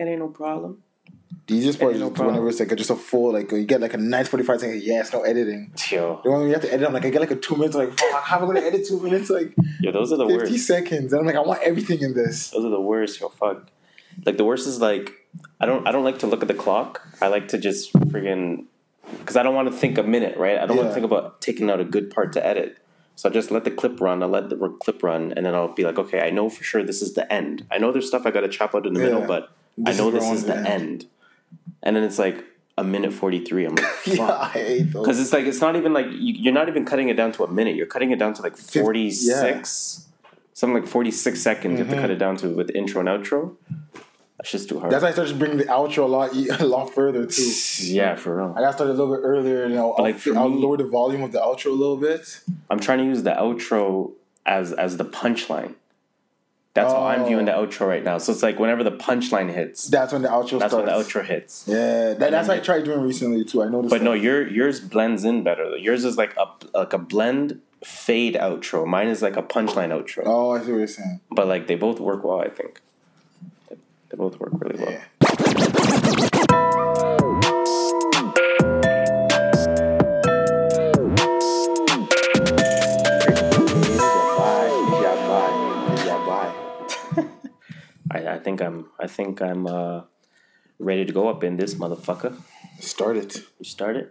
it ain't no problem. The easiest part is no just problem. whenever it's like a, just a full, like you get like a nice 45 second, yes, no editing. Yo, The one when you have to edit, I'm like, I get like a two minutes, like, fuck, how am I going to edit two minutes? Like yo, those are the 50 worst. seconds. And I'm like, I want everything in this. Those are the worst. Yo, fuck. Like the worst is like I don't I don't like to look at the clock. I like to just friggin' because I don't want to think a minute, right? I don't want to think about taking out a good part to edit. So I just let the clip run. I let the clip run, and then I'll be like, okay, I know for sure this is the end. I know there's stuff I got to chop out in the middle, but This I know is this is the end. end. And then it's like a minute forty three. I'm like, Yeah. I hate those. Because it's like it's not even like you, you're not even cutting it down to a minute. You're cutting it down to like Fif- forty six, something like forty six seconds. You have to cut it down to with intro and outro. That's just too hard. Mm-hmm. That's why I started bringing the outro a lot, a lot further too. yeah, for real. I got started a little bit earlier, you know. But, I'll, like, I'll me- lower the volume of the outro a little bit. I'm trying to use the outro as as the punchline. That's how I'm Oh. viewing the oh. outro right now. So it's like whenever the punchline hits, That's when the outro that's starts. when the outro hits. Yeah, that, that's what I tried doing recently too. I noticed. But that. no, your yours blends in better. though. Yours is like a like a blend fade outro. Mine is like a punchline outro. Oh, I see what you're saying. But like they both work well, I think. They, they both work really well. Yeah. Think I'm I think I'm uh, ready to go up in this motherfucker. Start it. You started?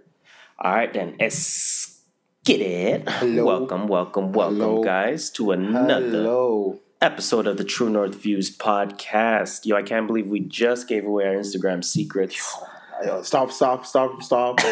All right then. Let's get it. Hello. Welcome, welcome, welcome, Hello. guys, to another Hello. episode of the True North Views podcast. Yo, I can't believe we just gave away our Instagram secrets. Yo, Stop, stop, stop, stop.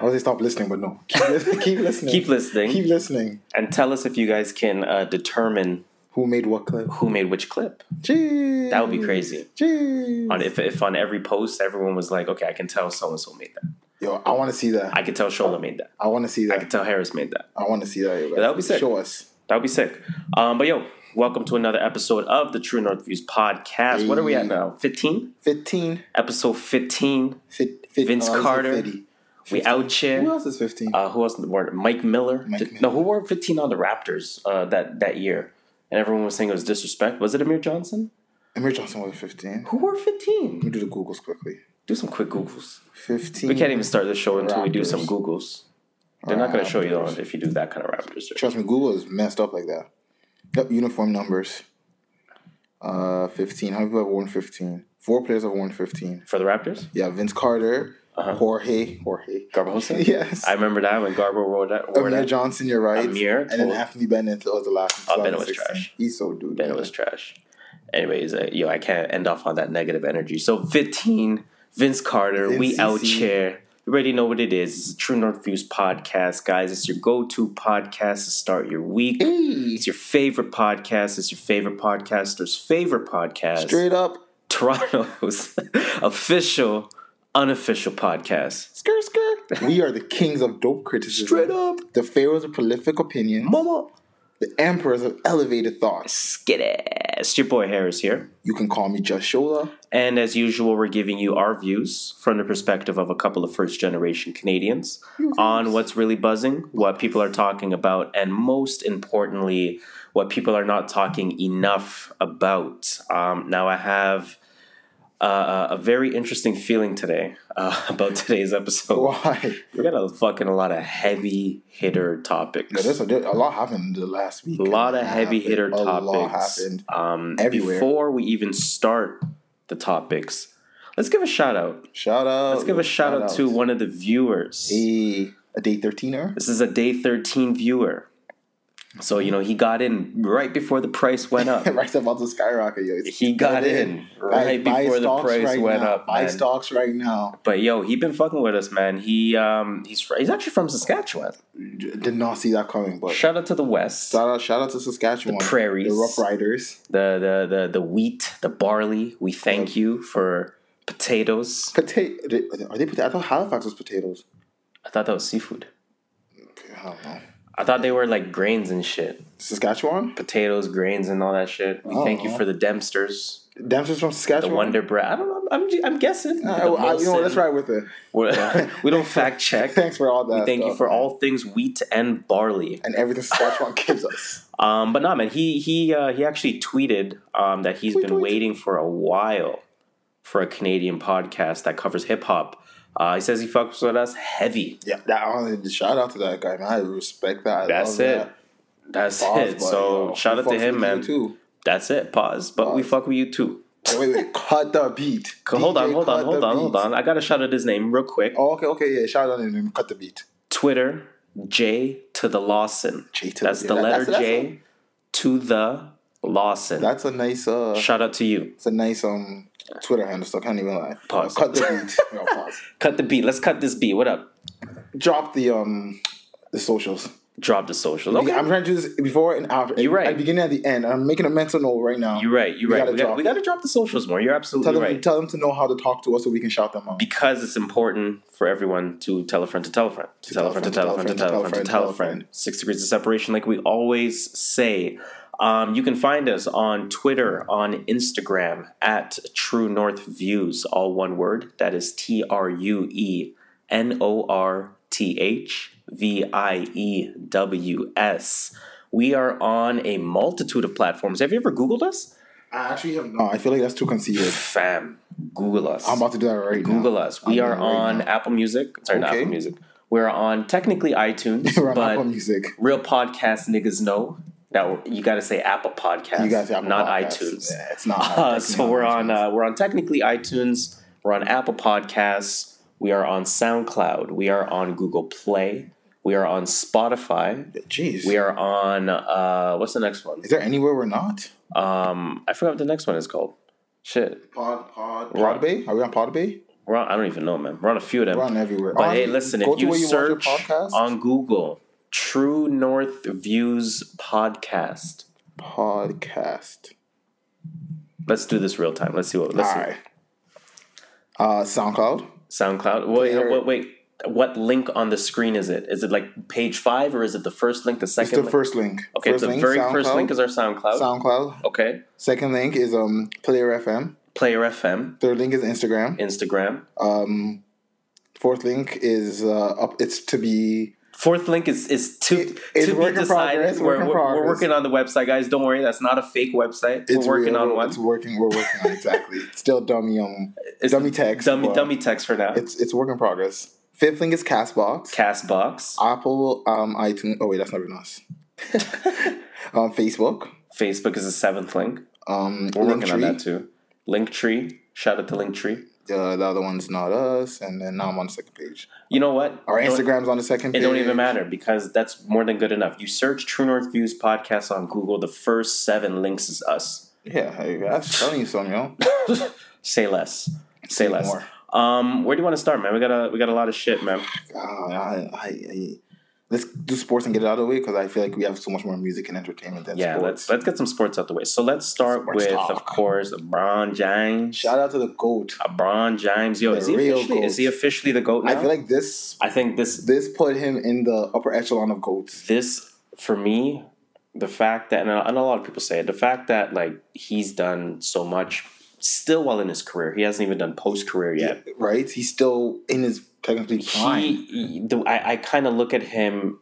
I was say stop listening, but no. Keep, keep listening. Keep listening Keep listening. and tell us if you guys can uh, determine Who made what clip? who made which clip. Jeez. That would be crazy. Jeez. On if if on every post everyone was like, okay, I can tell so and so made that. Yo, I want to see that. I can tell Shola made that. I want to see that. I can tell Harris made that. I want to see that. Yo, that would be sick. Show us. That would be sick. Um, but yo, welcome to another episode of the True North Views podcast. What are we at now? 15? 15. Episode 15. Fit, fit, Vince oh, Carter. 50. We out here. Who else is 15? Uh, who else? Mike Miller. Mike Miller. No, who wore 15 on the Raptors uh, that, that year? And everyone was saying it was disrespect. Was it Amir Johnson? Amir Johnson was 15. Who wore 15? Let me do the Googles quickly. Do some quick Googles. 15. We can't even start the show until we do some Googles. They're not going to show you Raptors. on if you do that kind of Raptors search. Trust me, Google is messed up like that. Yep, uniform numbers. Uh, 15. How many people have worn 15? Four players have worn 15. For the Raptors? Yeah, Vince Carter, Uh-huh. Jorge, Jorge. Garbosa? Yes. I remember that when Garbo wore that. Wore Amir that. Johnson, you're right. Amir, and then. Anthony Bennett was the last. Oh, Bennett was trash. He's so dude. Bennett was trash. Anyways, uh, yo, I can't end off on that negative energy. So 15, Vince Carter, we Vince out CC. chair. You already know what it is. It's the True North Views podcast, guys. It's your go-to podcast to start your week. Hey, It's your favorite podcast. It's your favorite podcaster's favorite podcast. straight up. Toronto's official, unofficial podcast. Skr, skr. we are the kings of dope criticism. Straight up. The pharaohs of prolific opinion. Mama. The emperors of elevated thoughts. Skid It's your boy Harris here. You can call me Just Shola. And as usual, we're giving you our views from the perspective of a couple of first generation Canadians on what's really buzzing, what people are talking about, and most importantly, what people are not talking enough about. Um, now, I have uh, a very interesting feeling today uh, about today's episode. Why? We got a fucking a lot of heavy hitter topics. Yeah, there's a, a lot happened the last week. a lot of heavy hitter A lot topics. happened. Um, Everywhere. Before we even start the topics, let's give a shout out. Shout out. Let's give a shout, out to one of the viewers. a a day 13er. This is a day 13 viewer. So, you know, he got in right before the price went up. right about to skyrocket, yo. He got in right Buy- buy before the price right went now. up. Buy man. stocks right now. But yo, he been fucking with us, man. He um he's he's actually from Saskatchewan. Did not see that coming, but Shout out to the West. shout out, shout out to Saskatchewan, The prairies. the Roughriders, The the the the wheat, the barley. We thank you for potatoes. potato. Are they potato? I thought Halifax was potatoes. I thought that was seafood. I don't know. I thought they were like grains and shit. Saskatchewan. Potatoes, grains, and all that shit. We Oh. thank you for the Dempsters, Dempster's from Saskatchewan. the. Wonder Bread. I don't know. I'm, I'm guessing. I, The I, you know, let's ride with it. We're- don't fact check. Thanks for all that. We thank you for man. all things wheat and barley. and everything Saskatchewan gives us. Um, but no, man, he he uh, he actually tweeted um, that he's Tweet, been tweet. waiting for a while for a Canadian podcast that covers hip hop. Uh, he says he fucks with us heavy. Yeah, that honestly, shout out to that guy, man. I respect that. I That's love it. that. That's Pause, it. but, So yo, shout we out to him, man. Too. That's it. Pause. But we fuck with you too. Wait, wait, wait. Cut the beat. hold on, hold on, hold the on, hold on. I gotta shout out his name real quick. Oh, okay, okay, yeah. Shout out to him. Cut the beat. Twitter, J to the Lawson. J to the- that's yeah, the letter that's- that's J to the Lawson. That's a nice. uh Shout out to you. It's a nice um Twitter handle. So I can't even lie. Pause. Cut the beat. No, pause. Cut the beat. Let's cut this beat. What up? Drop the um the socials. Drop the socials. Okay. I'm trying to do this before and after. You're right. At the beginning and at the end. I'm making a mental note right now. You're right. You're We right. gotta We got, we gotta drop the socials more. You're absolutely Tell them, right. tell them to know how to talk to us so we can shout them out. because it's important for everyone to tell a friend to tell a friend to tell a friend to tell a friend to tell a friend to tell a friend. Six degrees of separation, like we always say. Um, you can find us on Twitter, on Instagram at True North Views, all one word. That is T R U E N O R T H V I E W S. We are on a multitude of platforms. Have you ever Googled us? I actually have not. I feel like that's too conceited. Fam, Google us. I'm about to do that right now. Google us. We I'm are it right on. Apple Music. Sorry, not Apple Music. We're on technically iTunes, on but Apple Music. real podcast niggas know. Now you got to say Apple Podcast, You guys have not podcasts. iTunes. Yeah, it's not. Uh, so we're on uh, we're on technically iTunes. We're on Apple Podcasts. We are on SoundCloud. We are on Google Play. We are on Spotify. Jeez. We are on uh, what's the next one? Is there anywhere we're not? Um, I forgot what the next one is called. Shit, Pod, pod, We're on- Podbay? Are we on Podbay? we're on, I don't even know, man. We're on a few of them. We're on everywhere. But On- hey, listen, if to you where you search podcast. on Google True North Views Podcast, Podcast. let's do this real time. Let's see what. Let's All see. right. Uh, SoundCloud. SoundCloud. Wait, Player- wait, wait. What link on the screen is it? Is it like page five or is it the first link, the It's second the link? first link. okay, first the link, very first link is our SoundCloud. SoundCloud. okay. Second link is um Player FM. Player FM, Third link is Instagram. Instagram. Um, fourth link is uh up. It's to be. Fourth link is is to It- it's to be decided. We're, we're, we're working on the website, guys. Don't worry, that's not a fake website. It's we're working real, on one. It's working. We're working on exactly. It's still dummy um It's dummy text. dummy dummy text for now. It's it's work in progress. Fifth link is Castbox. Castbox, Apple, um, iTunes. Oh wait, that's not even us. um, Facebook. Facebook is the seventh link. Um, We're working on that too. Linktree. Shout out to Linktree. Uh, the other one's not us, and then now I'm on the second page. You know what? Our Don't- Instagram's on the second It page. don't even matter because that's more than good enough. You search True North Views podcast on Google. The first seven links is us. Yeah, hey, that's telling you something, yo. Say less. Say less. more. Um, where do you want to start, man? We got a we got a lot of shit, man. Uh, I, I, I, let's do sports and get it out of the way because I feel like we have so much more music and entertainment than Yeah, sports. let's let's get some sports out the way. So let's start Sports with, talk. of course, LeBron James. Shout out to the goat. LeBron James. Yo, The is he officially is he officially the goat now? I feel like this I think this this put him in the upper echelon of goats. this for me the fact that and a, and a lot of people say it the fact that like he's done so much still while in his career he hasn't even done post career yet Right? He's still in his technically prime. he the, I, I kind of look at him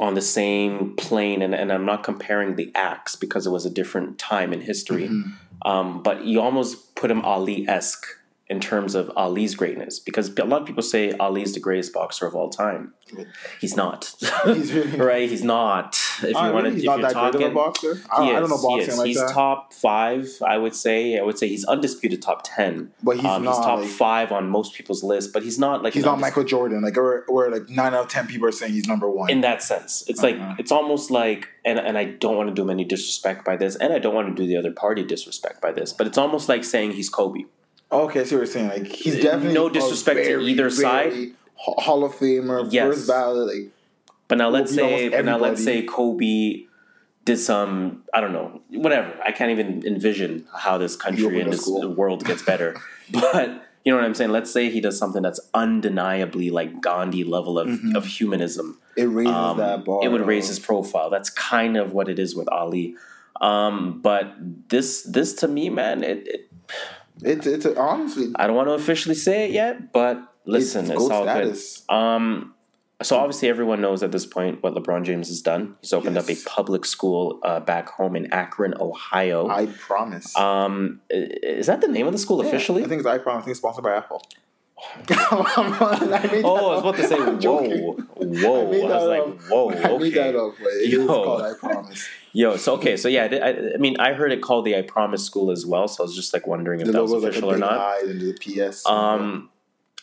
on the same plane and, and i'm not comparing the acts because it was a different time in history Mm-hmm. um, but you almost put him ali-esque in terms of ali's greatness because a lot of people say ali's the greatest boxer of all time he's not He's really right he's not if you Uh, want to he's if not you're that talking great of a boxer. I, don't- I don't know is, boxing is. like he's that. top five, I would say. I would say he's undisputed top ten. But he's um, not, he's top like- five on most people's list, but he's not like He's not Michael Jordan. Like where, where like nine out of ten people are saying he's number one. in that sense. It's Uh-huh. like it's almost like, and and I don't want to do him any disrespect by this, and I don't want to do the other party disrespect by this, but it's almost like saying he's Kobe. Okay, I see what you're saying. Like he's definitely no disrespect to either very side. Hall of Famer, Yes. first ballot. Like But now let's say, but now let's say. Kobe did some, I don't know, whatever. I can't even envision how this country and this school. world gets better. but you know what I'm saying? Let's say he does something that's undeniably like Gandhi level of, of humanism. it raises Um, that bar. it would raise his profile. That's kind of what it is with Ali. Um, but this, this to me, man, it, it It's it's honestly I don't want to officially say it yet, but listen, it's, goat all status. good. Um, so obviously everyone knows at this point what LeBron James has done. He's opened Yes. up a public school uh, back home in Akron, Ohio. I promise. um, is that the name of the school Yeah, officially? I think it's I promise. I think it's sponsored by Apple. I oh, I was about to say, whoa, whoa. I, made was that like, up. whoa, I made that okay. up, but it Yo. called I promise. Yo, so okay, so yeah, I, I, mean, I heard it called the I Promise School as well, so I was just like wondering if The that was logo's like official or not. and the PS. Um,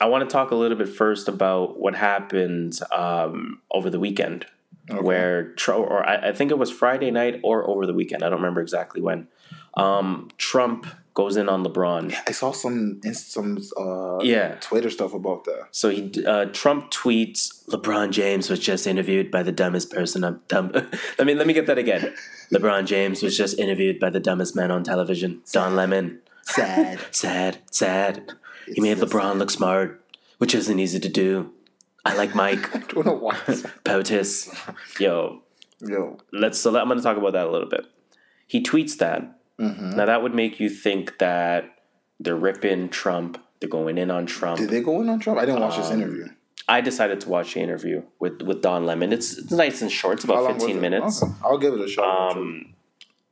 I want to talk a little bit first about what happened um, over the weekend, Okay. where Tr- or I, I think it was Friday night or over the weekend. I don't remember exactly when. Um, Trump goes in on LeBron. I saw some some uh, Yeah. Twitter stuff about that. So he uh, Trump tweets LeBron James was just interviewed by the dumbest person. I'm dumb. let me let me get that again. LeBron James was just interviewed by the dumbest man on television, Don Lemon. Sad. Sad, sad. He made so LeBron sad. look smart, which isn't easy to do. I like Mike I don't know why. POTUS. Yo, Yo. let's. So I'm going to talk about that a little bit. He tweets that. Mhm. Now that would make you think that they're ripping Trump. They're going in on Trump. Did they go in on Trump? I didn't watch Um, this interview. I decided to watch the interview with with Don Lemon. It's, it's nice and short. It's about 15 it? minutes. Okay. I'll give it a shot. Um,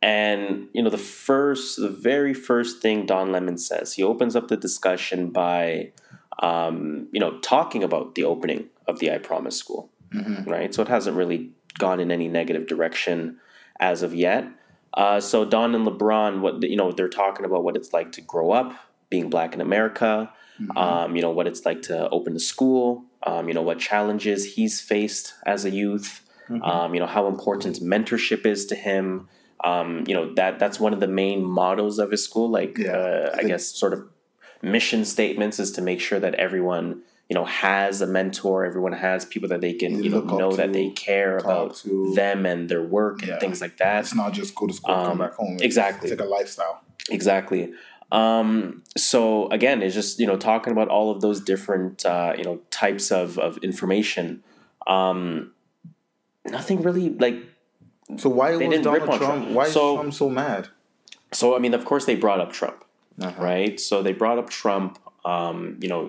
and you know the first, the very first thing Don Lemon says, he opens up the discussion by, um, you know, talking about the opening of the I Promise School, Mhm. right? So it hasn't really gone in any negative direction as of yet. Uh, so Don and LeBron, what you know, they're talking about what it's like to grow up being black in America. Mhm. Um, you know what it's like to open a school. Um, you know what challenges he's faced as a youth. Mhm. Um, you know how important mentorship is to him. Um, you know that that's one of the main mottos of his school. Like Yeah. uh, I guess sort of mission statements is to make sure that everyone you know has a mentor. Everyone has people that they can They you know know that they care about to. them and their work and Yeah. things like that. It's not just go to school, and Um, come back home. It's, exactly. It's like a lifestyle. Exactly. Um, so again, it's just you know talking about all of those different uh, you know types of of information. Um, nothing really like So why They was Donald on Trump? Why is So- Trump so mad? so. I mean, of course, they brought up Trump, Uh-huh. right? So they brought up Trump. Um, you know,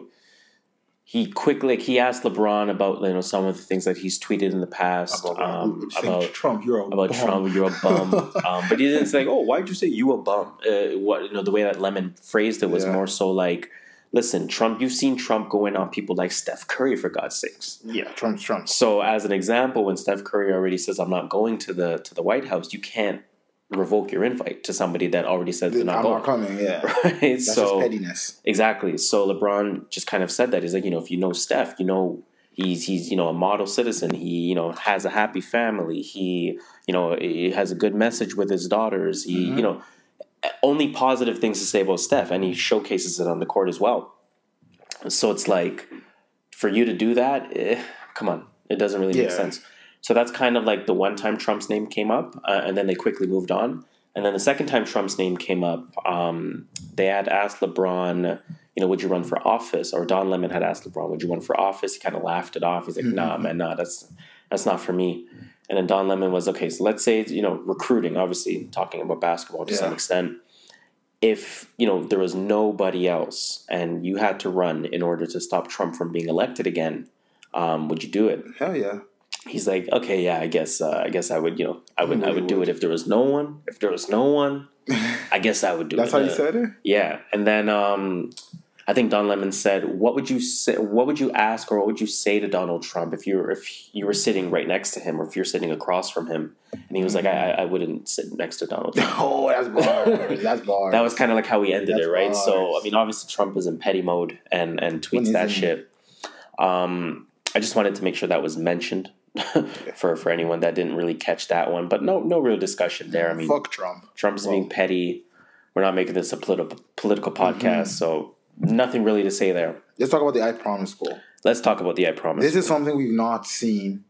he quickly he asked LeBron about you know some of the things that he's tweeted in the past About, um, about Trump, you're a about bum. Trump, you're a bum. um, but he didn't say, "Oh, why'd you say you a bum?" Uh, what you know, the way that Lemon phrased it was Yeah. more so like, "Listen, Trump, you've seen Trump go in on people like Steph Curry for God's sakes." Yeah, Trump's Trump. So, as an example, when Steph Curry already says, "I'm not going to the to the White House," you can't revoke your invite to somebody that already said they're I'm not not coming. Yeah, Right? that's just so pettiness. exactly. So LeBron just kind of said that he's like, you know, if you know Steph, you know he's he's you know a model citizen. He you know has a happy family. He you know he has a good message with his daughters. He Mhm. you know only positive things to say about Steph, and he showcases it on the court as well. So it's like for you to do that, eh, come on, it doesn't really make sense. So that's kind of like the one time Trump's name came up, uh, and then they quickly moved on. And then the second time Trump's name came up, um, they had asked LeBron, you know, would you run for office? Or Don Lemon had asked LeBron, would you run for office? He kind of laughed it off. He's like, nah, man, nah, that's that's not for me. And then Don Lemon was okay. So let's say you know recruiting, obviously talking about basketball to some extent. If you know there was nobody else, and you had to run in order to stop Trump from being elected again, um, would you do it? Hell yeah. He's like, okay, yeah, I guess, uh, I guess I would, you know, I would, I would do it if there was no one. If there was no one, I guess I would do it. That's it. how you Uh, said it. Yeah, and then um, I think Don Lemon said, "What would you say? What would you ask, or what would you say to Donald Trump if you were if you were sitting right next to him, or if you're sitting across from him?" And he was like, I, "I I wouldn't sit next to Donald Trump." Oh, that's bars. that's bars. That was kind of like how we ended That's it, right? So bars. I mean, obviously Trump is in petty mode and and tweets that shit. Um, I just wanted to make sure that was mentioned for for anyone that didn't really catch that one. But no no real discussion there. I mean, fuck Trump. Trump's Well- being petty. We're not making this a political political podcast, Mm-hmm. so nothing really to say there. Let's talk about the I Promise School. Let's talk about the I promise. This is something we've not seen,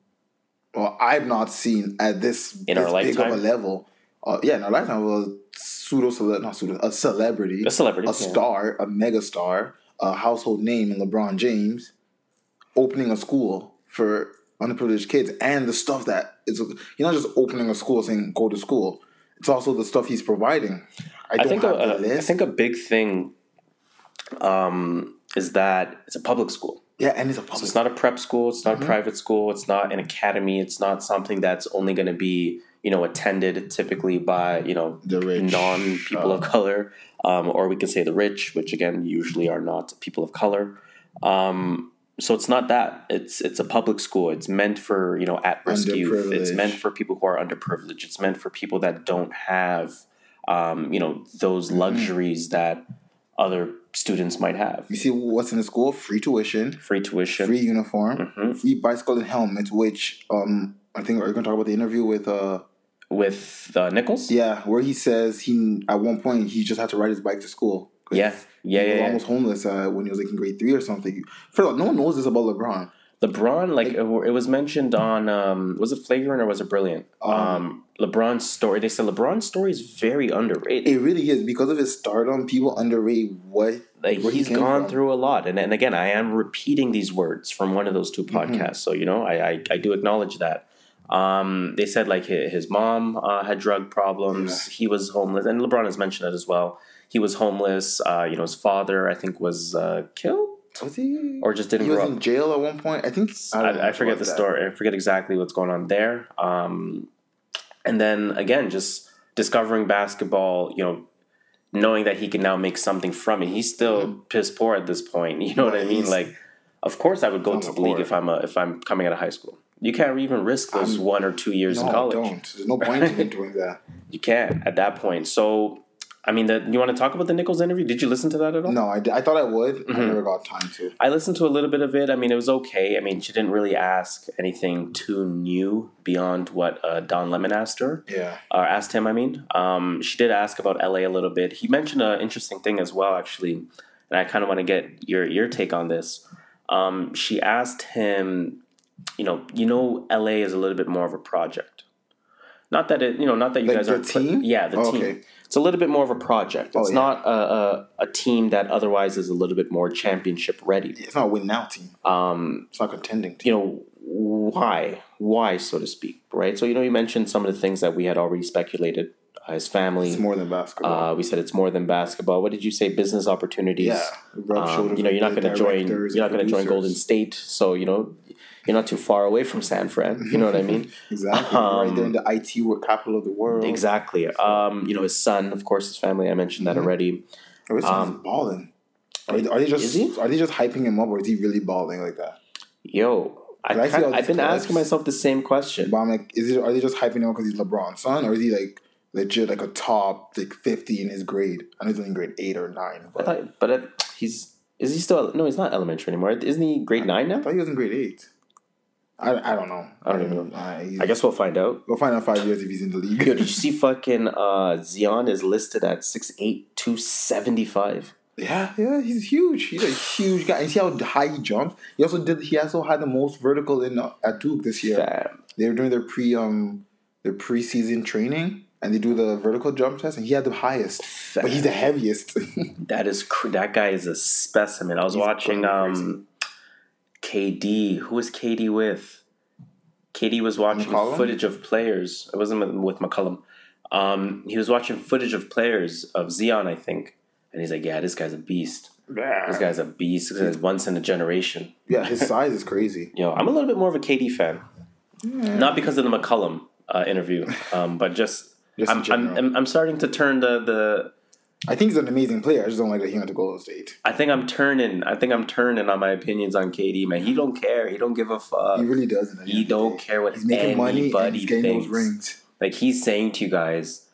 or I've not seen at this, In this our big of a lifetime? level. Uh, yeah, in our lifetime, of a pseudo not pseudo, a celebrity, a celebrity, a yeah. star, a mega star, a household name in LeBron James, opening a school for underprivileged kids, and the stuff that is you're not just opening a school saying go to school. It's also the stuff he's providing. I, I think a, the a- I think a big thing um, is that it's a public school, Yeah, and it's a So public. it's not a prep school. It's not Mhm. a private school. It's not an academy. It's not something that's only going to be you know attended typically by you know the rich non people of uh, color, um, or we could say the rich, which again usually are not people of color. Um, so it's not that. It's it's a public school. It's meant for you know at risk youth. It's meant for people who are underprivileged. It's meant for people that don't have um, you know those Mm-hmm. luxuries that other students might have. You see what's in the school? Free tuition, Free tuition. free uniform, Mhm. free bicycle and helmet. Which um, I think we're gonna talk about the interview with uh, with uh, Nichols. yeah, where he says he at one point he just had to ride his bike to school. Yeah, yeah, he yeah. was yeah. almost homeless uh, when he was like in grade three or something. For no one knows this about LeBron. LeBron, like it it was mentioned on, um, was it Flagrant or was it Brilliant? Um, Um, LeBron's story. They said LeBron's story is very underrated. It really is because of his stardom. People underrate what like he he's came gone from. through a lot, and and again, I am repeating these words from one of those two Mm-hmm. podcasts. So you know, I, I I do acknowledge that. Um, they said like his, his mom uh, had drug problems. He was homeless, and LeBron has mentioned that as well. He was homeless. Uh, you know, his father I think was uh, killed was he or just didn't he was up. in jail at one point. I think I, I, I forget the that. story. I forget exactly what's going on there. Um, and then again, just discovering basketball. You know, knowing that he can now make something from it. He's still piss poor at this point. You know what I mean? Like, of course, I would go On to the the league if I'm a, if I'm coming out of high school. You can't even risk those I'm- one or two years No, in college. don't. There's no point in doing that. You can't at that point. So, I mean, the, you want to talk about the Nichols interview? Did you listen to that at all? No, I, I thought I would. I Mhm. never got time to. I listened to a little bit of it. I mean, it was okay. I mean, she didn't really ask anything too new beyond what uh, Don Lemon asked her, Yeah. or asked him. I mean, um, she did ask about LA a little bit. He mentioned an interesting thing as well, actually, and I kind of want to get your your take on this. Um, she asked him, you know, you know, LA is a little bit more of a project. Not that it, you know, not that you Like guys are team? yeah, the Oh, team. okay. It's a little bit more of a project. Oh, It's yeah. not a, a a team that otherwise is a little bit more championship ready It's not a win now team. um, It's not contending team. you know, why, why, so to speak, right? So, you know, you mentioned some of the things that we had already speculated. Uh, his family. It's more than basketball. Uh, we said it's more than basketball. What did you say? Business opportunities. yeah. Um, you know, you're not going to join. You're not going to join Golden. State, so you know, you're not too far away from San Fran. You know what I mean? Exactly. right there in Um, the IT wor- capital of the world. exactly. Um, you know, his son, of course, his family. I mentioned that Mhm. already. Oh, his Um, balling. Are they, are they just are they just hyping him up, or is he really balling like that? Yo, I I see kind all I've been clips? asking myself the same question. But I'm like, is it are they just hyping him up because he's LeBron's son, or is he like legit like a top like fifty in his grade? I know he's only in grade eight or nine. I But I thought, but uh, he's is he still? No, he's not elementary anymore. Isn't he grade nine now? I thought he was in grade eight. I, I don't know. I don't even know. He's- I guess we'll find out. we'll find out five years if he's in the league. Yo, did you see fucking uh Zion is listed at 6'8", 275. Yeah, yeah, he's huge. He's a huge guy. And see how high he jumps. He also did. He also had the most vertical in uh, at Duke this year. Fam. They were doing their pre um their preseason training, and they do the vertical jump test, and he had the highest, but he's the heaviest. That is cr- that guy is a specimen. I was He's watching um KD. Who was KD with? KD was watching McCollum? footage of players. It wasn't with, McCollum. Um, he was watching footage of players of Zion, I think, and he's like, "Yeah, this guy's a beast. This guy's a beast. This guy's once in a generation." yeah, his size is crazy. Yo, I'm a little bit more of a KD fan, not because of the McCollum uh, interview, um, but just, Just I'm, I'm. I'm I'm starting to turn the the. I think he's an amazing player. I just don't like that he went to Golden State. I think I'm turning. I think I'm turning on my opinions on KD. Man, he don't care. He don't give a fuck. He really doesn't. He end of the don't care what He's making money and anybody he's getting thinks. those rings. Like he's saying to you guys,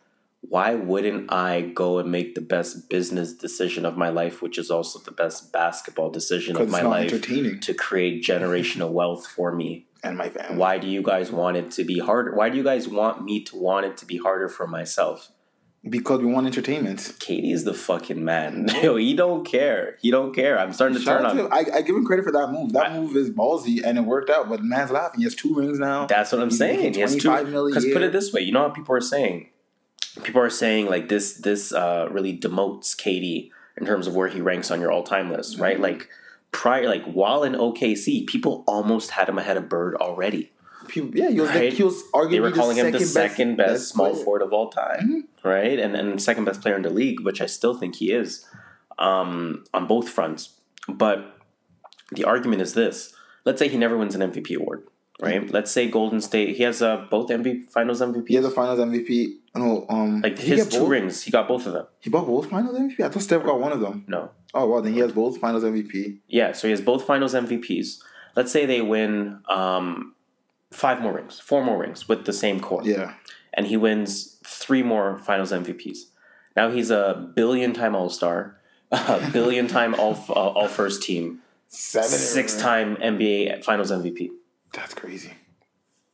why wouldn't I go and make the best business decision of my life, which is also the best basketball decision of my life to create generational wealth for me? And my family. Why do you guys want it to be harder? Why do you guys want me to want it to be harder for myself? Because we want entertainment. KD is the fucking man. Yo, he don't care. He don't care. I'm starting to Shout turn on. I, I give him credit for that move. That I- move is ballsy and it worked out. But man's laughing. He has two rings now. That's what I'm He's saying. He has two. 25 mil a Because put it this way, you know how people are saying. People are saying like this. This uh, really demotes KD in terms of where he ranks on your all-time list, right? Mm-hmm. Like prior, like while in OKC, people almost had him ahead of Bird already. Yeah, he was, Right? he was arguably They were calling the him the second best, small player. forward of all time, right? And and second best player in the league, which I still think he is um, on both fronts. But the argument is this: let's say he never wins an MVP award, right? Mm-hmm. Let's say Golden State he has uh, both MVP Finals MVP. He has a Finals MVP. No, um, Like he his two both? rings, he got both of them. He bought both Finals MVP. I thought Steph got one of them. No, Oh well, then he has both Finals MVP. yeah. So he has both Finals MVPs. Let's say they win um, five more rings, four more rings with the same core. Yeah, and he wins three more Finals MVPs. Now he's a billion-time All-Star, a billion-time All uh, All First Team, seven. six-time NBA Finals MVP. That's crazy.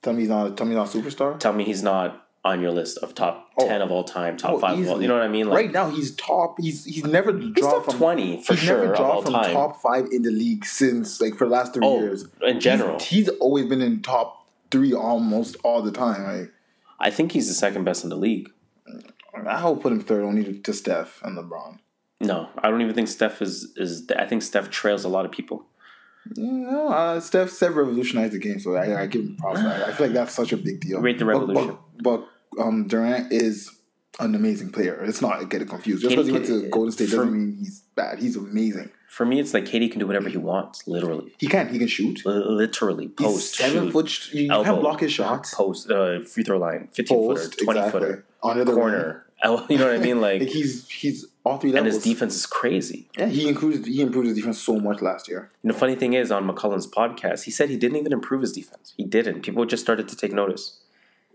Tell me he's not. Tell me he's not a superstar. Tell me he's not on your list of top Oh. ten of all time, top Oh, five. Of all, you know what I mean? Like right now, he's top. He's he's never he's dropped top from twenty for he's sure never of all dropped from time. top five in the league since like for the last three oh, years. in general, he's, he's always been in top three almost all the time. Like I think he's the second best in the league. I would put him third only to, to Steph and LeBron. No, I don't even think Steph is is. I think Steph trails a lot of people. No, uh, Steph, Steph revolutionized the game, so I, I give him props. I, I feel like that's such a big deal. Rate the But- revolution. But, but, um, Durant is an amazing player. It's not get it confused. Just because he went to Golden State doesn't mean he's bad. He's amazing. For me, it's like KD can do whatever he wants, literally, He can. He can shoot. L- literally He's post, seven shoot, foot. sh- You elbow, can't block his shots. post, uh, free throw line, fifteen Post, footer, twenty exactly. footer, Under the corner. You know what I mean? Like, Like he's he's all three and his defense is crazy. Yeah, he improved. He improved his defense so much last year. And the funny thing is, on McCollum's podcast, he said he didn't even improve his defense. He didn't. People just started to take notice.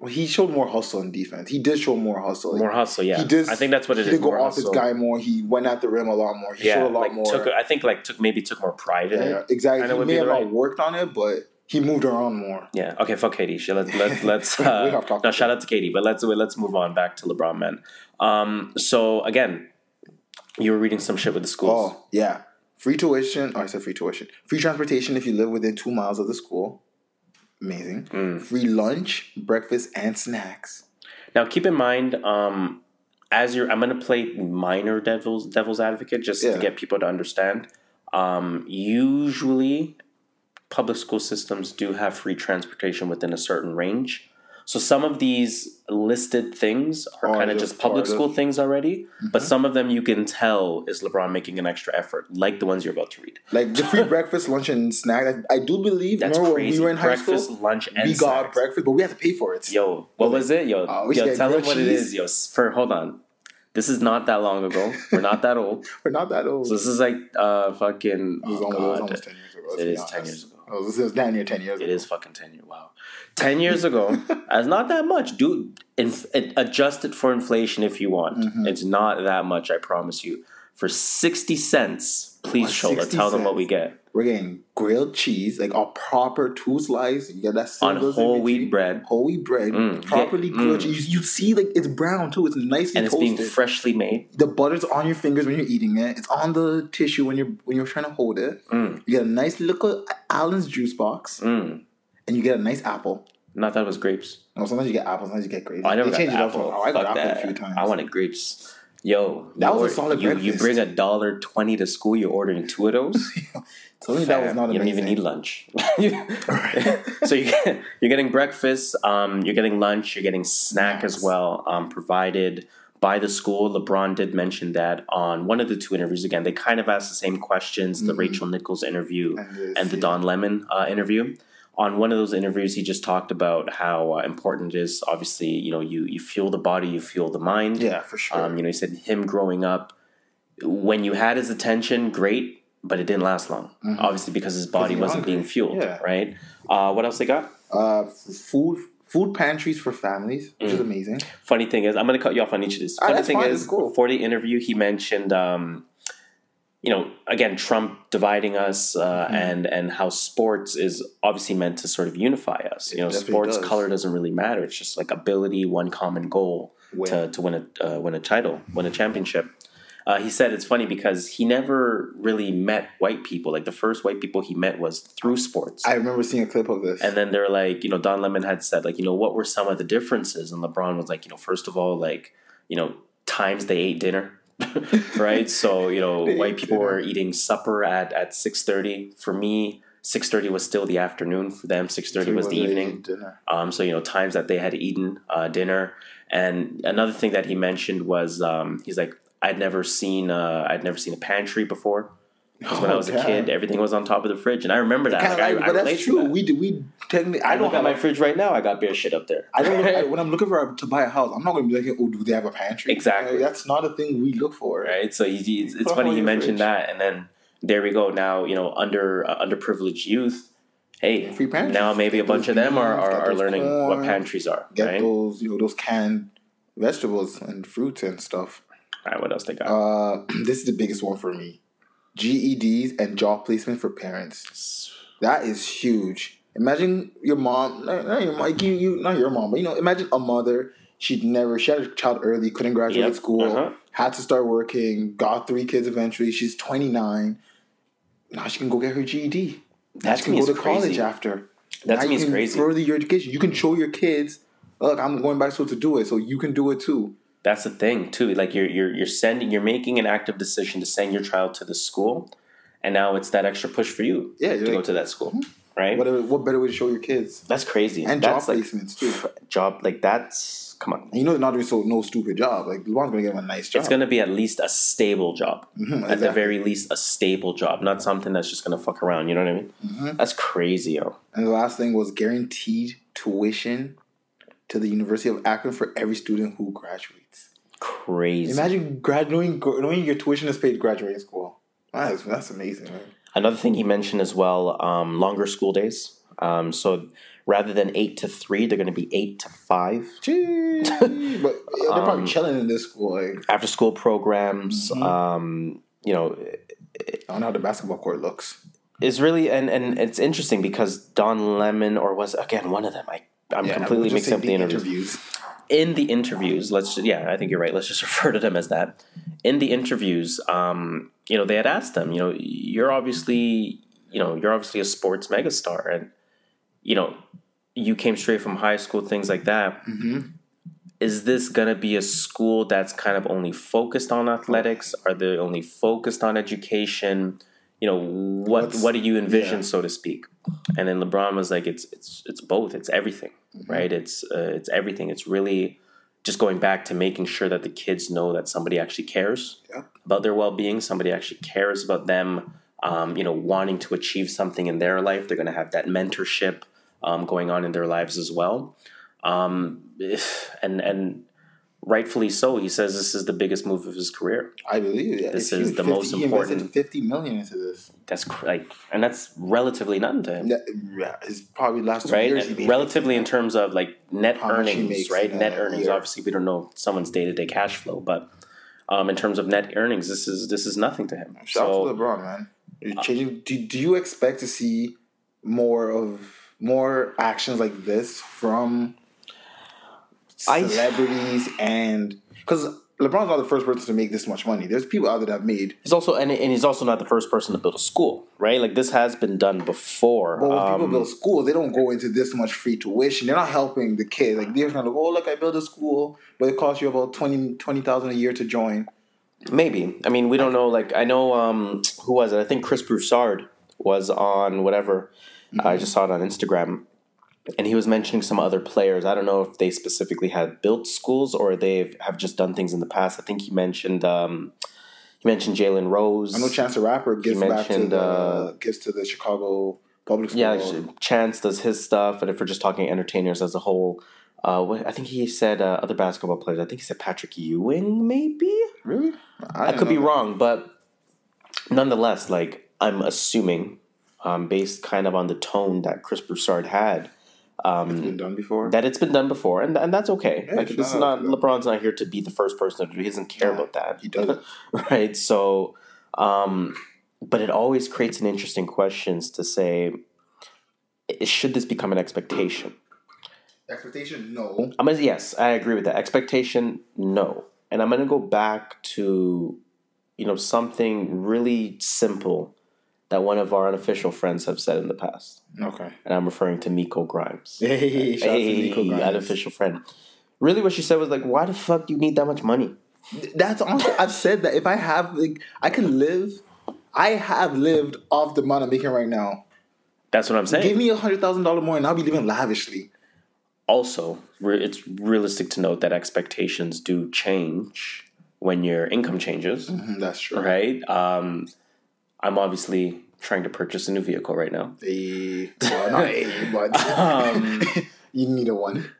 He showed more hustle in defense. He did show more hustle. More hustle, yeah. He did. I think that's what it he is. did go off his guy more. He went at the rim a lot more. He Yeah, showed a lot like more. took. I think like took maybe took more pride in yeah, it. exactly. Kinda He would may have not worked on it, but he moved around more. Yeah. Okay. Fuck KD. Let's let's let's. Uh, have talked now shout out to KD, but let's let's move on back to LeBron, man. Um. So again, you were reading some shit with the schools. Oh yeah, free tuition. Oh, I said free tuition. Free transportation if you live within two miles of the school. Amazing. Mm. Free lunch, breakfast, and snacks. Now, keep in mind, um, as you're, I'm going to play minor devil's devil's advocate just Yeah. to get people to understand. Um, usually, public school systems do have free transportation within a certain range. So some of these listed things are Are kind of just just public part of- school things already, but some of them you can tell is LeBron making an extra effort, like the ones you're about to read. Like the free breakfast, lunch, and snack. I, I do believe. That's remember crazy. when we were in high Breakfast, school? lunch, and we got snacks. breakfast, but we had to pay for it. Yo, what was it? Yo, Uh, yo tell them what it cheese. is. Yo, for hold on. This is not that long ago. We're not that old. We're not that old. So this is like uh fucking It was oh almost, it was God. almost ten years ago. let's It be is 10 years ago. Oh, this is damn near ten years It ago. is fucking ten years. Wow, ten years ago. That's not that much, dude. Inf- adjust it for inflation if you want. Mm-hmm. It's not that much. I promise you. For sixty cents, please, What, Shola, 60 tell them what we get We're getting grilled cheese, like a proper two slice. You get that on whole wheat bread, Whole wheat bread, Mm, properly yeah, grilled. mm. cheese. You, you see, like it's brown too. It's nicely and it's toasted. being freshly made. the butter's on your fingers when you're eating it. It's on the tissue when you're when you're trying to hold it. Mm, You get a nice little Allen's juice box, mm. and you get a nice apple. Not that it was grapes. No, sometimes you get apples, sometimes you get grapes. I never they got change it up. apple. Oh, I got Fuck apple that. a few times. I wanted grapes. Yo, That was a solid you, you bring a dollar twenty to school. You're ordering two of those. So me, that was not you don't even need lunch. so you get, you're getting breakfast, um, you're getting lunch, you're getting snack as well, um, provided by the school. LeBron did mention that on one of the two interviews. Again, they kind of asked the same questions: the Mhm. Rachel Nichols interview And this, and the yeah. Don Lemon uh, interview. On one of those interviews, he just talked about how uh, important it is. Obviously, you know, you you fuel the body, you fuel the mind. Yeah, for sure. Um, you know, he said him growing up, when you had his attention, great, but it didn't last long. Mhm. Obviously, because his body wasn't hungry. being fueled, Yeah. right? Uh, what else they got? uh, food food pantries for families, which is Mm. amazing. Funny thing is, I'm going to cut you off on each of these. Ah, Funny that's thing fine, is, cool. for the interview, he mentioned, um, you know, again, Trump dividing us, uh, Mhm. and and how sports is obviously meant to sort of unify us. It You know, sports does. color doesn't really matter. It's just like ability, one common goal Win. to to win a uh, win a title, win a championship. Uh, he said it's funny because he never really met white people. Like the first white people he met was through sports. I remember seeing a clip of this. And then they're like, you know, Don Lemon had said, like, you know, what were some of the differences? And LeBron was like, you know, first of all, like, you know, times they ate dinner, right? So, you know, white people were eating supper at at six thirty. For me, six thirty was still the afternoon. For them, six thirty was the evening. Um, so you know, times that they had eaten uh, dinner. And another thing that he mentioned was, um, he's like, I'd never seen, uh, I'd never seen a pantry before. 'Cause when I Oh, was a kid, everything was on top of the fridge, and I remember that. Like, I, like- I but relate that's true. that. We do. We technically. I I don't have my fridge right now. I got bare shit up there. I don't look, when I'm looking for a, to buy a house. I'm not going to be like, oh, do they have a pantry? Exactly. Like, that's not a thing we look for. right? So he, it's, it's funny you mentioned fridge. that, and then there we go. Now you know, under uh, underprivileged youth, hey, Free pantries. now maybe a bunch of them are, beans, are, get are those learning what pantries are. Get right? those, you know, those canned vegetables and fruits and stuff. All right, what else they got? Uh, this is the biggest one for me. GEDs and job placement for parents. That is huge. Imagine your mom, not, not your mom, like you, you, not your mom, but you know, imagine a mother. She'd never, she had a child early, couldn't graduate Yep, school, uh-huh. had to start working, got three kids eventually. She's 29. Now she can go get her GED. Now That she can go to crazy. college after. That Now to me you is can crazy. Further your education. You can show your kids, look, I'm going back to school to do it, so you can do it too. That's the thing too. Like you're you're you're sending, you're making an active decision to send your child to the school, and now it's that extra push for you Yeah, to you're go to that school, right? What, what better way to show your kids? That's crazy. And that's job like, placements too. Job like that's come on. And you know not doing so no stupid job. Like LeBron's gonna give him a nice job. It's going to be at least a stable job. Mhm, At the very least, a stable job, not something that's just going to fuck around. You know what I mean? Mm-hmm. That's crazy, yo. And the last thing was guaranteed tuition to the University of Akron for every student who graduates. Crazy. Imagine grad knowing, knowing your tuition is paid graduating school. That's that's amazing, man. Another thing he mentioned as well: um, longer school days. Um, so rather than eight to three, they're going to be eight to five. Gee, but yeah, they're Um, probably chilling in this school. Like, After school programs. Mm-hmm. Um, you know, I don't know how the basketball court looks. is really and and it's interesting because Don Lemon or was again one of them. I I'm Yeah, completely we'll mixing up the interviews. interviews. in the interviews, let's yeah, I think you're right. Let's just refer to them as that. In the interviews, um, you know, they had asked them, you know, you're obviously, you know, you're obviously a sports megastar, and you know, you came straight from high school, things like that. Is this gonna be a school that's kind of only focused on athletics? Are they only focused on education? You know, what What's- what do you envision, yeah. so to speak? And then LeBron was like, it's it's it's both. It's everything, Mm-hmm. right? It's uh, it's everything. It's really just going back to making sure that the kids know that somebody actually cares Yeah. about their well-being somebody actually cares about them um, you know wanting to achieve something in their life they're going to have that mentorship um, going on in their lives as well um, and and rightfully so he says this is the biggest move of his career I believe it. This is the 50 most he important- Fifty million into this. that's cr- like and that's relatively nothing to him Yeah, it's probably last two right years. Relatively in terms of like net How earnings makes right net earnings obviously we don't know someone's day-to-day cash flow but um, in terms of net earnings this is this is nothing to him Shout so out to LeBron, man. You're changing. Do, do you expect to see more of more actions like this from celebrities and because LeBron's not the first person to make this much money. There's people out there that have made. He's also and, and he's also not the first person to build a school, right? Like this has been done before. But when people Um, build schools, they don't go into this much free tuition. They're not helping the kids. Like they're kind of oh look, I built a school, but it costs you about 20 20000 a year to join. maybe. I mean, we don't know. Like I know um, who was it? I think Chris Broussard was on whatever. I just saw it on Instagram, and he was mentioning some other players. I don't know if they specifically had built schools or they have just done things in the past. I think he mentioned um, he mentioned Jalen Rose. I know Chance the Rapper gives back to mentioned, the uh, gives to the Chicago public school. Yeah, Chance does his stuff, and if we're just talking entertainers as a whole, uh, what, I think he said uh, other basketball players. I think he said Patrick Ewing, maybe. really? I didn't could be that. wrong, but nonetheless, like I'm assuming, um, based kind of on the tone that Chris Broussard had, It's been done before. that it's been done before, and and that's okay. Like this is not not have to LeBron's not here to be the first person to do. He doesn't care Yeah, about that. he doesn't. right? So, um, but it always creates an interesting questions to say, should this become an expectation? Expectation, no. I'm gonna yes, I agree with that. Expectation, no, and I'm gonna go back to, you know, something really simple that one of our unofficial friends have said in the past, Okay. and I'm referring to Miko Grimes. Hey, shout Hey, Miko Grimes. unofficial friend. Really, what she said was like, "Why the fuck do you need that much money?" That's honestly, I've said that if I have like I can live, I have lived off the amount I'm making right now. That's what I'm saying. Give me a hundred thousand dollar more and I'll be living lavishly. also it's realistic to note that expectations do change when your income changes Mhm, that's true. right um, I'm obviously trying to purchase a new vehicle right now. A, well, not a, but Um, you need a one.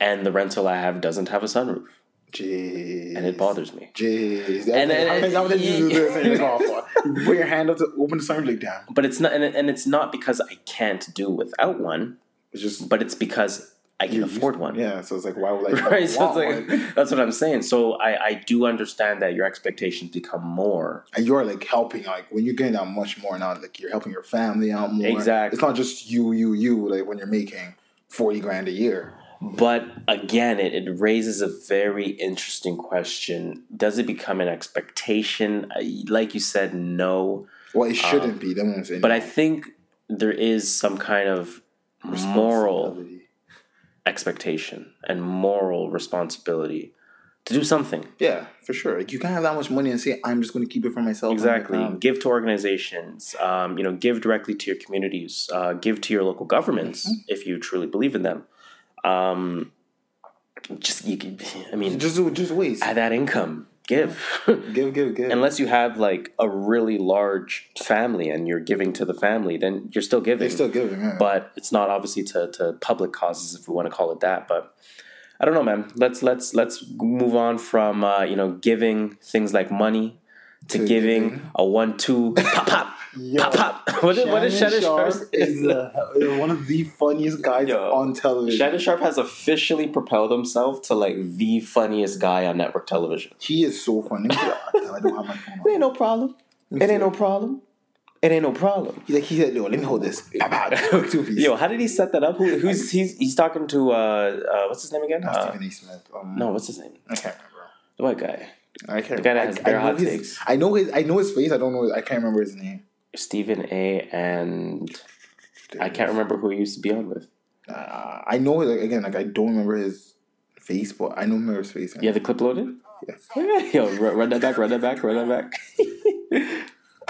and the rental I have doesn't have a sunroof, Jeez. and it bothers me. Jeez. And- And, and- times did you do this and you're like. You put your hand up to open the sunroof like, damn. But it's not, and, and it's not because I can't do without one, It's just but it's because I can you- afford one. Yeah, so it's like, why would I Right, so it's like, one? that's what I'm saying. So I, I do understand that your expectations become more. And you're like helping, like when you're getting out much more now, like you're helping your family out more. Exactly. It's not just you, you, you. Like when you're making forty grand a year. But again, it, it raises a very interesting question. Does it become an expectation? Like you said, no. Well, it shouldn't be. That's what I'm. Um, But I think there is some kind of moral. Expectation and moral responsibility to do something. Yeah, for sure. Like you can't have that much money and say, "I'm just going to keep it for myself." Exactly. family." Give to organizations. Um, you know, give directly to your communities. Uh, give to your local governments Mm-hmm. if you truly believe in them. Um, just you can. I mean, Just just waste. add that income. Give. Give, give, give. Unless you have like a really large family and you're giving to the family, then you're still giving. They're still giving. Yeah. but it's not obviously to, to public causes if we want to call it that. But I don't know, man. Let's let's let's move on from uh, you know giving things like money to, To giving, giving. a one two pop pop Yo, pop pop. What is, what is Shannon Sharpe Sharpe? is uh, one of the funniest guys Yo, on television. Shannon Sharpe has officially propelled himself to like the funniest guy on network television. he is so funny. Let me see. I don't have my phone. It ain't no problem. It ain't no problem. It ain't no problem. He's like, he said, "No, let me hold this." Yo, how did he set that up? Who, who's he's he's talking to? Uh, uh, what's his name again? Not Uh, Stephen A. Smith. Um, no, what's his name? I can't remember. The white guy. I can't. The guy that remember. has I, bare I know hot his, takes. I know his. I know his face. I don't know. I can't remember his name. Stephen A. and I can't remember who he used to be on with. Uh, I know. Like, again, like I don't remember his face, but I know remember his face. Yeah, the clip loaded? Yes. Yo, run, run that back, run that back, run that back.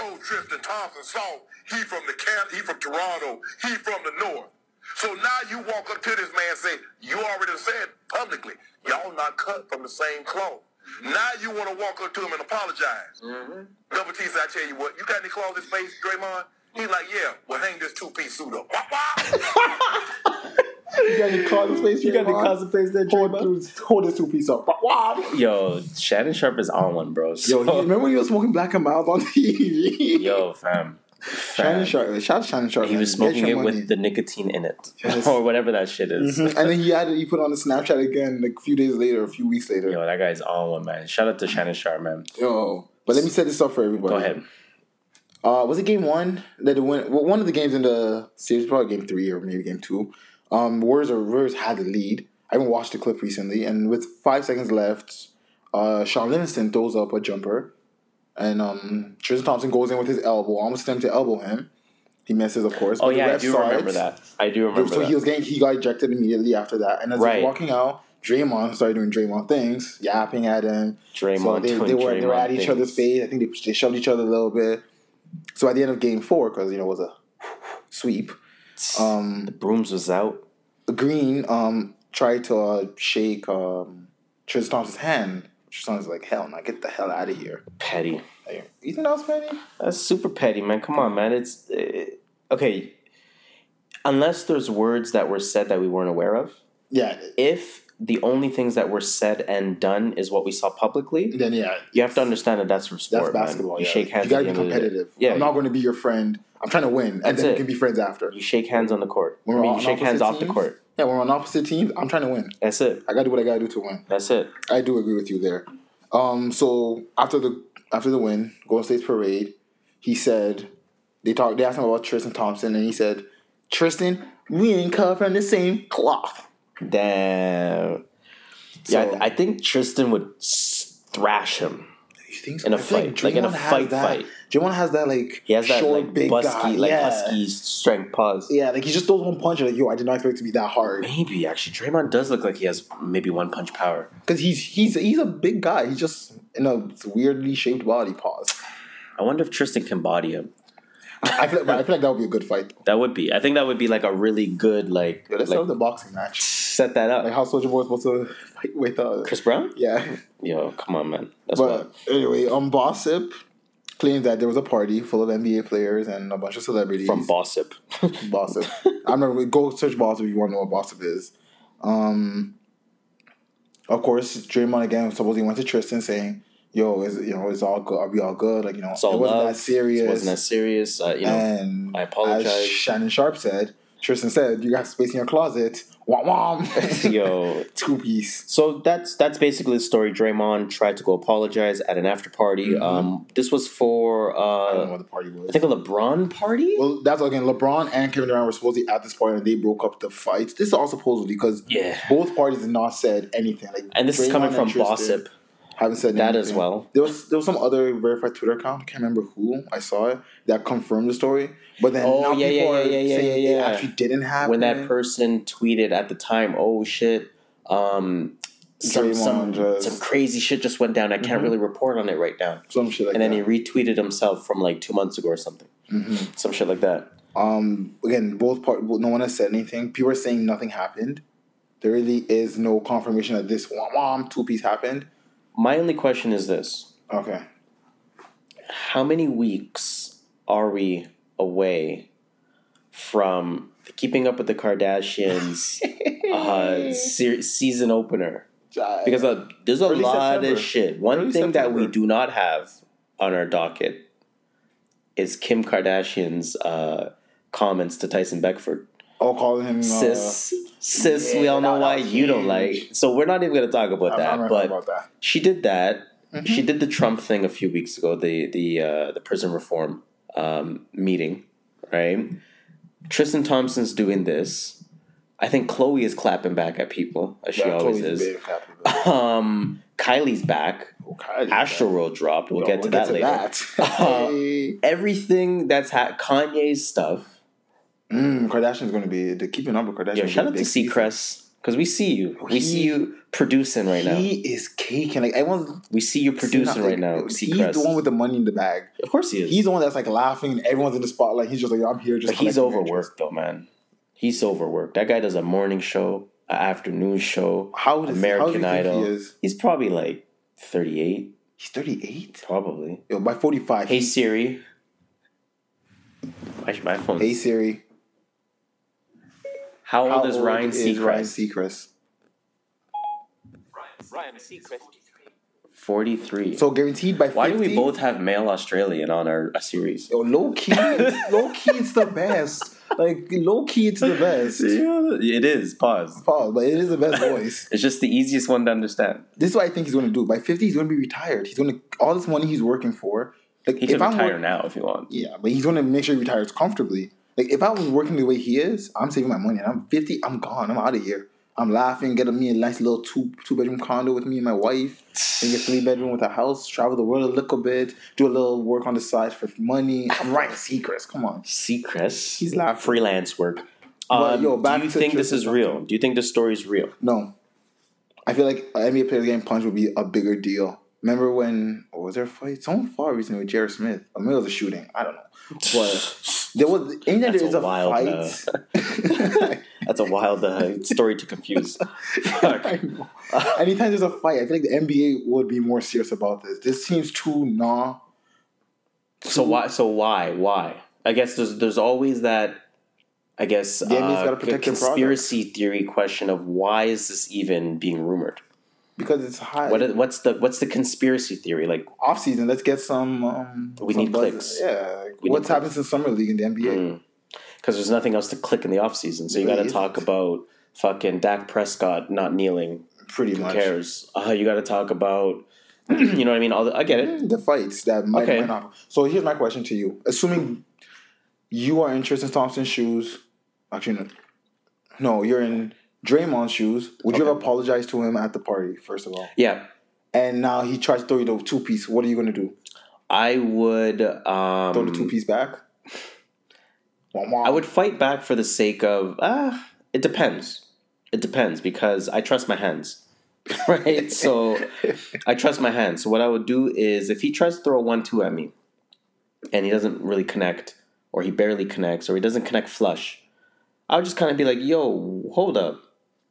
old Tristan Thompson saw he from the camp, he from Toronto, he from the north. So now you walk up to this man and say, you already said publicly, y'all not cut from the same cloth. Now you want to walk up to him and apologize. Mm-hmm. Double T said, I tell you what, you got any claws in his face, Draymond? He's like, yeah, well hang this two-piece suit up. Wah, wah. You got any cause his face? you got the Draymond? cosplays there, Hold, Draymond? hold this two piece up. Yo, Shannon Sharpe is on one, bro. Yo, So, you remember when you were smoking black and mild on TV? yo, fam. Shannon. Sharpe. Shout out to Shannon Sharpe. He was smoking it money. with the nicotine in it, Yes. or whatever that shit is. Mhm. and then he had. He put on the Snapchat again, like a few days later, a few weeks later. Yo, that guy's on one, man. Shout out to Shannon Sharpe, man. Yo, but let me set this up for everybody. Go ahead. Uh, was it game one that it went? Well, one of the games in the series, probably game three or maybe game two. Um, Warriors or Warriors had the lead. I haven't watched the clip recently, and with five seconds left, uh, Shaun Livingston throws up a jumper, and um, Tristan Thompson goes in with his elbow, almost attempts to elbow him. He misses, of course. Oh but the yeah, I do remember it. that. I do remember So that. he was getting he got ejected immediately after that, and as he Right. was walking out, Draymond started doing Draymond things, yapping at him. Draymond so they, they were they were at each things. other's face. I think they, they shoved each other a little bit. So at the end of game four, because you know it was a sweep, um, Brooms was out. Green um tried to uh, shake um Tristan Thompson's hand. Was like, "Hell, no, get the hell out of here." Petty. Like, you think that was petty? That's super petty, man. Come on, man. It's uh, okay. Unless there's words that were said that we weren't aware of. Yeah. If the only things that were said and done is what we saw publicly, Then yeah, you have to understand that that's for that's sport. man. basketball. You yeah. shake hands. You gotta be the end of the competitive. Yeah, I'm not going to be your friend. I'm trying to win, and That's then it. we can be friends after. you shake hands on the court. We're mean, on you shake hands opposite off the court. Yeah, we're on opposite teams, I'm trying to win. That's it. I gotta do what I gotta do to win. That's it. I do agree with you there. Um, so after the after the win, Golden State's parade, he said they talked. They asked him about Tristan Thompson, and he said, "Tristan, we ain't cut from the same cloth." Damn. Yeah, So- I, I think Tristan would thrash him. You think In a I fight, like in a fight fight. Draymond has that like He has that short, like big busky, guy. like yeah. husky strength pause. Yeah, like he just throws one punch and like, yo, I did not expect it to be that hard. Maybe actually, Draymond does look like he has maybe one punch power. Because he's he's he's a big guy. He's just in a weirdly shaped body. Pause. I wonder if Tristan can body him. I feel, I feel like that would be a good fight. That would be. I think that would be like a really good like. Yeah, let's like start with the boxing match. set that up. Like how Soulja Boy was supposed to fight with uh Chris Brown? yeah. Yo, come on, man. That's But what. anyway, um Bossip claimed that there was a party full of NBA players and a bunch of celebrities From Bossip. Bossip. I remember go search Bossip if you want to know what Bossip is. Um, of course, Draymond again supposedly went to Tristan saying, "Yo, is you know, it's all good. Are we all good? Like you know, it wasn't love. that serious. It wasn't that serious. Uh, you know, and I apologize. As Shannon Sharpe said, Tristan said, "You got space in your closet." Wham wham. yo. two piece. So that's that's basically the story. Draymond tried to go apologize at an after party. Um, this was for I don't know uh, what the party was. I think a LeBron party. Well, that's again. LeBron and Kevin Durant were supposedly at this party, and they broke up the fight. This is all supposedly because Yeah. both parties did not said anything. Like, and this is coming from Bossip. Haven't said That anything. as well. There was there was some other verified Twitter account. I can't remember who I saw it that confirmed the story. But then Oh, now yeah, people yeah, are yeah, yeah, saying yeah, it actually didn't happen. when that person tweeted at the time, "Oh shit, um, some some, Mm-hmm. some crazy shit just went down. I can't really report on it right now." some shit like And then that. he retweeted himself from like two months ago or something, Mm-hmm. some shit like that. um again, both part no one has said anything. People are saying nothing happened. There really is no confirmation that this wham wham two piece happened. My only question is this: Okay. How many weeks are we away from Keeping Up with the Kardashians uh, se- season opener? Because uh, there's a Early lot September. of shit. One Early thing that we September. do not have on our docket is Kim Kardashian's uh, comments to Tyson Beckford. Oh, calling him uh, Sis, sis, we all know why you don't like. So we're not even going to talk about I'm that. but about that. she did that. Mm-hmm. She did the Trump thing a few weeks ago, the the uh, the prison reform um, meeting, right? Tristan Thompson's doing this. I think Khloe is clapping back at people as she Yeah, always Khloe's is. Um, Kylie's back. Okay. Astroworld dropped. We'll Yo, get to that later. that. Uh, Everything that's ha- Kanye's stuff. Mm, Kardashian's going to be the keeping up with Kardashian. Yo, shout out to. Seacrest because we see you. We He- see you producing right now. He is caking. Like everyone's We see you producing right now. He's the one with the money in the bag. of course he is. He's the one that's like laughing and everyone's in the spotlight. He's just like, I'm here just. But he's overworked though, man. He's overworked. That guy does a morning show, an afternoon show, How old is he? How old do American think Idol. he is? He's probably like 38, He's 38. probably. Yo, by 45. Hey Siri. My, my phone. hey Siri. How old How is old Ryan is Ryan Seacrest? Seacrest? Ryan Seacrest. 43. So guaranteed by 50. why do we both have male Australian on our a series? Yo, low key, low key, it's the best. Like low key, it's the best. Yeah, it is. Pause. Pause, but it is the best voice. It's just the easiest one to understand. This is what I think he's going to do. By 50, he's going to be retired. He's going to all this money he's working for. Like He can I'm retire now if you want. Yeah, but he's going to make sure he retires comfortably. Like if I was working the way he is, I'm saving my money. And I'm 50, I'm gone. I'm out of here. I'm laughing, get me a nice little two two bedroom condo with me and my wife. Maybe a three bedroom with a house. Travel the world a little bit. Do a little work on the side for money. I'm writing Seacrest. Come on. Seacrest. He's laughing. Freelance work. But, Um, yo, back do you think this is real? Do you think this story is real? No. I feel like an NBA player getting punched would be a bigger deal. Remember when what was there a fight? Someone fought recently with Jared Smith. I mean, it was a shooting. I don't know. But there was anytime That's there's a a, wild, uh, fight. That's a wild uh, story to confuse. Anytime there's a fight, I feel like the NBA would be more serious about this. This seems too nah. So why? So why? Why? I guess there's there's always that. I guess The uh, conspiracy theory question of why is this even being rumored? Because it's high. What is, what's the what's the conspiracy theory? Like off season, let's get some. Um, We some need buzz. clicks. Yeah. like, what's happened since summer league in the NBA? because there's nothing else to click in the off season, so you got to talk about fucking Dak Prescott not kneeling. Pretty Who much. cares? Uh, you got to talk about. you know what I mean? All the, I get it. the fights that might, Okay. not. So here's my question to you: Assuming you are interested in Tristan Thompson's shoes, actually, no, no you're in Draymond's shoes. Would you Okay. ever apologize to him at the party? First of all, Yeah, and now he tries to throw you the two piece. What are you gonna do? I would. Um, Throw the two piece back? I would fight back for the sake of ah, it depends. It depends because I trust my hands. right? So I trust my hands. So what I would do is if he tries to throw a one two at me and he doesn't really connect, or he barely connects, or he doesn't connect flush, I would just kind of be like, yo, hold up.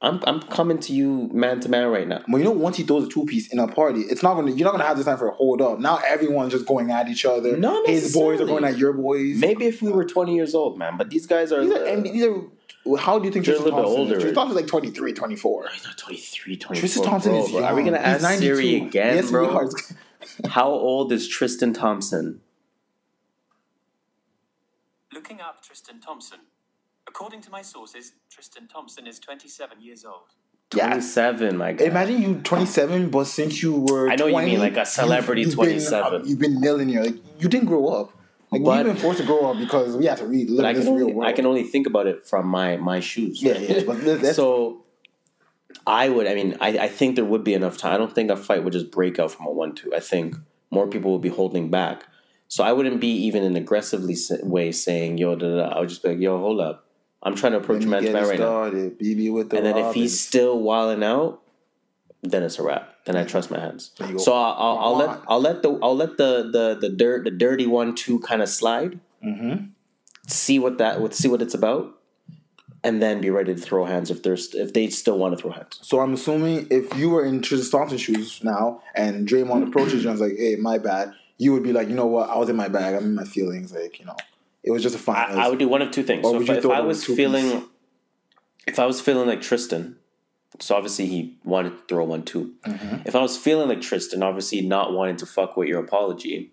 I'm I'm coming to you man to man right now. Well, you know, once he throws a two piece in a party, it's not gonna. You're not gonna have this time for a hold up. Now everyone's just going at each other. Not His boys are going at your boys. Maybe if we were 20 years old, man, but these guys are. These are, and these are. How do you think They're Tristan Thompson? older. Is? Tristan Thompson's like 23, 24. He's not 23, 24. Tristan Thompson bro, is bro. young. Are we gonna He's ask Siri again, Yes, bro? How old is Tristan Thompson? Looking up Tristan Thompson. According to my sources, Tristan Thompson is 27 years old. Yeah. 27, my guy. Imagine you 27, but since you were I know what you 20, mean, like a celebrity you've, you've 27. Been, you've been millionaire. Like you didn't grow up. Like But- we've been forced to grow up because we have to read live I this can, real only, world. I can only think about it from my my shoes. Yeah, right? yeah, but that's- so I would. I mean, I, I think there would be enough time. I don't think a fight would just break out from a one-two. I think more people would be holding back. So I wouldn't be even in aggressively way saying yo. Da, da, da. I would just be like yo, hold up. I'm trying to approach Let me man to get man it right now. started. BB with the And then if he's still wilding out, then it's a wrap. Then I trust my hands. Go. So I'll, I'll, I'll let I'll let the I'll let the the the dirt the dirty one two kind of slide. Mhm. See what that would see what it's about, and then be ready to throw hands if there's if they still want to throw hands. So I'm assuming if you were in Tristan Thompson's shoes now and Draymond approaches you and was like, "Hey, my bad," you would be like, "You know what? I was in my bag. I'm in my feelings. Like, you know, it was just a fine." I, I would do one of two things. Or So if, you if I was two-piece? feeling, if I was feeling like Tristan, so obviously he wanted to throw one too. Mm-hmm. If I was feeling like Tristan, obviously not wanting to fuck with your apology,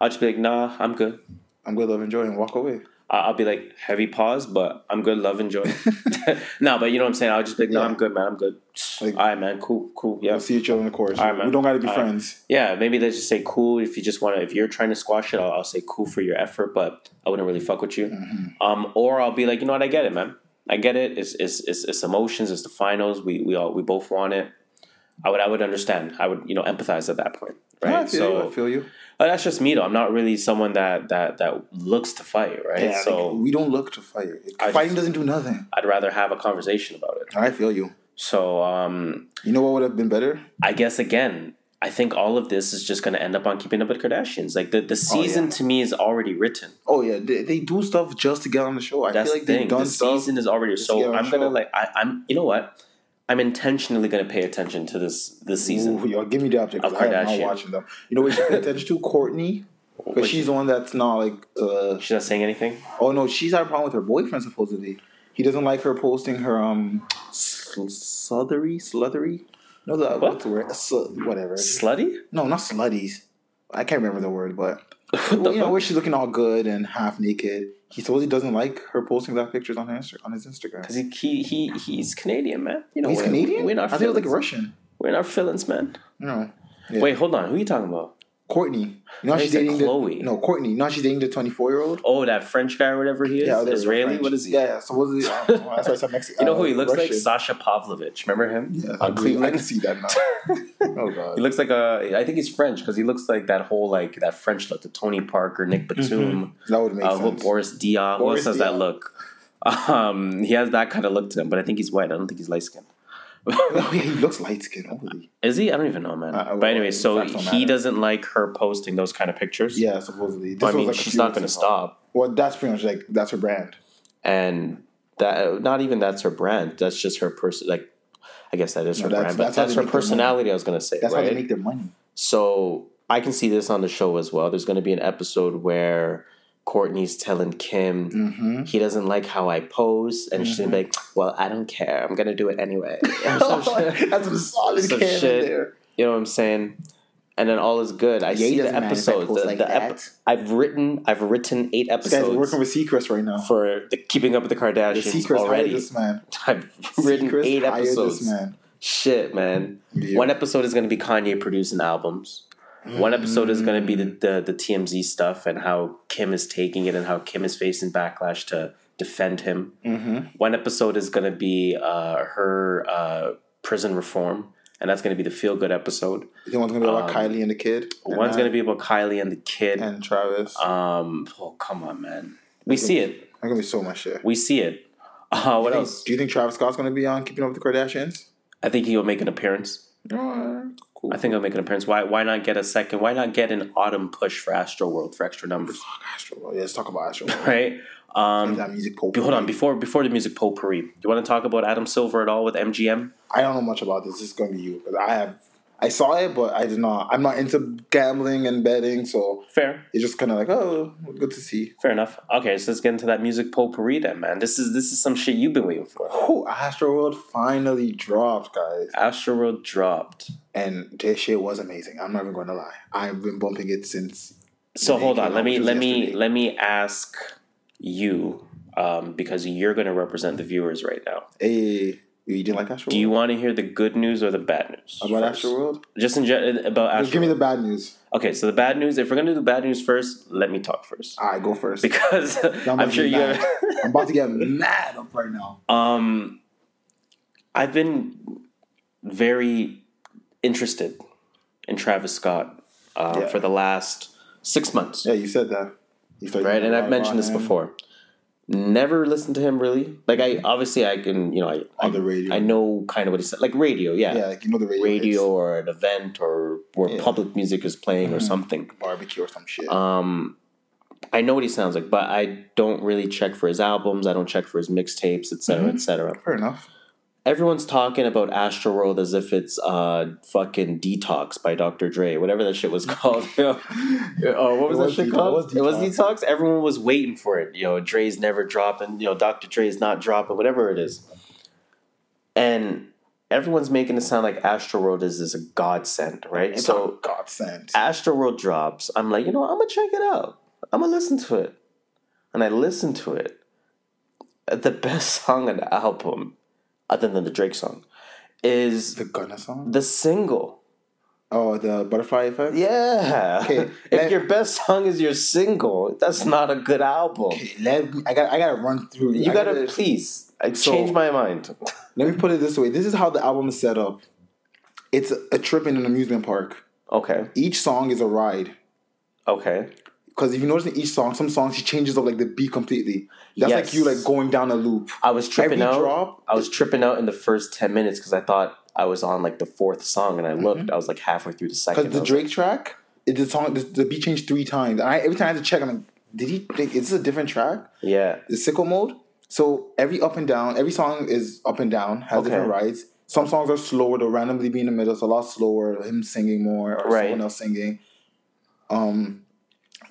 I'd just be like, nah, I'm good. I'm good, love, enjoy, and walk away. I'll be like heavy pause, but I'm good. Love, enjoy. no, but you know what I'm saying. I'll just be like, no, Yeah. I'm good, man. I'm good. Like- All right, man. Cool, cool. Yeah, We'll see each other in the course. All right, man. we don't got to be All right. friends. yeah. Maybe let's just say cool. If you just want to, if you're trying to squash it, I'll, I'll say cool for your effort, but I wouldn't really fuck with you. Mm-hmm. Um, or I'll be like, you know what? I get it, man. I get it. It's it's it's, it's emotions. It's the finals. We we all we both want it. I would I would understand. I would you know empathize at that point, right? I feel you. I feel you. Uh, that's just me though. I'm not really someone that that that looks to fight, right? Yeah, so like, we don't look to fight. I Fighting just- doesn't do nothing. I'd rather have a conversation about it. I feel you. So um, You know what would have been better? I guess again, I think all of this is just going to end up on Keeping Up with Kardashians. Like the the season Oh, yeah. to me is already written. Oh yeah, they, they do stuff just to get on the show. I That's feel like the they've thing. done The stuff. season is already just to get so. I'm gonna show. like. I, I'm. You know what? I'm intentionally gonna pay attention to this this season. Ooh, yo, give me the object. I am not watching them. You know what you should pay attention to? Kourtney. Because she's the one that's not like. Uh, She's not saying anything. oh no, she's had a problem with her boyfriend supposedly. He doesn't like her posting her um sl- sluthery sluthery. No, the What? what's the word? Sl- whatever. Slutty? No, not slutties. I can't remember the word, but What the you know fuck? where she's looking all good and half naked. He supposedly doesn't like her posting that pictures on her Insta- on his Instagram. Because he, he he he's Canadian, man. You know He's we're- Canadian. We're our I was like. Russian. We're in our feelings, man. No. Yeah. Wait, hold on. Who are you talking about? Kourtney. You know she's dating Khloe. The, no, Kourtney. You know she's dating the twenty four year old. Oh, that French guy or whatever he is. Yeah, Israeli. French. What is he? Yeah, yeah. So what is he? Well, that's why I said Mexican. You know who he looks like? Sasha Pavlovic. Remember him? Yeah, I, on I Cleveland. can see that now. oh god. He looks like a. I think he's French because he looks like that whole like that French look, the Tony Parker, Nick Batum, that would make uh, sense. Boris Diaw. Boris else has that look? Um, he has that kind of look to him, but I think he's white. I don't think he's light skinned. Oh, yeah, he looks light skinned. Holy. Is he? I don't even know, man. Uh, but anyway, so he matter. doesn't like her posting those kind of pictures. Yeah, supposedly. This I mean, like she's not going to stop, Well, that's pretty much like that's her brand. and that not even that's her brand. That's just her person. Like, I guess that is No, her that's- brand, but that's how that's, her make their money. personality. I was going to say, That's right? how they make their money. So I can see this on the show as well. There's going to be an episode where Kourtney's telling Kim Mm-hmm. he doesn't like how I pose, and she's gonna be like, "Well, I don't care. I'm gonna do it anyway." That's a solid shit. there. You know what I'm saying? And then all is good. I Yeah, see the doesn't mind if I episodes. The, like the ep-. I've written. I've written eight This guy's episodes working with Seacrest right now. for the Keeping Up with the The Kardashians Seacrest hired already. this man. I've written Seacrest eight episodes. Man. Shit, man. Yeah. One episode is going to be Kanye producing albums. One episode is going to be the, Mm. the the TMZ stuff and how Kim is taking it and how Kim is facing backlash to defend him. Mm-hmm. One episode is going to be uh, her uh, prison reform, and that's going to be the feel good episode. The one's gonna be about Um, Kylie and the kid. and One's going to be about Kylie and the kid. and Travis. Um, oh come on, man. We see it. There's gonna be so much shit. We see it. Uh, what Do else? think- Do you think Travis Scott's gonna be on Keeping Up with the Kardashians? I think he'll make an appearance. Oh, cool. I think I'll make an appearance. Why? Why not get a second? Why not get an autumn push for Astroworld for extra numbers? Astro. World. Yeah, let's talk about Astro. World. right? Um, that music potpourri. Hold on, before before the music potpourri, Do you want to talk about Adam Silver at all with MGM? I don't know much about this. This is going to be you because I have I saw it, but I did not. I'm not into gambling and betting, so fair. It's just kind of like, oh, good to see. Fair enough. Okay, so let's get into that music potpourri then, man. This is this is some shit you've been waiting for. Oh, Astroworld finally dropped, guys. Astroworld dropped, and this shit was amazing. I'm not even going to lie. I've been bumping it since. So hold on. Let me let yesterday. me let me ask you um, because you're going to represent the viewers right now. Hey. You didn't like Astroworld? Do you want to hear the good news or the bad news? About first? Astroworld? Just in general, about Astroworld. Give me the bad news. Okay, so the bad news, if we're going to do the bad news first, let me talk first. All right, go first. Because I'm sure you're. I'm about to get mad up right now. Um, I've been very interested in Travis Scott uh, yeah. for the last six months. Yeah, you said that. You right, and I've mentioned this before never listened to him really. Like I obviously I can you know I on the radio I know kind of what he said like radio yeah yeah like you know the radio radio hits. or an event or where yeah. public music is playing mm-hmm. or something barbecue or some shit. Um, I know what he sounds like, but I don't really check for his albums. I don't check for his mixtapes, etc., mm-hmm. etc. Fair enough everyone's talking about Astroworld as if it's uh fucking Detox by Dr. Dre, whatever that shit was called. uh, what was, was that shit called? It was, it was Detox. Everyone was waiting for it. You know, Dre's never dropping. You know, Dr. Dre's not dropping. Whatever it is, and everyone's making it sound like Astroworld is is a godsend, right? It's so godsend. Astroworld drops. I'm like, you know, I'm gonna check it out. I'm gonna listen to it, and I listen to it. The best song on the album other than the Drake song, is the Gunna song, the single. Oh, the butterfly effect. Yeah. Okay. if let, your best song is your single, that's not a good album. Okay, let I got. I got to run through. You got to please. I so, changed my mind. let me put it this way. This is how the album is set up. It's a, a trip in an amusement park. Okay. Each song is a ride. Okay. Because if you notice in each song, some songs she changes up like the beat completely. That's yes. like you like going down a loop. I was tripping Every out. Drop, I was tripping out in the first ten minutes because I thought I was on like the fourth song, and I looked. Mm-hmm. I was like halfway through the second. Because the Drake like, track, it, the song, the, the, beat changed three times. And I, every time I had to check, I'm like, did he? Like, is this a different track? Yeah. The Sicko Mode. So every up and down, every song is up and down, has okay. different rides. Some songs are slower. They'll randomly be in the middle. It's a lot slower. Him singing more, or right. someone else singing. Um,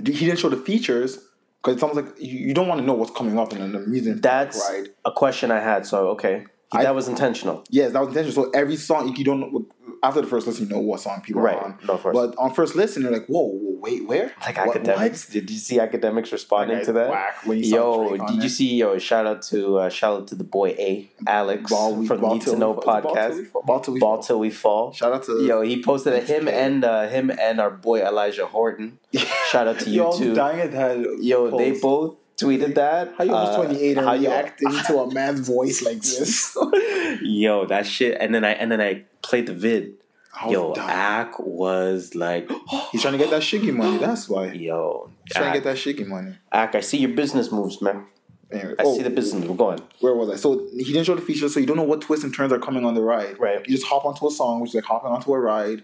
he didn't show the features because it sounds like you, don't want to know what's coming up in an amusement That's ride. a question I had. So okay, I, that was intentional. Yes, that was intentional. So every song you don't after the first listen, you know what song people right. are on. No. But on first listen, you're like, whoa, whoa wait, where? Like what, Akademiks. What? Did you see Akademiks responding to that? Whack when you yo, did you see? Yo, shout out to uh, shout out to the boy A Alex ball, we, from Need to Know podcast. Ball till, we, ball till we fall. Shout out to yo. He posted it. Him and uh, him and our boy Elijah Horton. shout out to you too. Dying that yo, post. they both tweeted that. How you almost uh, 28 and how you to a man's voice like this? Yo, that shit. And then I and then I played the vid. Yo, Ak was like, he's trying to get that shiggy money. That's why. Yo, he's trying to get that shiggy money. Ak, I see your business moves, man. Anyway, I oh, see the business We're going. Where was I? So he didn't show the features, so you don't know what twists and turns are coming on the ride. Right. You just hop onto a song, which is like hopping onto a ride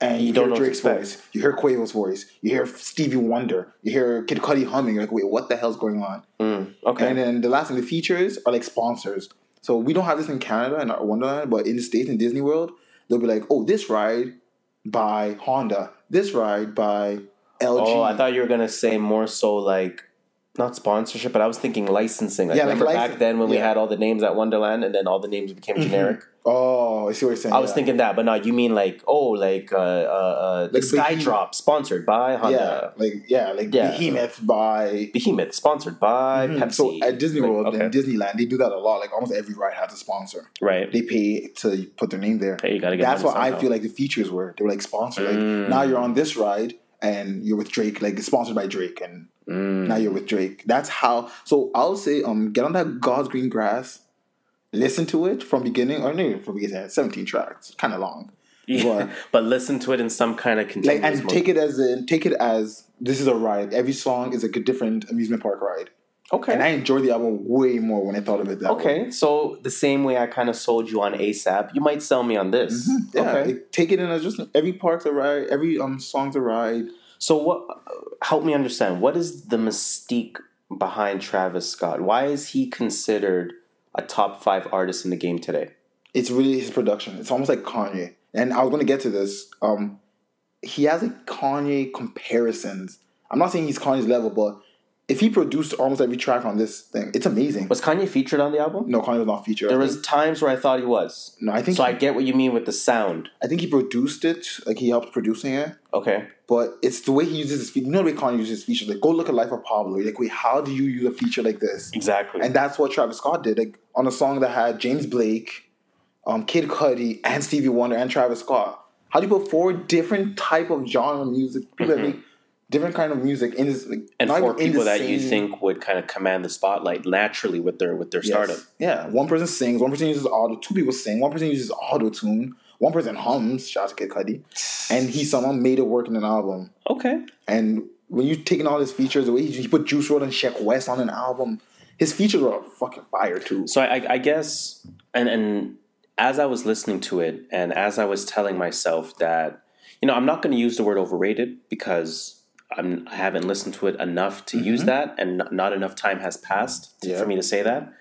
and you, you don't hear Drake's voice, you hear Quavo's voice, you hear Stevie Wonder, you hear Kid Cudi humming. You're like, wait, what the hell's going on? Mm, okay. And then the last thing, the features are like sponsors. So we don't have this in Canada and our Wonderland, but in the States in Disney World, they'll be like, oh, this ride by Honda, this ride by LG. Oh, I thought you were gonna say more so like not sponsorship, but I was thinking licensing. Like, yeah, remember like license- back then when yeah. we had all the names at Wonderland, and then all the names became mm-hmm. generic. Oh, I see what you're saying. I was thinking that, but no, you mean like oh, like uh, uh, uh like Sky Drop sponsored by Honda. Yeah, like yeah, like yeah. Behemoth by Behemoth sponsored by mm-hmm. Pepsi. So at Disney World like, okay. and Disneyland, they do that a lot. Like almost every ride has a sponsor. Right. They pay to put their name there. Hey, you gotta get. That's what I feel like the features were. They were like sponsored. Mm. Like now you're on this ride and you're with Drake. Like it's sponsored by Drake and. Mm. Now you're with Drake. That's how. So I'll say, um, get on that God's green grass listen to it from beginning or no from beginning 17 tracks kind of long yeah, but, but, listen to it in some kind of continuous like, and mode. take it as in take it as this is a ride every song is like a different amusement park ride okay and i enjoy the album way more when i thought of it that okay way. so the same way i kind of sold you on asap you might sell me on this mm-hmm. yeah okay. like, take it in as just every park's a ride every um song's a ride so what help me understand what is the mystique behind Travis Scott? Why is he considered a top five artist in the game today? It's really his production. It's almost like Kanye. And I was going to get to this. Um, he has like Kanye comparisons. I'm not saying he's Kanye's level, but if he produced almost every track on this thing, it's amazing. Was Kanye featured on the album? no, Kanye was not featured. There was times where I thought he was. no, I think So he, I get what you mean with the sound. I think he produced it. Like he helped producing it. Okay. But it's the way he uses his features. You know the way Kanye uses his features. Like, go look at Life of Pablo. Like, wait, how do you use a feature like this? Exactly. And that's what Travis Scott did. Like on a song that had James Blake, um, Kid Cudi, and Stevie Wonder and Travis Scott. How do you put four different type of genre music? People that make different kind of music in this, like, and for people that you think would kind of command the spotlight naturally with their with their Yes. stardom. Yeah, one person sings, one person uses auto, two people sing, one person uses auto tune, one person hums. Shout out to Kid Cudi, and he somehow made it work in an album. Okay. And when you're taking all his features, the way he, he put Juice WRLD and Sheck West on an album, his features were fucking fire too. So I, I, I guess, and and as I was listening to it, and as I was telling myself that, you know, I'm not going to use the word overrated because I'm I haven't listened to it enough to use that, and not, not enough time has passed Yeah. for me to say that.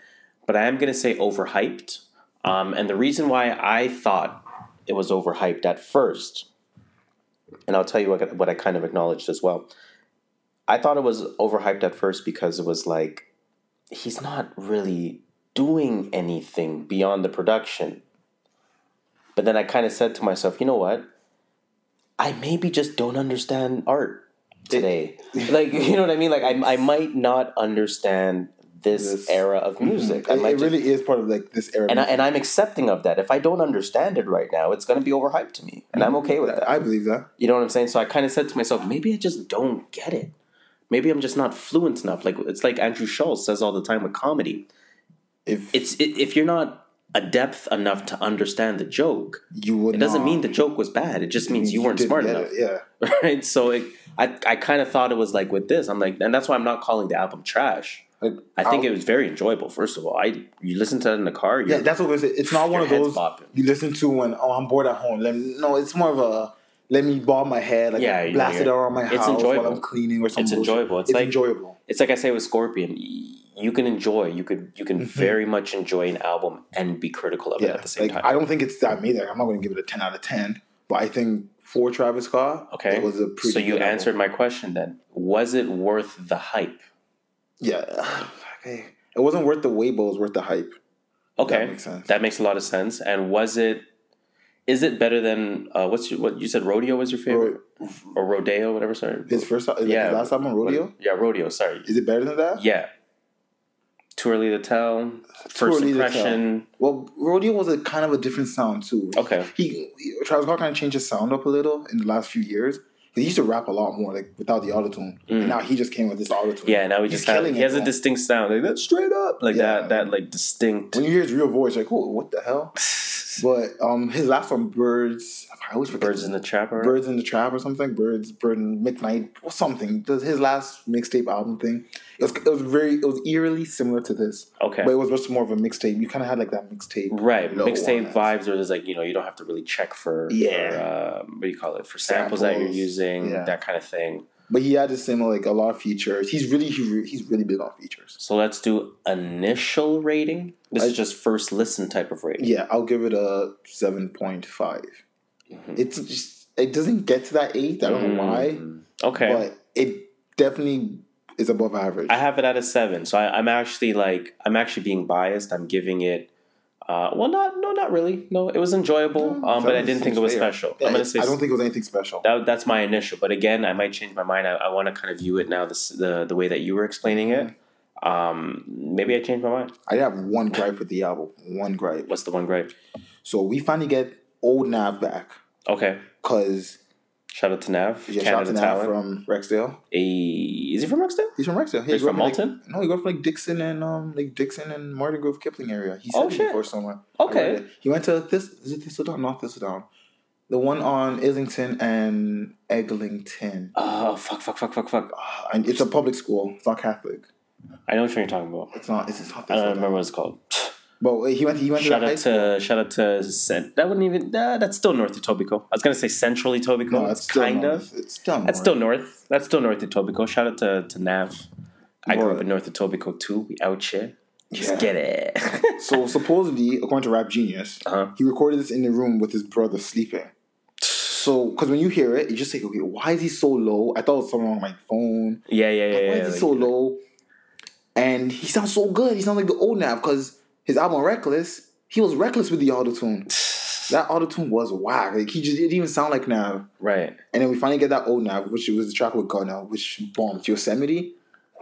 But I am going to say overhyped, um, and the reason why I thought it was overhyped at first, and I'll tell you what what I kind of acknowledged as well. I thought it was overhyped at first because it was like he's not really doing anything beyond the production. But then I kind of said to myself, you know what? I maybe just don't understand art today. like, you know what I mean? Like, I, I might not understand this, This- era of mm-hmm. music. I It, might it just- really is part of like this era. and, I, and I'm accepting of that. If I don't understand it right now, it's going to be overhyped to me. And I'm okay with mm-hmm. that. I believe that. You know what I'm saying? So I kind of said to myself, maybe I just don't get it. Maybe I'm just not fluent enough. Like it's like Andrew Schulz says all the time with comedy. If It's it, if you're not adept enough to understand the joke, you would, not it doesn't mean the joke was bad. It just means you weren't smart enough, it, Yeah, right? So it, I I kind of thought it was like with this. I'm like, and that's why I'm not calling the album trash. like, I think I'll- it was very enjoyable. First of all, I you listen to it in the car. Yeah, that's what it is. It's not one of those bopping. you listen to when oh I'm bored at home. Let me, no, it's more of a let me bob my head, like Yeah, blast it around my it's house enjoyable. while I'm cleaning or something. It's enjoyable. It's It's, like- enjoyable. it's like I say with Scorpion. You can enjoy. You could you can very much enjoy an album and be critical of it Mm-hmm. At the same like time. I don't think it's that me. amazing. I'm not going to give it a ten out of ten, but I think for Travis Scott, Okay. it was a pretty. so you good album. answered my question then. Was it worth the hype? Yeah, okay. It wasn't worth the wait, but it was worth the hype. Okay, makes sense. That makes a lot of sense. And was it? Is it better than uh, what's your, what you said? Rodeo was your favorite, or Rodeo, whatever. Sorry, His first, like, Yeah. his last album, Rodeo. Yeah, Rodeo. Sorry. Is it better than that? Yeah. Too early to tell. First early to impression. Well, Rodeo was a kind of a different sound too. Okay. He, he Travis Scott kind of changed his sound up a little in the last few years. He used to rap a lot more, like without the autotune. And now he just came with this autotune. Mm. Yeah. Now he He's just has, killing he it, has a man. distinct sound like that straight up like Yeah. that that like distinct. When you hear his real voice, like, oh, what the hell? but um, his last one, Birds. I always forget. Birds in the Trap. or- Birds in the Trap or something. Birds, Bird and Midnight or something. Does his last mixtape album thing? It was, it was very, it was eerily similar to this, Okay. but it was much more of a mixtape. You kind of had like that mixtape, Right, mixtape vibes, or there's like you know you don't have to really check for Yeah. for, uh, what do you call it for samples, that you're using, yeah. that kind of thing. But he had the same like a lot of features. He's really he, he's really big on features. So let's do initial rating. This I- is just first listen type of rating. Yeah, I'll give it a seven point five. It's just it doesn't get to that eight. I don't know why, Mm, Okay, but it definitely is above average. I have it at a seven. So I, I'm actually like I'm actually being biased. I'm giving it. Uh, well, not no, not really. No, it was enjoyable, um, but I didn't think it was fair. special. Yeah, I'm gonna say I don't think it was anything special. that, that's my initial. But again, I might change my mind. I, I want to kind of view it now this, the the way that you were explaining it. Um, maybe I changed my mind. I have one gripe with the album. One gripe. What's the one gripe? So we finally get old Nav back Okay, because shout out to Nav, yeah, shout out to Nav from Rexdale. A- is he from Rexdale? He's from Rexdale. He's he grew from in, like- Malton? no, he grew up like Dixon and um like Dixon and Martin Grove Kipling area. He said Oh, shit. before somewhere. Okay. I read it. He went to this is it Thistledown? Not Thistledown. The one on Islington and Eglinton. Oh fuck, fuck, fuck, fuck, fuck. Uh, and it's a public school. It's not Catholic. I know what you're talking about. It's not. It's, it's not I don't remember what it's called. But he went. He went Shout to the out to shout out to Cent. That wouldn't even. Uh, that's still north Etobicoke. I was gonna say central Etobicoke. No, it's still kind north. of. It's still That's still north. That's still north Etobicoke. Shout out to to Nav. I grew up in North Etobicoke too. We out here. Just Yeah. get it. So supposedly, according to Rap Genius, Uh-huh. he recorded this in the room with his brother sleeping. So, because when you hear it, you just think, okay, why is he so low? I thought it was something wrong with my phone. yeah, yeah, yeah. Like, why yeah, is he like- so low? And he sounds so good. He sounds like the old Nav because his album Reckless, he was reckless with the auto tune. That auto tune was whack. Like he just it didn't even sound like Nav. Right. And then we finally get that old Nav, which was the track with Gunna, which bombed Yosemite.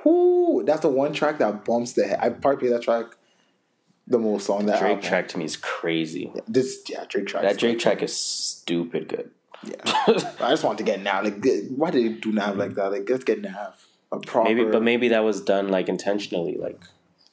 Whoo! That's the one track that bumps the head. I probably play that track the most on that Drake album. track to me is crazy. This yeah, Drake track. That Drake track is stupid good. Yeah. I just want to get Nav. Like, why did they do Nav like that? Like, let's get Nav. A proper. Maybe, but maybe that was done like intentionally. Like,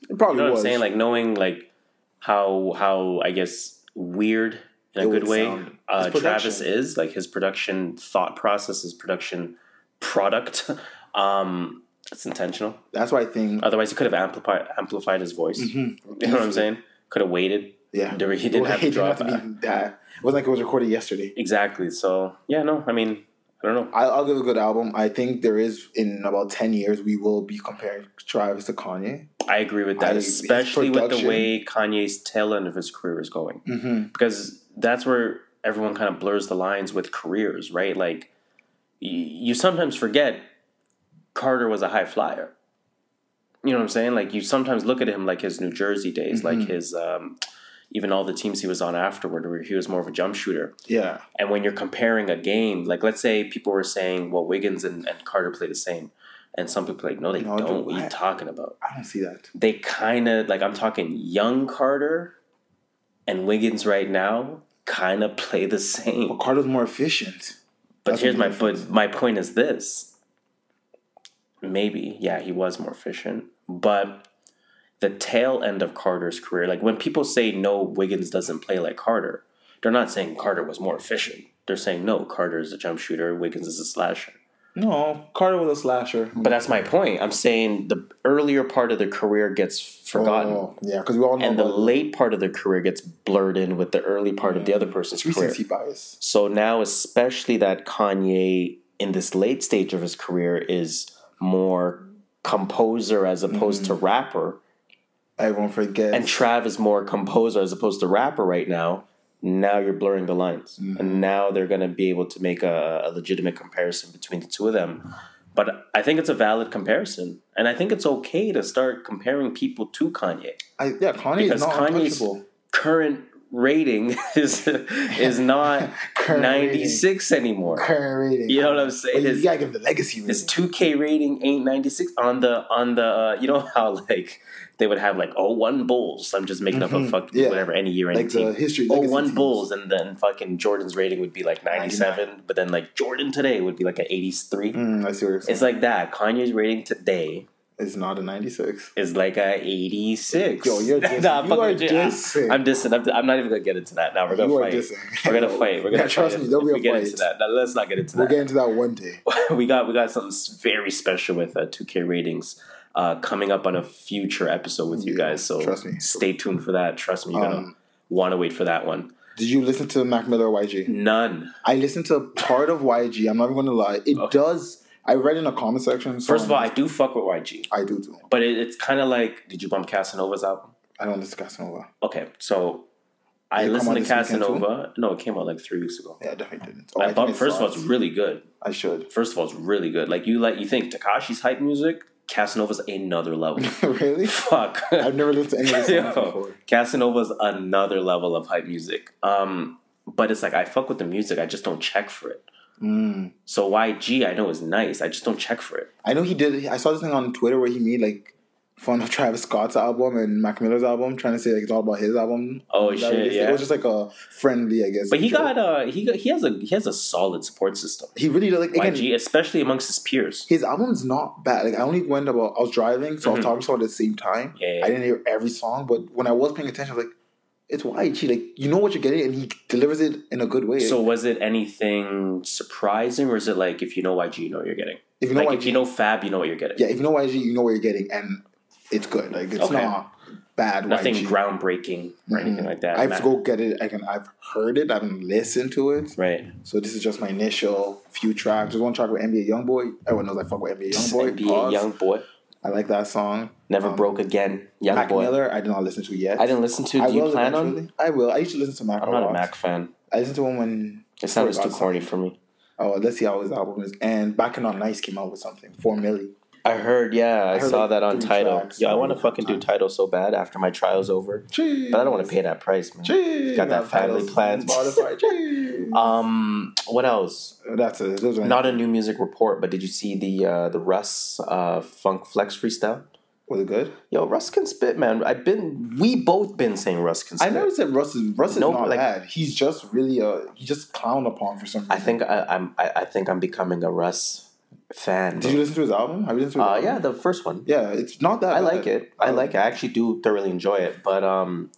it probably you know what was. I'm saying? Like knowing like how how I guess weird in a It good way uh, Travis is like his production thought process, his production product. um, it's intentional. That's why I think. Otherwise, he could have amplified amplified his voice. You know what I'm saying? Could have waited. Mm-hmm. Yeah, he didn't have to drop have to be that. It wasn't like it was recorded yesterday. Exactly. So yeah, no, I mean, I don't know. I, I'll give a good album. I think there is in about ten years we will be comparing Travis to Kanye. I agree with that, I- especially with the way Kanye's tail end of his career is going. Mm-hmm. because that's where everyone kind of blurs the lines with careers, right? Like y- you sometimes forget Carter was a high flyer. You know what I'm saying? Like you sometimes look at him like his New Jersey days, Mm-hmm. like his um, even all the teams he was on afterward, where he was more of a jump shooter. Yeah, And when you're comparing a game, like let's say people were saying, well, Wiggins and, and Carter play the same. And some people are like, no, they No, don't. dude, What are you talking about? I don't see that. They kind of, like, I'm talking young Carter and Wiggins right now kind of play the same. But Carter's more efficient. But That's here's my but my point is this. Maybe, yeah, he was more efficient, but the tail end of Carter's career, like when people say no, Wiggins doesn't play like Carter, they're not saying Carter was more efficient. They're saying no, Carter is a jump shooter, Wiggins is a slasher. No, Carter was a slasher. But that's my point. I'm saying the earlier part of the career gets forgotten. Oh, yeah, because we all know And the about late part of the career gets blurred in with the early part of the other person's the career. recency bias. So now, especially that Kanye in this late stage of his career is more composer as opposed to mm. rapper, Everyone forgets. and Trav is more composer as opposed to rapper right now. Now you're blurring the lines, and now they're going to be able to make a, a legitimate comparison between the two of them. But I think it's a valid comparison, and I think it's okay to start comparing people to Kanye I, yeah, Kanye is because not Kanye's current rating is is not Current rating. 96 anymore. Current rating. You know what I'm saying? you His, gotta give the legacy rating. his 2K rating ain't 96 on the on the uh, you know how like they would have like oh one Bulls. I'm just making up a fuck Yeah. whatever any year any like the team. history. Oh, one teams. Bulls, and then fucking Jordan's rating would be like 97, but then like Jordan today would be like an 83. Mm, I see what you're saying. It's like that. Kanye's rating today is not a 96. is like a 86. Yo, you're dissing. Nah, You are dissing. I'm dissing. I'm, I'm not even gonna get into that now. We're gonna You fight. We're gonna fight. We're gonna Yeah, trust fight me, if- there'll if be a we get fight. into that. Now, let's not get into that. We'll get into that one day. we got we got something very special with uh, 2K ratings uh, coming up on a future episode with you guys. So trust me. stay tuned for that. Trust me, you're gonna Um, want to wait for that one. Did you listen to Mac Miller or YG? None. I listened to part of YG. I'm not even going to lie. It Okay. does. I read in the comment section. so First of all, I do fuck with YG, I do too. but it, it's kind of like, did you bump Casanova's album? I don't listen to Casanova. Okay, so I listened to this weekend too? Casanova. No, it came out like three weeks ago. Yeah, I definitely didn't. Oh, I think bumped. First of all, it's really good. I should. First of all, it's really good. Like you like you think Tekashi's hype music, Casanova's another level. really? Fuck. I've never listened to any of this before. Casanova's another level of hype music. Um, but it's like I fuck with the music, I just don't check for it. Mm. So YG, I know is nice, I just don't check for it. I know he did. I saw this thing on Twitter where he made like fun of Travis Scott's album and Mac Miller's album, trying to say like it's all about his album. Oh, shit, released. yeah. It was just like a friendly, I guess. But he joke. got uh he got he has a he has a solid support system. He really does. Like again, YG, especially amongst his peers. his album's not bad. Like I only went about. I was driving, so I was Mhm. talking to someone at the same time. Yeah, yeah. I didn't hear every song, but when I was paying attention, I was like, "It's YG. Like you know what you're getting, and he delivers it in a good way. So was it anything surprising, or is it like if you know YG, you know what you're getting? if you know like YG, if you know Fab, you know what you're getting. yeah, if you know YG, you know what you're getting, and it's good. Like it's Okay. not bad. Nothing YG. groundbreaking or anything Mhm. like that. I have to go get it. I can. I've heard it. I haven't listened to it. Right. So this is just my initial few tracks. Just one track with NBA YoungBoy. Everyone knows I fuck with NBA YoungBoy. NBA Pause. young boy. I like that song. Never Um, broke again. Young Mac boy. Miller, I did not listen to yet. I didn't listen to. I Do you will plan on? I will. I used to listen to Mac. I'm a not a lot. Mac fan. I listened to him when. It sounds too corny for me. Oh, let's see how his album is. And Back on Nice came out with something. Four milli. I heard, yeah, I, heard, saw like, that on Tidal. tracks. Yeah, I I want to fucking do Tidal so bad after my trial's over, but I don't want to pay that price, man. Jeez. Got that family plan. Um, what else? That's it. Those are Not a new music report, but did you see the uh, the Russ uh, Funk Flex freestyle? Was it good? Yo, Russ can spit, man. I've been, we both been saying Russ can I spit. never said Russ is Russ is No, not like- bad. He's just really a he just clown upon for some reason. I think I, I'm, I, I think I'm becoming a Russ fan. Did you listen to his album? Have you listened to his Uh, album? yeah, the first one. Yeah, it's not that I bad. like it. I Um, like it. I actually do thoroughly enjoy it. But um,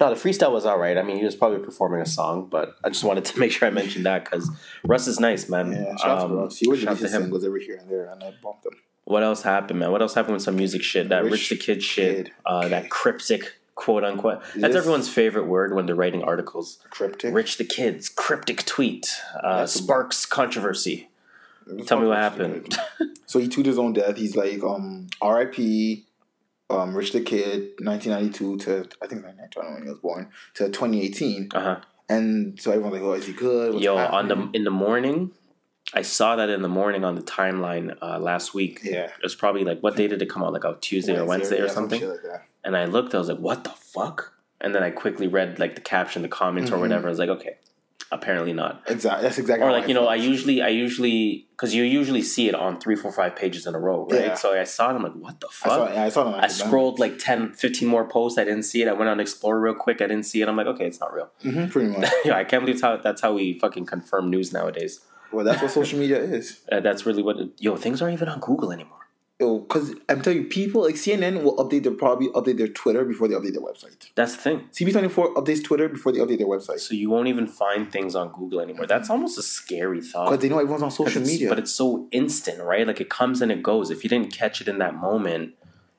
no, the freestyle was all right. I mean, he was probably performing a song, but I just wanted to make sure I mentioned that because Russ is nice, man. Yeah, shout out to Um, Russ. He always shout to him. singles every here and there, and I bumped them. What else happened, man? What else happened with some music shit? That Rich, Rich the Kid shit. Kid. Uh, that cryptic quote unquote. That's Yes. everyone's favorite word when they're writing articles. Cryptic. Rich the Kid's cryptic tweet uh, sparks controversy. Tell me what happened. So he tweeted his own death. He's like, um, R.I.P. Um, Rich the Kid, 1992 to I think 1992 I don't know when he was born to 2018, uh huh. and so everyone's like, "Oh, is he good?" What's Yo, on the in the morning, I saw that in the morning on the timeline uh, last week. yeah, It was probably like what day did it come out? Like a Tuesday or Wednesday or yeah, some something. shit like that. And I looked, I was like, what the fuck? And then I quickly read like the caption, the comments or Mhm. whatever. I was like, okay, apparently not. Exactly. That's exactly. Or like you know, I usually I usually because you usually see it on three, four, five pages in a row, right? Yeah. So I saw it. I'm like, what the I saw, fuck? yeah, I saw it I scrolled like 10, 15 more posts. I didn't see it. I went on Explorer real quick. I didn't see it. I'm like, okay, it's not real. Mhm, pretty much. yeah, I can't believe how that's how we fucking confirm news nowadays. Well, that's what social media is. Uh, that's really what. It, yo, things aren't even on Google anymore. Oh, because I'm telling you, people like CNN will update their probably update their Twitter before they update their website. That's the thing. CP24 updates Twitter before they update their website So you won't even find things on Google anymore. That's almost a scary thought. because they know everyone's on social media. But it's so instant, right? Like it comes and it goes. If you didn't catch it in that moment,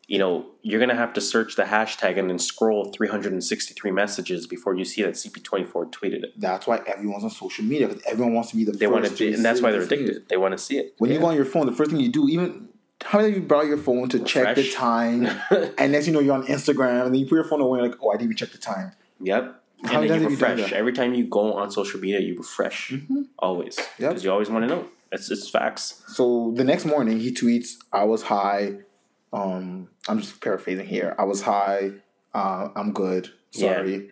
you know, you're gonna have to search the hashtag and then scroll 363 messages before you see that CP24 tweeted it. that's why everyone's on social media because everyone wants to be the They first. want to be, and that's why they're addicted. They want to see it. When you Yeah. go on your phone, the first thing you do, even how many of you brought your phone to check the time, and next you know you're on Instagram, and then you put your phone away, like, oh, I didn't even check the time. Yep. How and many then you refresh. Every time you go on social media, you refresh. Always. Yep. Because you always want to know. It's, it's facts. So the next morning, he tweets, "I was high. Um, I'm just paraphrasing here. I was high. Uh, I'm good. Sorry."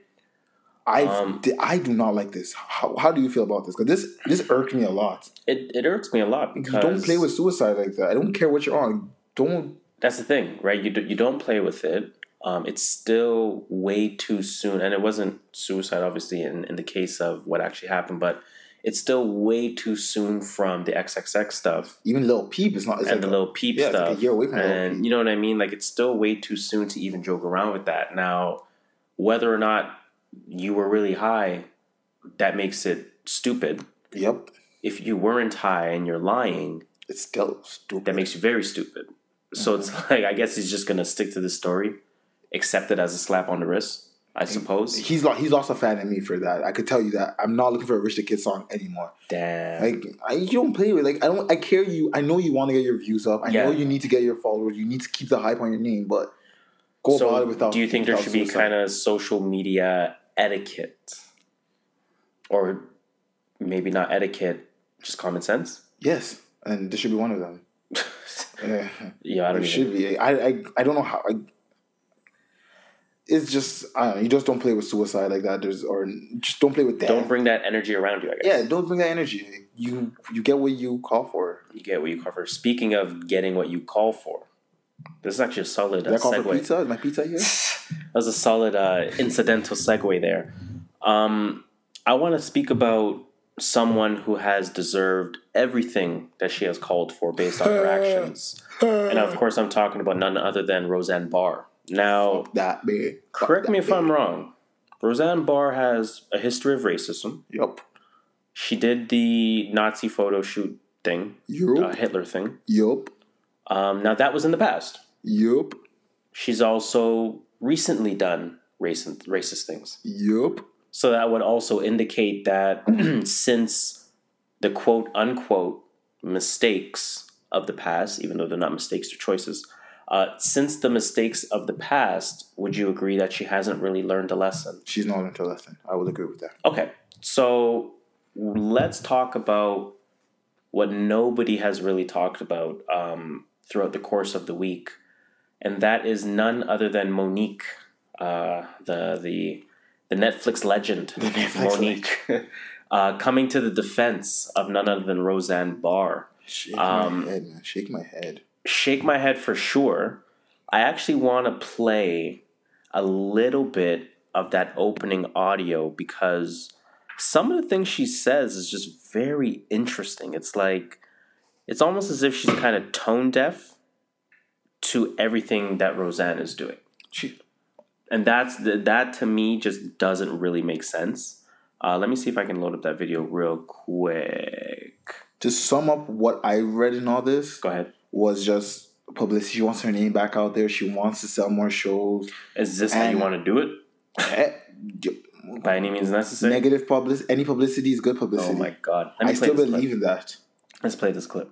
I Um, I do not like this. How, how do you feel about this? Because this this irked me a lot. It, it irks me a lot because You don't play with suicide like that. I don't care what you're on. Don't. That's the thing, right? You, do, you don't play with it. Um, it's still way too soon. And it wasn't suicide, obviously, in, in the case of what actually happened, but it's still way too soon from the XXX stuff Even Lil Peep is not. It's and like the a- Lil Peep yeah, it's stuff. like a year away from and you know what I mean? Like, it's still way too soon to even joke around with that. Now, whether or not you were really high, that makes it stupid. Yep. If you weren't high and you're lying, It's still stupid. that makes you very stupid. So it's mm-hmm. like I guess he's just gonna stick to the story, accept it as a slap on the wrist, I suppose. He's lost. He's lost a fan in me for that. I could tell you that. I'm not looking for a Rich the Kid song anymore. Damn. Like I, you don't play with like I don't. I care you. I know you want to get your views up. I Yeah. know you need to get your followers. You need to keep the hype on your name, but go about it without. do you think there should be kind of social media etiquette, or maybe not etiquette, just common sense? Yes, and this should be one of them. Yeah, Yeah, I it don't should even. be. I, I I don't know how. I, it's just I don't know. You just don't play with suicide like that. There's or just don't play with that. Don't bring that energy around you. I guess. yeah, don't bring that energy. You you get what you call for. You get what you call for. Speaking of getting what you call for, this is actually a solid uh, segue. pizza? Is my pizza here? That was a solid uh, incidental segue there. Um, I want to speak about someone who has deserved everything that she has called for based on her actions. And of course, I'm talking about none other than Roseanne Barr. Now, that big. correct me if I'm wrong. Roseanne Barr has a history of racism. Yep. She did the Nazi photo shoot thing, uh, Hitler thing. Yup. Um, now, that was in the past. Yup. She's also recently done racist, racist things. Yup. So that would also indicate that since the quote unquote mistakes of the past, even though they're not mistakes, they're choices, Uh, since the mistakes of the past, would you agree that she hasn't really learned a lesson? She's not learned a lesson. I would agree with that. Okay, so let's talk about what nobody has really talked about um, throughout the course of the week, and that is none other than Monique, uh, the the the Netflix legend, the Netflix Monique, uh, coming to the defense of none other than Roseanne Barr. Shake Um, my head, man. Shake my head. Shake my head for sure. I actually want to play a little bit of that opening audio because some of the things she says is just very interesting. It's like it's almost as if she's kind of tone deaf to everything that Roseanne is doing. She, And that's the, that to me just doesn't really make sense. Uh, let me see if I can load up that video real quick. to sum up what I read in all this Go ahead. was just publicity. She wants her name back out there. She wants to sell more shows. Is this how you want to do it? Eh, By any means necessary? Negative publicity. Any publicity is good publicity. Oh my god! I still believe in that. Let's play this clip.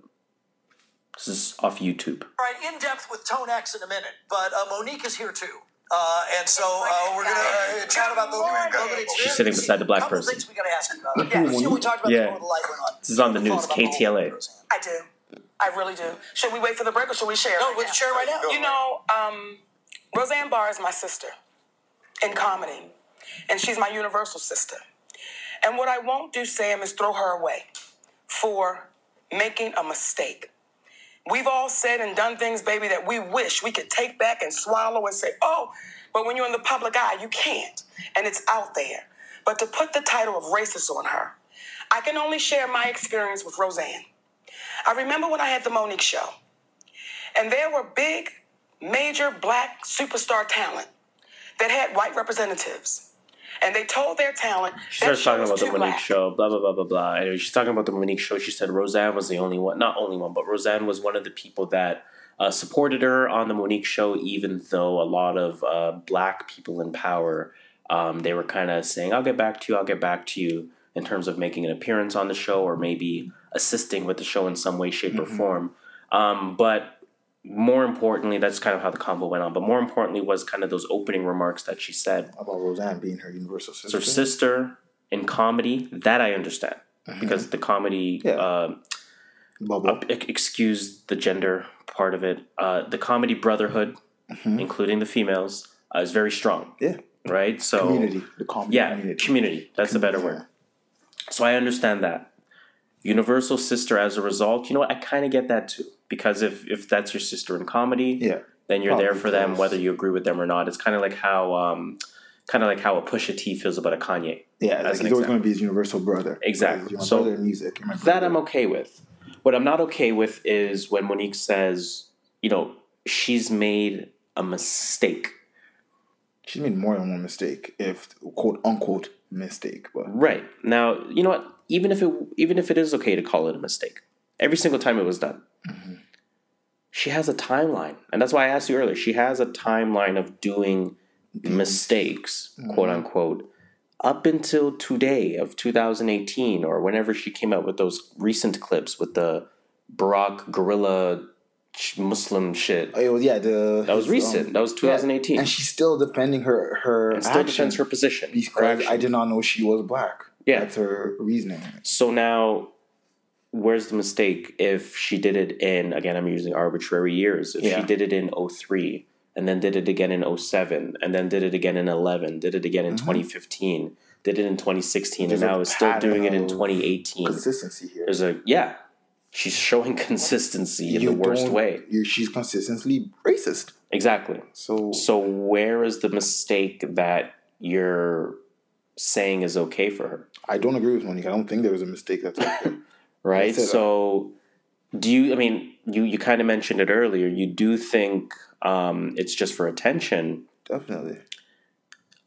This is off YouTube. All right, in depth with Tone X in a minute, but uh, Monique is here too. Uh, and so uh, we're going to uh, chat about the COVID experience. She's sitting beside the black person. things we got to ask you about. Yeah, see what we talked about Yeah. before the light went on. This is on the news, about the whole KTLA. I do. I really do. Should we wait for the break or should we share? No, right we'll now? share right now. You know, um, Roseanne Barr is my sister in comedy, and she's my universal sister. And what I won't do, Sam, is throw her away for making a mistake. We've all said and done things, baby, that we wish we could take back and swallow and say, oh, but when you're in the public eye, you can't. And it's out there. But to put the title of racist on her, I can only share my experience with Roseanne. I remember when I had the Monique show, and there were big, major black superstar talent that had white representatives. And they told their talent She starts talking about the Monique black. show, blah blah blah blah blah. Anyway, she's talking about the Monique show. She said Roseanne was the only one, not only one, but Roseanne was one of the people that uh, supported her on the Monique show, even though a lot of uh, black people in power, um, they were kind of saying, "I'll get back to you, I'll get back to you," in terms of making an appearance on the show or maybe assisting with the show in some way, shape, or form. Um, but more importantly, that's kind of how the convo went on. But more importantly, was kind of those opening remarks that she said About Roseanne being her universal sister. her sister in comedy that i understand because the comedy Yeah. uh, Bubble. ex- excuse the gender part of it uh, the comedy brotherhood including the females uh, is very strong yeah. right so Community. The comedy yeah community. community, that's a better word so i understand that universal sister as a result you know what i kind of get that too because if if that's your sister in comedy Yeah. then you're there for them whether you agree with them or not it's kind of like how um kind of like how a Pusha T feels about a Kanye Yeah, as like he's always going to be his universal brother. Exactly. Like, So, brother music. That brother. I'm okay with. What I'm not okay with is when Monique says, you know, she's made a mistake. She's made more than one mistake, if quote unquote mistake. But Right. Now, you know what? Even if it even if it is okay to call it a mistake, every single time it was done. She has a timeline. And that's why I asked you earlier. She has a timeline of doing mistakes, mm-hmm. quote unquote, up until today of 2018 or whenever she came out with those recent clips with the Barack gorilla Muslim shit. Oh yeah the That was recent. Um, that was 2018. and she's still defending her her and still defends her position. because action. I did not know she was black. Yeah. that's her reasoning. So now, where's the mistake if she did it in, again, I'm using arbitrary years. If Yeah. she did it in 03, and then did it again in 07, and then did it again in 11, did it again in 2015, did it in 2016, Mm-hmm. There's and now is still doing it in 2018. Consistency here. There's a, yeah, she's showing consistency in You the worst way. you she's consistently racist. Exactly. So, So where is the mistake that you're saying is okay for her? I don't agree with Monique. I don't think there was a mistake that's okay. right? So, do you? I mean, you you kind of mentioned it earlier. You do think um, it's just for attention. Definitely.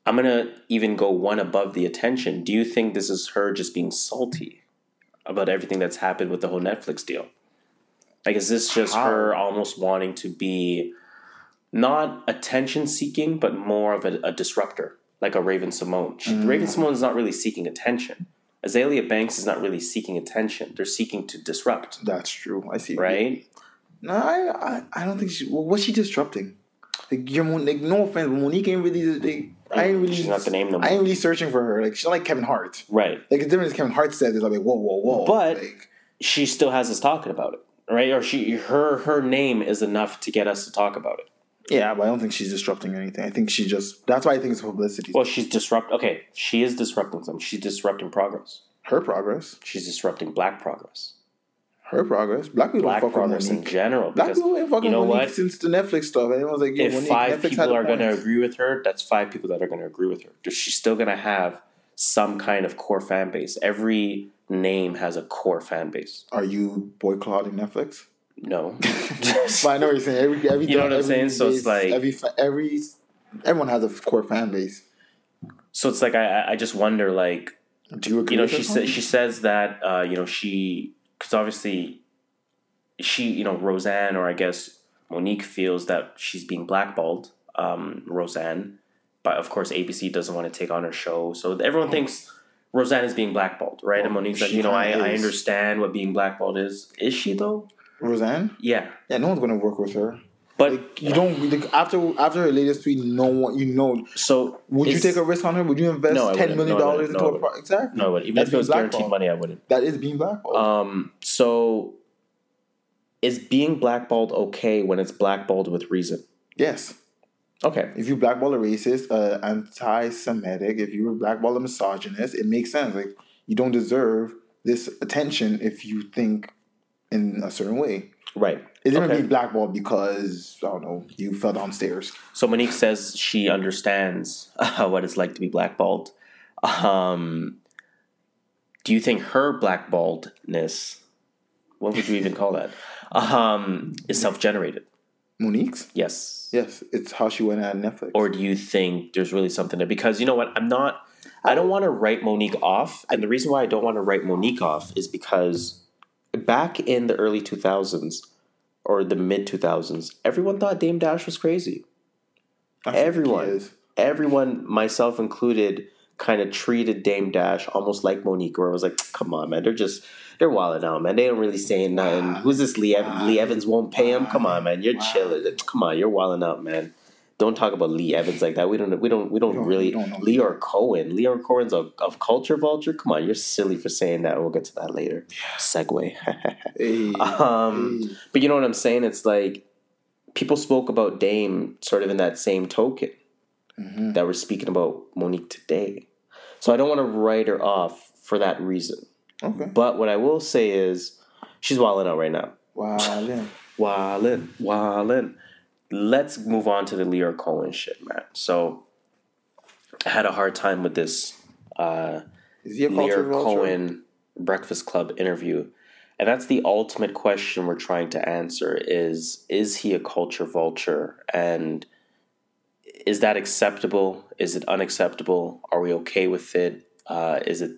I'm gonna even go one above the attention. Do you think this is her just being salty about everything that's happened with the whole Netflix deal? Like, is this just How? her almost wanting to be not attention seeking, but more of a, a disruptor, like a Raven-Symoné? She, Mm. Raven-Symoné is not really seeking attention. Azealia Banks is not really seeking attention. They're seeking to disrupt, That's true. I see. right? No, I, I, I don't think she. Well, what's she disrupting? Like, you're Mon- like, no offense, but Monique ain't really. Like, I ain't really. She's not the name no I ain't really searching for her. Like, she's not like Kevin Hart. Right. Like, it's different as Kevin Hart said. It's like, whoa, whoa, whoa. But- like, She still has us talking about it, right? Or she her her name is enough to get us to talk about it. Yeah, but I don't think she's disrupting anything. I think she just. That's why I think it's publicity. Well, she's disrupt. Okay, she is disrupting something. She's disrupting progress. her progress. She's disrupting black progress. Her progress. Black people Black progress in general. Black Because people ain't fucking you know Monique what? since the Netflix stuff. Everyone's like, if Monique, five Netflix people are going to agree with her, that's five people that are going to agree with her. She's still going to have some kind of core fan base. Every name has a core fan base. Are you boycotting Netflix? No. But I know what you're saying. Every, every, You know what I'm saying? So it's like- every, every, everyone has a core fan base. so it's like I, I- just wonder, like, Do you agree? you know, she says she says that uh, you know she because obviously she you know Roseanne or I guess Monique feels that she's being blackballed. Um, Roseanne, but of course ABC doesn't want to take on her show, so everyone thinks Roseanne is being blackballed, right? and Monique's like, you know, I, I understand what being blackballed is. Is she though? Roseanne. Yeah, Yeah, no one's gonna work with her. but Like, you don't like, after after her latest tweet. No one, you know. so Would you take a risk on her? Would you invest No, I ten wouldn't. No, I dollars wouldn't. into No, I a wouldn't. exactly? No, but even That's if it was guaranteed blackballed. money, I wouldn't. That is being blackballed. Um, so is being blackballed okay when it's blackballed with reason? yes. Okay. If you blackball a racist, uh, anti-Semitic, if you blackball a misogynist, it makes sense. Like you don't deserve this attention if you think in a certain way. Right. It's Okay. never being blackballed because I don't know you fell downstairs. So Monique says she understands uh, what it's like to be blackballed. Um, do you think her blackballedness, what would you even call that, um, is self-generated? Monique's, Yes. yes, it's how she went at Netflix. Or do you think there's really something there? Because you know what, I'm not. I don't want to write Monique off, and the reason why I don't want to write Monique off is because back in the early 2000s or the mid 2000s, everyone thought Dame Dash was crazy. I everyone. everyone, myself included, kind of treated Dame Dash almost like Monique, where it was like, come on, man, they're just they're wilding out, man. They don't really say nothing. Who's this Lee Evans? Lee Evans won't pay him. Come on, man, you're chilling. Come on, you're wilding out, man. Don't talk about Lee Evans like that. We don't. We don't. We don't, don't- really. we don't know. Lyor Cohen. Lyor Cohen's a of culture vulture. Come on, you're silly for saying that. We'll get to that later. Segue. Hey, Um, hey. but you know what I'm saying? It's like people spoke about Dame sort of in that same token Mm-hmm. that we're speaking about Monique today. So I don't want to write her off for that reason. Okay. But what I will say is she's wilding out right now. Yeah. Wildin', wildin'. Let's move on to the Lyor Cohen shit, man. So I had a hard time with this uh, Is he a culture Lyor? Cohen Breakfast Club interview. And that's the ultimate question we're trying to answer is is he a culture vulture and is that acceptable? Is it unacceptable? Are we okay with it? Uh, is it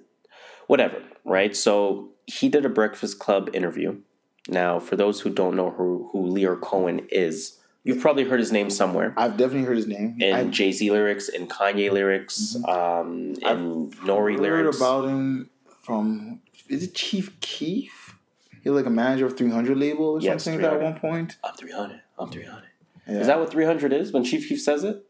whatever, right? So he did a Breakfast Club interview. Now, for those who don't know who, who Lyor Cohen is, you've probably heard his name somewhere I've definitely heard his name. in Jay Z lyrics, in Kanye lyrics, um, in Nori lyrics. I heard lyrics. about him from is it Chief Keef? He was like a manager of 300 label or Yes, something like that at one point. I'm 300. I'm 300. Yeah, Is that what 300 is when Chief Keef says it?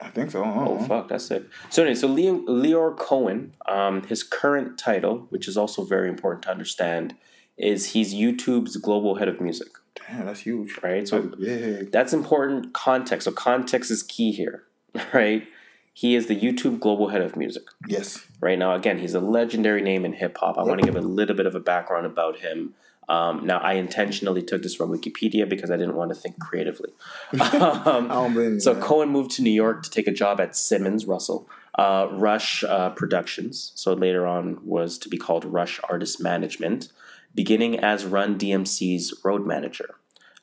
I think so. I Oh, know. fuck, that's sick. So, anyway, so Leo, Lyor Cohen, um, his current title, which is also very important to understand, is he's YouTube's global head of music, Damn, that's huge. right? So, That's that's important context. So, context is key here, right? He is the YouTube global head of music. Yes. right now. Again, he's a legendary name in hip hop. I want to give a little bit of a background about him. Um, now, I intentionally took this from Wikipedia because I didn't want to think creatively. um, I don't blame so man. Cohen moved to New York to take a job at Simmons Russell uh, Rush uh, Productions. So later on was to be called Rush Artist Management, beginning as Run DMC's road manager.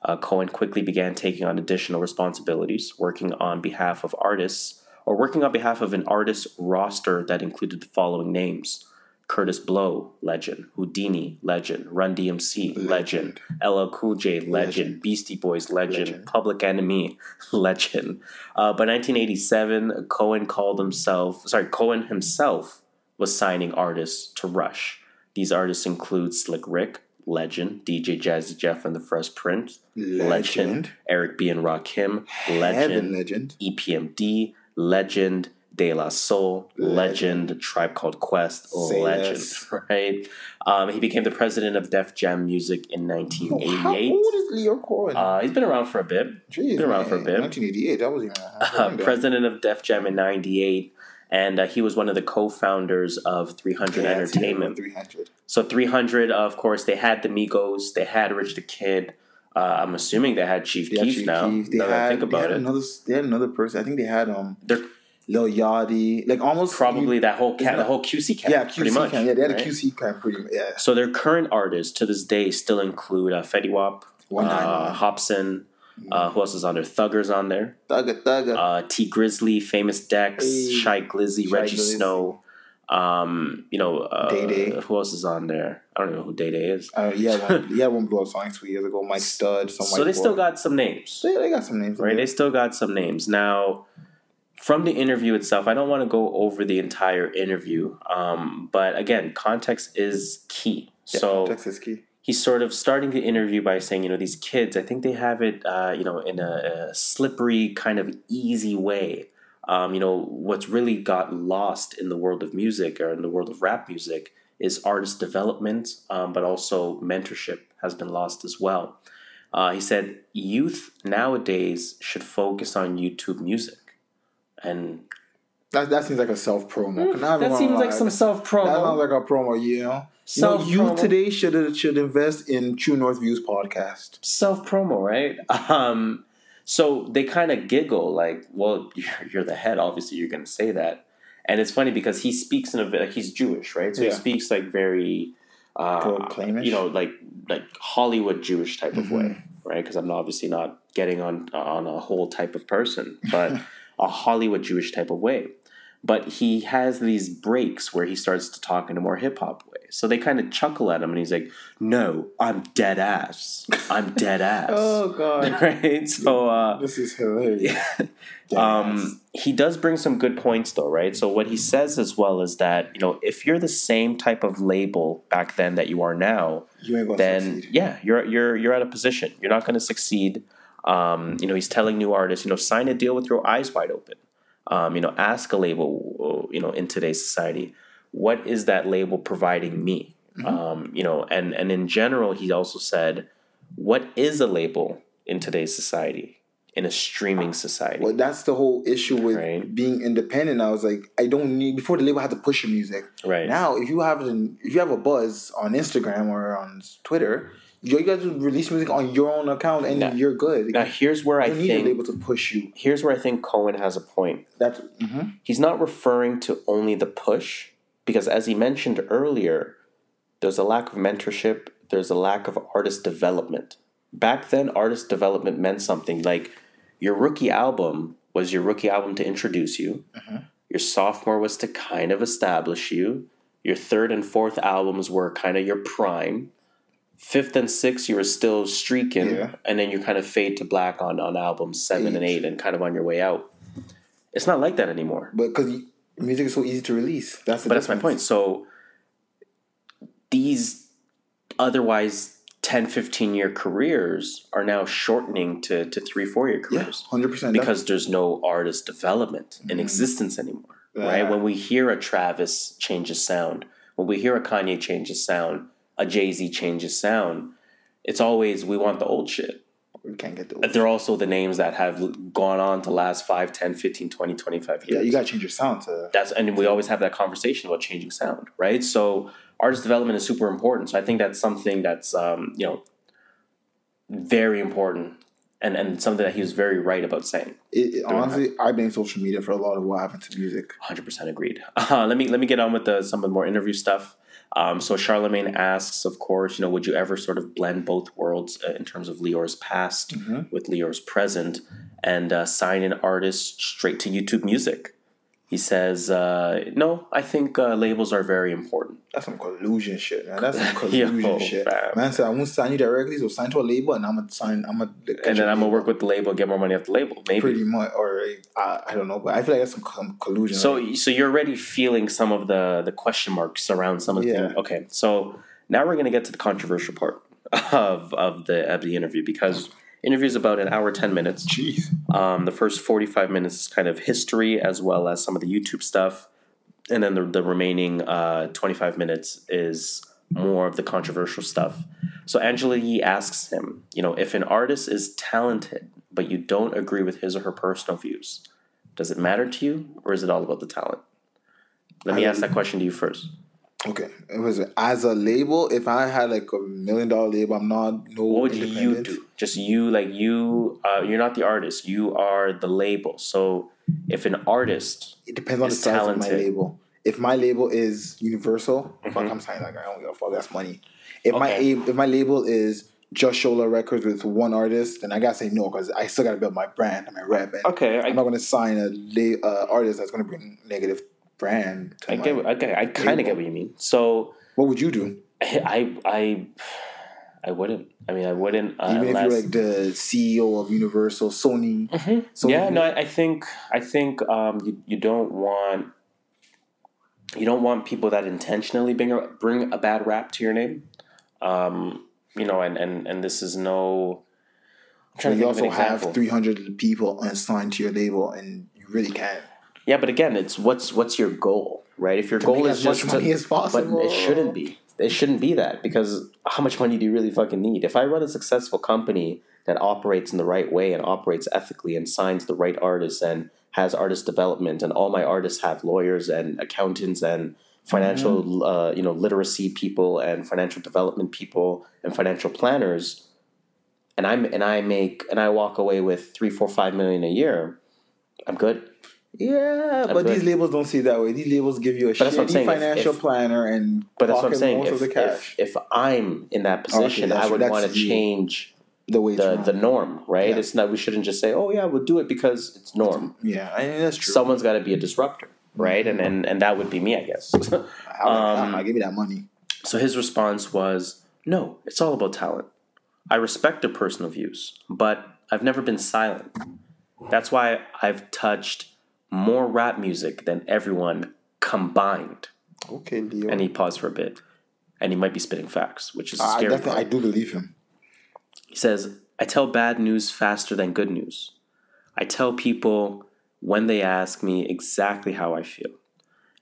Uh, Cohen quickly began taking on additional responsibilities, working on behalf of artists or working on behalf of an artist roster that included the following names. Kurtis Blow, legend. Whodini, legend. Run DMC, legend. LL Cool J, legend. Beastie Boys, legend. Legend. Public Enemy, legend. Uh, by 1987, Cohen called himself, sorry, Cohen himself was signing artists to Rush. These artists include Slick Rick, legend. DJ Jazzy Jeff and the Fresh Prince, Legend. Eric B and Rakim, legend. legend. EPMD, legend. De La Soul, legend. Tribe Called Quest, Say legend. less. Right? Um, he became the president of Def Jam Music in 1988. How 1988. old is Leo Cohen? Uh, he's been around for a bit. Jeez, been around for a bit. 1988. That was even. uh, president of Def Jam in '98, and uh, he was one of the co-founders of 300 Entertainment. 300. So 300, of course, they had the Migos, they had Rich the Kid. Uh, I'm assuming they had Chief They Keef Chief now. Keef. They now that I had, think they had it, another. They had another person. I think they had um they're Lil Yachty, like almost probably that whole cat, the whole QC camp, yeah QC pretty much. camp. Yeah, they had right? a QC camp pretty much. Yeah. So their current artists to this day still include uh, Fetty Wap, uh, Hobson. Uh, who else is on there? Thugger's on there. Thugga Thugga. uh, Tee Grizzley, Famous Dex, Hey. Shy Glizzy, Shy Rejjie Glizzy. Snow. Um, you know, uh, Day Day. Who else is on there? I don't even know who Day Day is. Uh, he had one. He had one blow up song two years ago. Mike Stud. Some So they boy. still got some names, They, they got some names. right? They still got some names. Now, from the interview itself, I don't want to go over the entire interview, um, but again, context is key. Yeah, so context is key. He's sort of starting the interview by saying, you know, these kids, I think they have it, uh, you know, in a, a slippery kind of easy way. Um, you know, what's really got lost in the world of music or in the world of rap music is artist development, um, but also mentorship has been lost as well. Uh, he said, youth nowadays should focus on YouTube music. And That, that seems like a self promo. that seems like some self promo. That sounds like a promo, you know. So you know, today should should invest in True North Views podcast. self promo, right? Um, so they kind of giggle, like, "Well, you're, you're the head. Obviously, you're going to say that." And it's funny because he speaks in a like he's Jewish, right? So he speaks like very, uh, you know, like like Hollywood Jewish type of way, Mm-hmm. right? Because I'm obviously not getting on on a whole type of person, but a Hollywood Jewish type of way. But he has these breaks where he starts to talk in a more hip hop way. So they kind of chuckle at him, and he's like, "No, I'm dead ass. I'm dead ass." Oh god, right? So uh, this is hilarious. um, he does bring some good points, though, right? So what he says as well is that you know if you're the same type of label back then that you are now, you ain't gonna then succeed. yeah, you're you're you're at a position. You're not going to succeed. Um, you know, he's telling new artists, you know, sign a deal with your eyes wide open. Um, you know, ask a label, you know, in today's society, what is that label providing me? Mm-hmm. Um, you know, and and in general, he also said, what is a label in today's society, in a streaming society? Well, that's the whole issue with Right. being independent. I was like, I don't need before the label had to push your music. Right. now, if you have an if you have a buzz on Instagram or on Twitter, you guys release music on your own account and Now- you're good. Now, here's where I don't need a think label to push you. here's where I think Cohen has a point. That's mhm. he's not referring to only the push because as he mentioned earlier there's a lack of mentorship there's a lack of artist development back then artist development meant something like your rookie album was your rookie album to introduce you your sophomore was to kind of establish you your third and fourth albums were kind of your prime fifth and sixth you were still streaking Yeah. and then you kind of fade to black on on albums seven and Eight. eight and kind of on your way out it's not like that anymore but because music is so easy to release. That's the but that's my point. So these otherwise 10, 15 year careers are now shortening to, to three, four year Yeah, careers hundred percent. because there's no artist development in mm-hmm. existence anymore. Right? When we hear a Travis change his sound, when we hear a Kanye change his sound, a Jay Z changes sound, it's always we want the old shit. we can't get But those. they're also the names that have gone on to last 5, 10, 15, 20, 25 years Yeah, you gotta change your sound to. that's and we always have that conversation about changing sound right so artist development is super important so i think that's something that's um, you know very important and and something that he was very right about saying It, it- honestly, I blame social media for a lot of what happened to music. 100% agreed uh, let me let me get on with the, some of the more interview stuff um, so charlamagne asks of course you know would you ever sort of blend both worlds uh, in terms of lyor's past with lyor's present and uh, sign an artist straight to youtube music he says uh, no i think uh, labels are very important That's some collusion shit, man. That's some Yo, collusion shit. fam. Man said, I won't sign you directly, so sign to a label, and I'm gonna sign. I'm gonna. and then I'm gonna work with the label, get more money off the label, maybe. pretty much, or uh, I don't know, but I feel like that's some, some collusion. So, so you're already feeling some of the the question marks around some of the Yeah. things. Okay, so Now we're going to get to the controversial part of of the of the interview because interview is about an hour ten minutes. Jeez. Um, the first forty five minutes is kind of history as well as some of the YouTube stuff, and then the the remaining uh, twenty five minutes is more of the controversial stuff. So Angela Yee asks him, you know, if an artist is talented but you don't agree with his or her personal views, does it matter to you or is it all about the talent? Let me I- ask that question to you first. Okay. It was as a label. If I had like a million dollar label, I'm not no. What would you do? Just you, like you, uh, you're not the artist. You are the label. So if an artist, It depends on the size of my label. If my label is Universal, fuck, I'm signing that guy. I don't give a fuck. That's money. If my Mm-hmm. Okay. a- if my label is just Shola Records with one artist, then I gotta say no because I still gotta build my brand and my rep. And Okay, I- I'm not gonna sign a la- uh, artist that's gonna bring negative brand. I get, okay, I kind of get what you mean. So What would you do? I, I, I wouldn't. I mean, I wouldn't uh, Even if unless. you're like the CEO of Universal, Sony. Sony yeah, no, I, I think I think um, you you don't want you don't want people that intentionally bring a, bring a bad rap to your name. Um, you know, and and and this is no. I'm trying to you think of also have 300 people assigned to your label, and you really can't. Yeah, but again, it's what's what's your goal, right? If your goal make is as much just money to, as possible. but it shouldn't be. It shouldn't be that because how much money do you really fucking need? If I run a successful company that operates in the right way and operates ethically and signs the right artists and has artist development and all my artists have lawyers and accountants and financial Mm-hmm. uh, you know literacy people and financial development people and financial planners and I'm and I make and I walk away with three, four, five million a year, I'm good. Yeah, but good. these labels don't see it that way. These labels give you a shitty saying, financial if- planner and But that's what I'm saying. If, if, cash. if I'm in that position, that's- I would want to change the way the the norm, right? Yeah. It's not. We shouldn't just say, "Oh yeah, we'll do it because it's norm." yeah, I mean, that's true. Someone's got to be a disruptor, right? And and and that would be me, I guess. Um, I, give me that money. so his response was, "No, it's all about talent. I respect their personal views, but I've never been silent. That's why I've touched more rap music than everyone combined." Okay, Leo. And he paused for a bit, and he might be spitting facts, which is I, scary. definitely, I do believe him. He says, I tell bad news faster than good news. I tell people when they ask me exactly how I feel.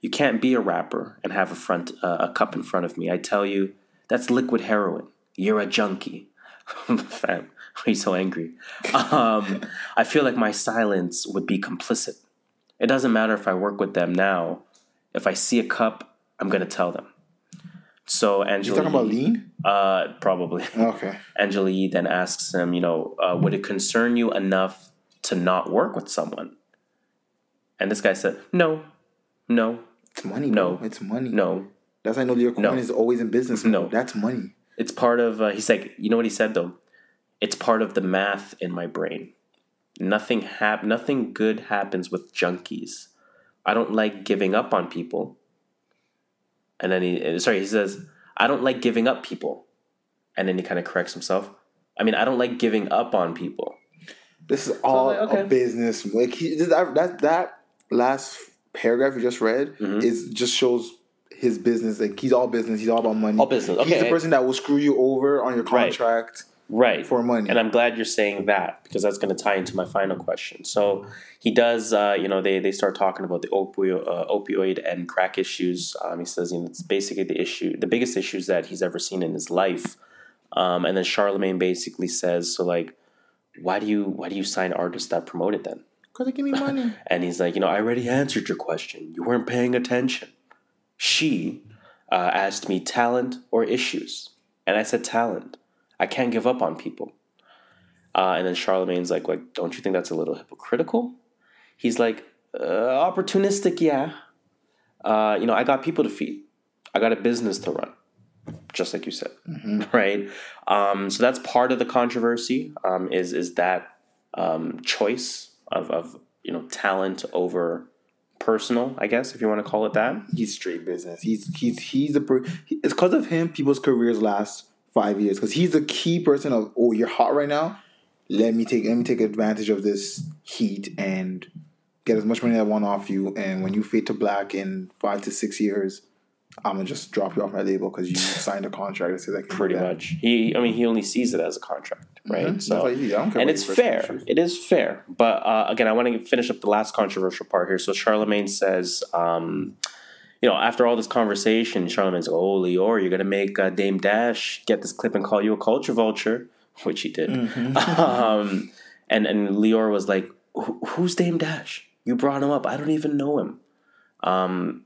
You can't be a rapper and have a front uh, a cup in front of me. I tell you, that's liquid heroin. You're a junkie. Fam, why are you so angry? Um, I feel like my silence would be complicit. It doesn't matter if I work with them now. If I see a cup, I'm gonna tell them. So You Angela, talking about lean? Uh, probably. Okay. Angela Yee then asks him, you know, uh, would it concern you enough to not work with someone? And this guy said, no, no, It's money. No. bro. It's money. no. That's how I know Leo Cohen No. is always in business. No. That's money. It's part of, uh, he's like, you know what he said though? It's part of the math in my brain. Nothing hap- nothing good happens with junkies. I don't like giving up on people. And then he, uh, sorry, he says, I don't like giving up people. And then he kind of corrects himself. I mean, I don't like giving up on people. This is all like, okay. a business. Like he, that, that that last paragraph you just read Mm-hmm. is just shows his business. Like he's all business. He's all about money. All business, Okay. He's the person that will screw you over on your contract. right for money. and i'm glad you're saying that because that's going to tie into my final question so he does uh, you know they, they start talking about the opioid, uh, opioid and crack issues um, he says you know it's basically the issue the biggest issues that he's ever seen in his life um, and then charlamagne basically says so like why do you why do you sign artists that promote it then Cause they give me money. and he's like, you know, I already answered your question. You weren't paying attention. She uh, asked me talent or issues, and I said talent. I can't give up on people. Uh, and then Charlamagne's like, like, don't you think that's a little hypocritical? He's like, uh, opportunistic, yeah. Uh, you know, I got people to feed. I got a business to run, just like you said, right? Um, so that's part of the controversy. Um, is is that um, choice of, of you know talent over personal, I guess, if you want to call it that. He's straight business. He's he's he's a. It's because of him people's careers last five years. Because he's the key person of oh you're hot right now. Let me take let me take advantage of this heat and get as much money as I want off you. And when you fade to black in five to six years, I'm gonna just drop you off my label because you signed a contract that says I can pretty much. He, I mean, he only sees it as a contract, right? Mhm. So, That's what he- I don't care and it's fair. It is fair. But uh, again, I want to finish up the last controversial part here. So Charlamagne says, um, you know, after all this conversation, Charlamagne's, oh, Lyor, you're gonna make uh, Dame Dash get this clip and call you a culture vulture, which he did. Mm-hmm. um, and and Lyor was like, who's Dame Dash? You brought him up. I don't even know him. Um,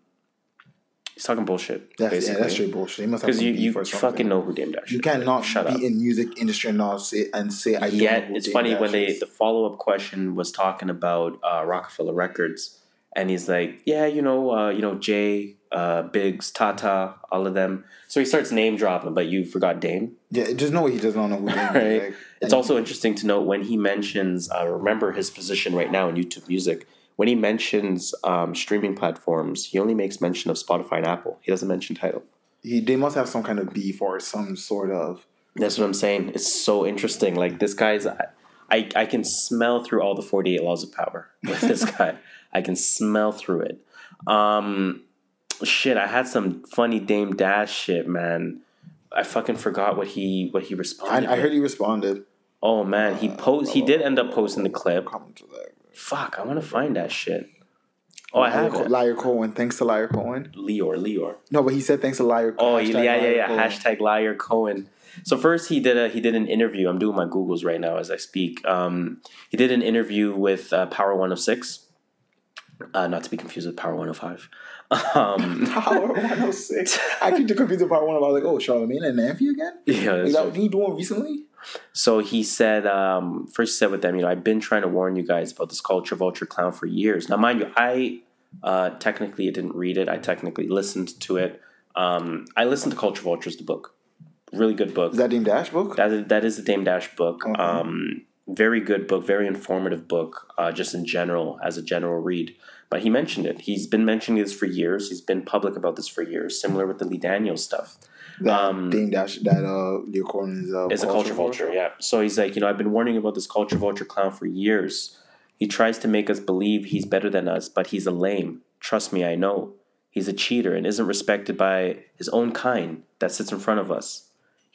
he's talking bullshit. That's, yeah, that's straight bullshit. He must have Because you, you fucking know who Dame Dash You is. cannot Shut be up. in music industry and not say and say I don't know Yet it's Dame funny Dash when they the follow up question was talking about uh, Roc-A-Fella Records, and he's like, "Yeah, you know, uh, you know, Jay, uh, Biggs, Tata, all of them." So he starts name dropping, but you forgot Dame. Yeah, there's no way he does not know who Dame Right. is. Like, It's also interesting to note when he mentions. Uh, remember his position right now in YouTube Music. When he mentions um, streaming platforms, he only makes mention of Spotify and Apple. He doesn't mention Tidal. he they must have some kind of beef or some sort of That's what I'm saying. It's so interesting. Like this guy's, I, I, I can smell through all the 48 laws of power with this guy. I can smell through it. Um, shit, I had some funny Dame Dash shit, man. I fucking forgot what he what he responded. I heard he responded. Oh man, he post. He did end up posting the clip. Fuck, I want to find that shit. Oh, I have Liar, it. Liar Cohen. Thanks to Liar Cohen. Lyor, Lyor. No, but he said thanks to Liar Oh hashtag yeah, yeah, yeah. Cohen. Hashtag liar Cohen. So first he did a he did an interview. I'm doing my googles right now as I speak. Um, he did an interview with uh, Power 106. Uh, not to be confused with Power 105. Um, Power 106. I keep with Power 105. I was like, oh, Charlamagne and Nancy again? yeah, Is that what you doing recently? So he said, um, first he said with them, you know, I've been trying to warn you guys about this culture vulture clown for years. Now, mind you, I uh, technically didn't read it. I technically listened to it. Um, I listened to Culture Vultures, the book. Really good book. Is that Dame Dash book? That is, that is the Dame Dash book. Um, very good book, very informative book, uh, just in general, as a general read. But he mentioned it. He's been mentioning this for years. He's been public about this for years, similar with the Lee Daniels stuff. that um, Dame Dash, that uh, Leo Cohen is uh, Is a culture vulture, yeah. So he's like, you know, I've been warning about this culture vulture clown for years. He tries to make us believe he's better than us, but he's a lame. Trust me, I know. He's a cheater and isn't respected by his own kind that sits in front of us.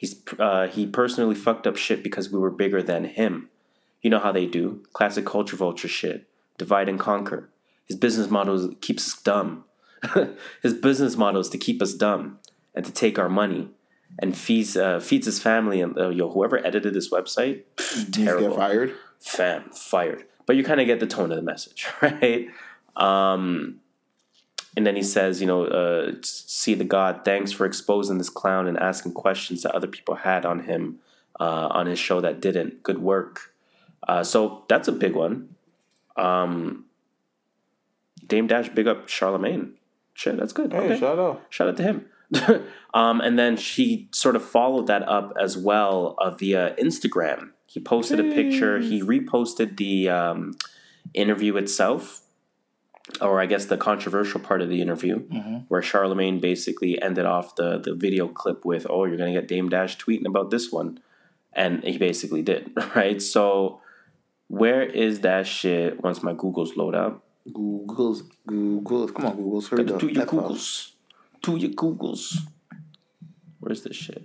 He's uh, he personally fucked up shit because we were bigger than him. You know how they do. Classic culture vulture shit. Divide and conquer. His business model is, keeps us dumb. his business model is to keep us dumb and to take our money and feeds uh, feeds his family and uh, yo whoever edited this website pff, terrible get fired. fam fired but you kind of get the tone of the message right um and then he says you know uh, see the god thanks for exposing this clown and asking questions that other people had on him uh, on his show that didn't good work uh, so that's a big one um dame dash big up charlamagne shit that's good okay. shout out. Shout out to him. um, and then she sort of followed that up as well uh, via Instagram. He posted a picture. He reposted the um, interview itself, or I guess the controversial part of the interview, mm-hmm. where Charlamagne basically ended off the the video clip with, "Oh, you're gonna get Dame Dash tweeting about this one," and he basically did, right? So, where is that shit? Once my Googles load up, Google's Google's. Come on, Google's. Hurry up. do your F up. Googles. Do your Googles. Where's this shit?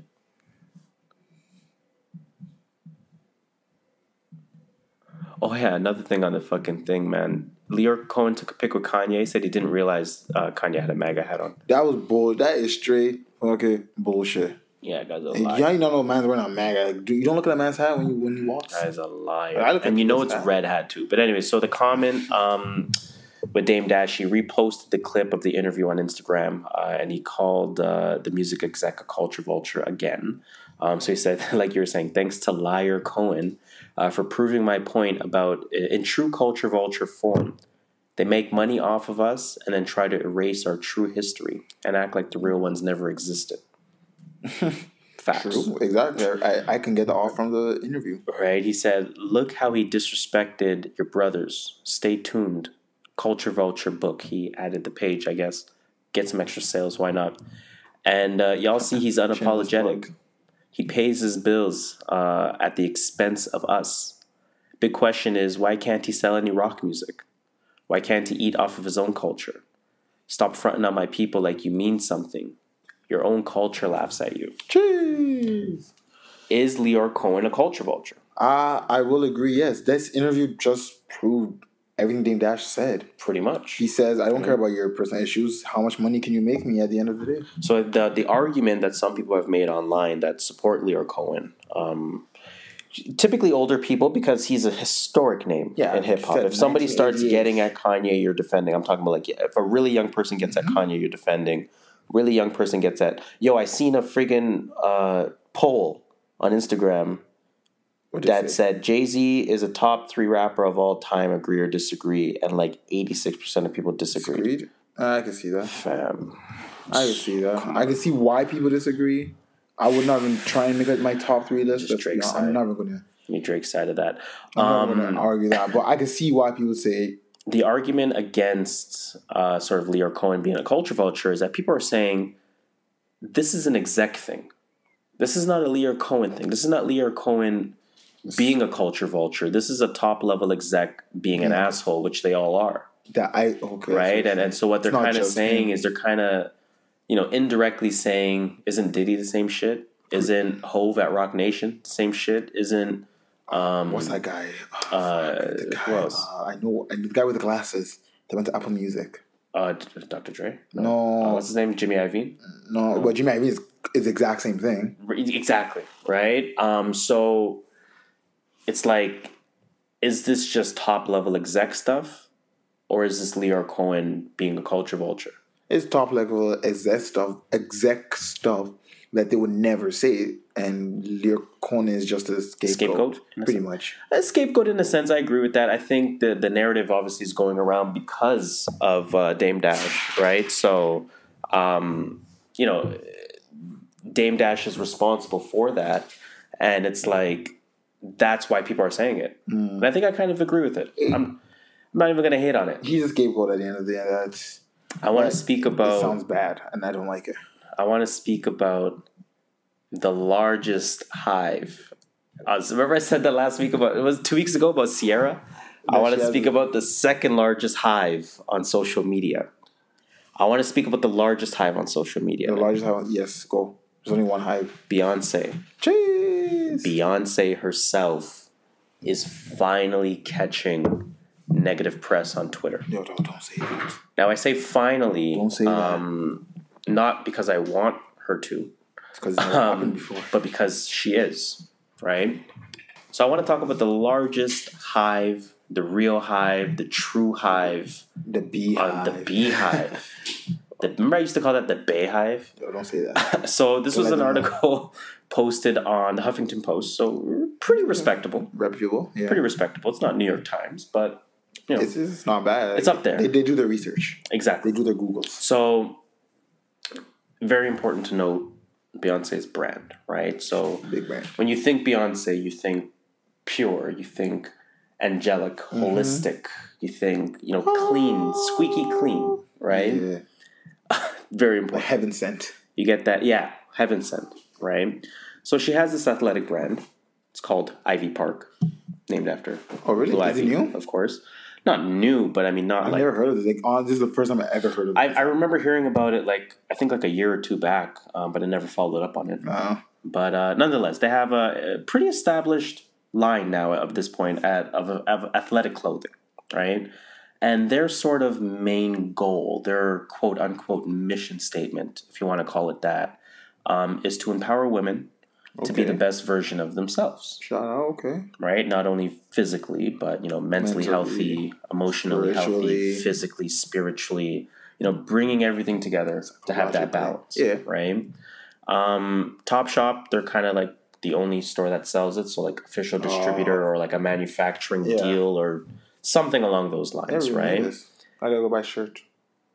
Oh yeah, another thing on the fucking thing, man. Leo Cohen took a pic with Kanye. Said he didn't realize uh, Kanye had a MAGA hat on. That was bull. That is straight okay bullshit. Yeah, guys a liar. Y'all, you don't know man's wearing a MAGA. Like, do you don't look at a man's hat when you when he walks? Guy's a liar. Look and you know it's hat. red hat too. But anyway, so the comment um, with Dame Dash, he reposted the clip of the interview on Instagram, uh, and he called uh, the music exec a culture vulture again. Um, so he said, like you were saying, thanks to Liar Cohen uh, for proving my point about in true culture vulture form. They make money off of us and then try to erase our true history and act like the real ones never existed. Facts. True, exactly. I, I can get the off from the interview. Right? He said, Look how he disrespected your brothers. Stay tuned. Culture Vulture book. He added the page, I guess. Get some extra sales. Why not? And uh, y'all see he's unapologetic. Plug. He pays his bills uh, at the expense of us. Big question is why can't he sell any rock music? Why can't he eat off of his own culture? Stop fronting on my people like you mean something. Your own culture laughs at you. Jeez. Is Lyor Cohen a culture vulture? Uh, I will agree, yes. This interview just proved everything Dame Dash said. Pretty much. He says, I don't care about your personal issues. How much money can you make me at the end of the day? So the the argument that some people have made online that support Lyor Cohen, um, typically older people because he's a historic name Yeah, in hip hop. If somebody starts getting at Kanye, you're defending. I'm talking about like if a really young person gets Mm-hmm. at Kanye, you're defending. Really young person gets at yo. I seen a friggin' uh, poll on Instagram That said Jay Z is a top three rapper of all time. Agree or disagree? And like 86 percent of people disagreed. Agreed? I can see that. Fam. I can see that. I can see why people disagree. I would not even try and make it my top three list. Just Drake's no, I'm never gonna. Me Drake side of that. I'm Um, not gonna argue that, but I can see why people say the argument against uh, sort of Lyor Cohen being a culture vulture is that people are saying this is an exec thing. This is not a Lyor Cohen thing. This is not Lyor Cohen being a culture vulture. This is a top level exec being an asshole, which they all are, that I okay right? And and so what they're kind of saying is they're kind of, you know, indirectly saying, isn't Diddy the same shit? Isn't Hove at Roc Nation the same shit? Isn't um, what's that guy? Oh, uh, fuck, the who guy. else? Uh, I know know the guy with the glasses. That went to Apple Music. uh, Dr. Dre? No, Uh, what's his name? Jimmy Iovine. no, but Jimmy Iovine is is the exact same thing. Exactly. Right. Um, so it's like, is this just top level exec stuff, or is this Lyor Cohen being a culture vulture? It's top level exec stuff, exec stuff that they would never say, and Lyor Cohen is just a scapegoat, Scapegoat, pretty much. A scapegoat in a sense, I agree with that. I think the the narrative obviously is going around because of uh, Dame Dash, right? So, um, you know, Dame Dash is responsible for that, and it's like that's why people are saying it. And I think I kind of agree with it. I'm, I'm not even going to hate on it. He's a scapegoat at the end of the day. That's I want to speak it about. sounds bad, and I don't like it. I want to speak about the largest hive. Uh, so remember, I said that last week about it was two weeks ago about Sierra. I want to speak about the second largest hive on social media. I want to speak about the largest hive on social media. The largest hive, yes, go. There's only one hive. Beyonce. Jeez. Beyonce herself is finally catching negative press on Twitter. Yo, don't, don't say that. Now I say finally, Don't say that. um, not because I want her to, Because it's never happened before. but because she is, right? So I want to talk about the largest hive, the real hive, the true hive, The beehive. uh, the beehive. the, remember I used to call that the Beyhive? Yo, don't say that. So this was an article posted on the Huffington Post, so pretty respectable. Reputable. Yeah. Pretty respectable. It's not New York Times, but you know, It's, it's not bad. It's up there. They, they do their research. exactly. They do their Googles. So, very important to note Beyonce's brand, right? So, Big brand. when you think Beyonce, you think pure, you think angelic, Mm-hmm. holistic, you think, you know, clean, squeaky clean, right? Yeah. Very important. heaven sent. You get that? Yeah, heaven sent, right? So, she has this athletic brand. It's called Ivy Park, named after Oh, really? Blue Is it Ivy, new? of course. Not new, but I mean, not I've like never heard of this. Like, oh, this is the first time I ever heard of I. I remember hearing about it like I think like a year or two back, um, but I never followed up on it. Uh, But uh, nonetheless, they have a, a pretty established line now at this point at of, of athletic clothing, right? And their sort of main goal, their quote unquote mission statement, if you want to call it that, um, is to empower women to be the best version of themselves, shout out. Okay. right? Not only physically, but you know, mentally, Mentally, healthy, emotionally healthy, physically, spiritually. You know, bringing everything together to have that balance. Yeah. Right. Um, Top Shop, they're kind of like the only store that sells it, so like official distributor or like a manufacturing Oh. Yeah. deal or something along those lines, even right? this. I gotta go buy a shirt.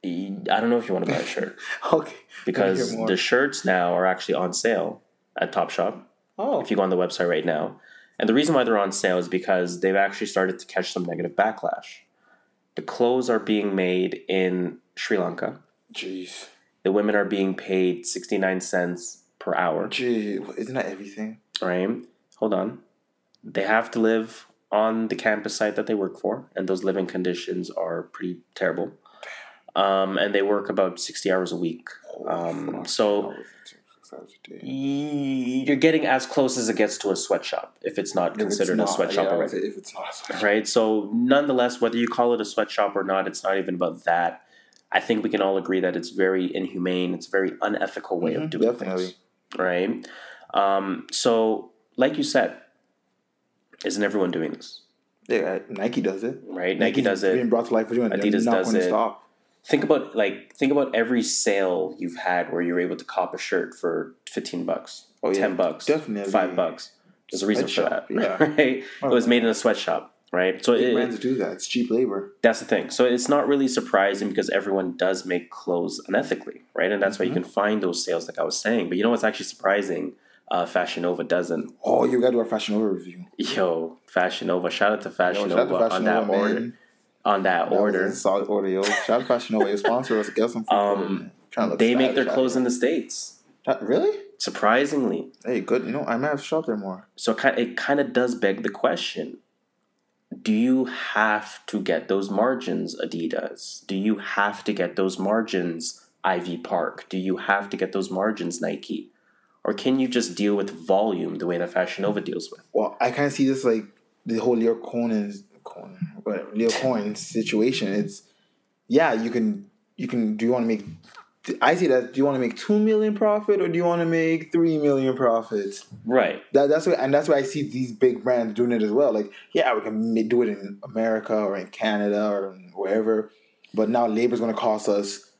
I don't know if you want to buy a shirt Okay. because Gotta hear more. the shirts now are actually on sale at Top Shop oh, if you go on the website right now. And the reason why they're on sale is because they've actually started to catch some negative backlash. The clothes are being made in Sri Lanka. jeez, The women are being paid 69 cents per hour, gee, isn't that everything? right? Hold on. They have to live on the campus site that they work for, and those living conditions are pretty terrible. Um, and they work about sixty hours a week. Um, so you're getting as close as it gets to a sweatshop if it's not If it's considered not- a sweatshop yeah, already. If it's not sweatshop. right? So, nonetheless, whether you call it a sweatshop or not, it's not even about that. I think we can all agree that it's very inhumane. It's a very unethical way of doing Mm-hmm. definitely. things, right? Um, so, like you said, isn't everyone doing this? Yeah, Nike does it. Right? Nike Nike's does it. Being brought to life for doing. Adidas not does it. stop. Think about like think about every sale you've had where you're able to cop a shirt for fifteen bucks, Oh, yeah. ten bucks, Definitely. five bucks. There's a reason for that, yeah. right? It was made in a sweatshop, right? So it, brands do that. It's cheap labor. That's the thing. So it's not really surprising because everyone does make clothes unethically, right? And that's why you Mm-hmm. can find those sales, like I was saying. But you know what's actually surprising? Uh, Fashion Nova doesn't. Oh, you got to do a Fashion Nova review. Yo, Fashion Nova! Shout out to Fashion Yo, out to Nova Fashion on that Nova, order. man. On that, That order, a solid order, yo. Shout out to Fashion Nova. You sponsor us. Get some Um. Trying to they make their clothes in the states. Uh, Really? Surprisingly, Hey, good. You know, I might have to shop there more. so it kind of does beg the question: Do you have to get those margins, Adidas? Do you have to get those margins, Ivy Park? Do you have to get those margins, Nike? Or can you just deal with volume the way that Fashion Nova deals with? Well, I kind of see this like the whole Lyor Cohen's Cohen, whatever, Lyor Cohen situation. It's yeah, you can you can. Do you want to make? I see that. Do you want to make two million profit or do you want to make three million profits? Right. That, that's what, and that's why I see these big brands doing it as well. Like, yeah, we can do it in America or in Canada or wherever, but now labor's going to cost us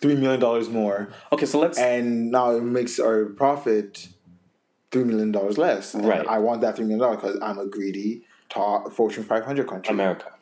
three million dollars more, Okay, so let's and now it makes our profit three million dollars less. Right. I want that three million dollars because I'm a greedy top Fortune 500 country. America,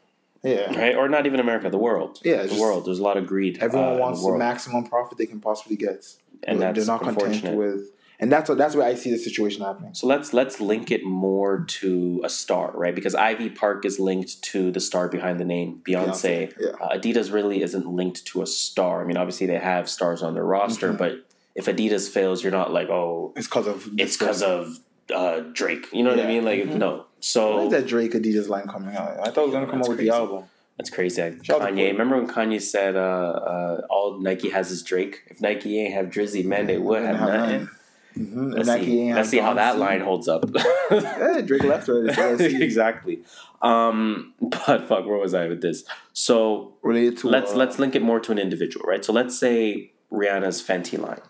Yeah. right? Or not even America, the world. Yeah, the world. There's a lot of greed. uh, Everyone in wants the the maximum profit they can possibly get, And They're that's not content with, and that's what that's where I see the situation happening. So let's let's link it more to a star, right? Because Ivy Park is linked to the star behind the name, Beyonce. Beyonce, yeah. Uh, Adidas really isn't linked to a star. I mean, obviously they have stars on their roster, Mm-hmm. but if Adidas fails, you're not like, oh, It's because of it's because of uh, Drake. You know what I Yeah. Mm-hmm. mean? Like, no. So is that Drake Adidas line coming out? I thought it was gonna come out with crazy. the album. that's crazy. Shout Kanye. Remember when Kanye said, uh, uh, "All Nike has is Drake." If Nike ain't have Drizzy, man, they would have nothing. Mm-hmm. Let's see. Let's see how that line holds up. Yeah, Drake left already. So let's see. exactly. Um, but fuck, where was I with this? So Related to let's uh, let's link it more to an individual, right? So let's say Rihanna's Fenty line.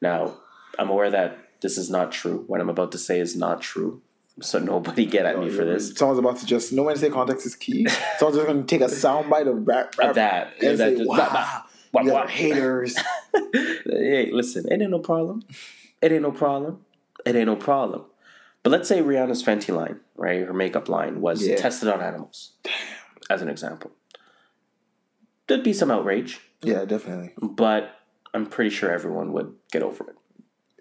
Now, I'm aware that this is not true. What I'm about to say is not true. So nobody get at me for this. Someone's about to just no one say context is key. Someone's just gonna take a soundbite of rap, rap that. and that say, just- wow, Wah, you wah. got haters. hey, listen, it ain't no problem. It ain't no problem. It ain't no problem. But let's say Rihanna's Fenty line, right? Her makeup line was Yeah. tested on animals. Damn. as an example. There'd be some outrage, yeah, definitely. but I'm pretty sure everyone would get over it,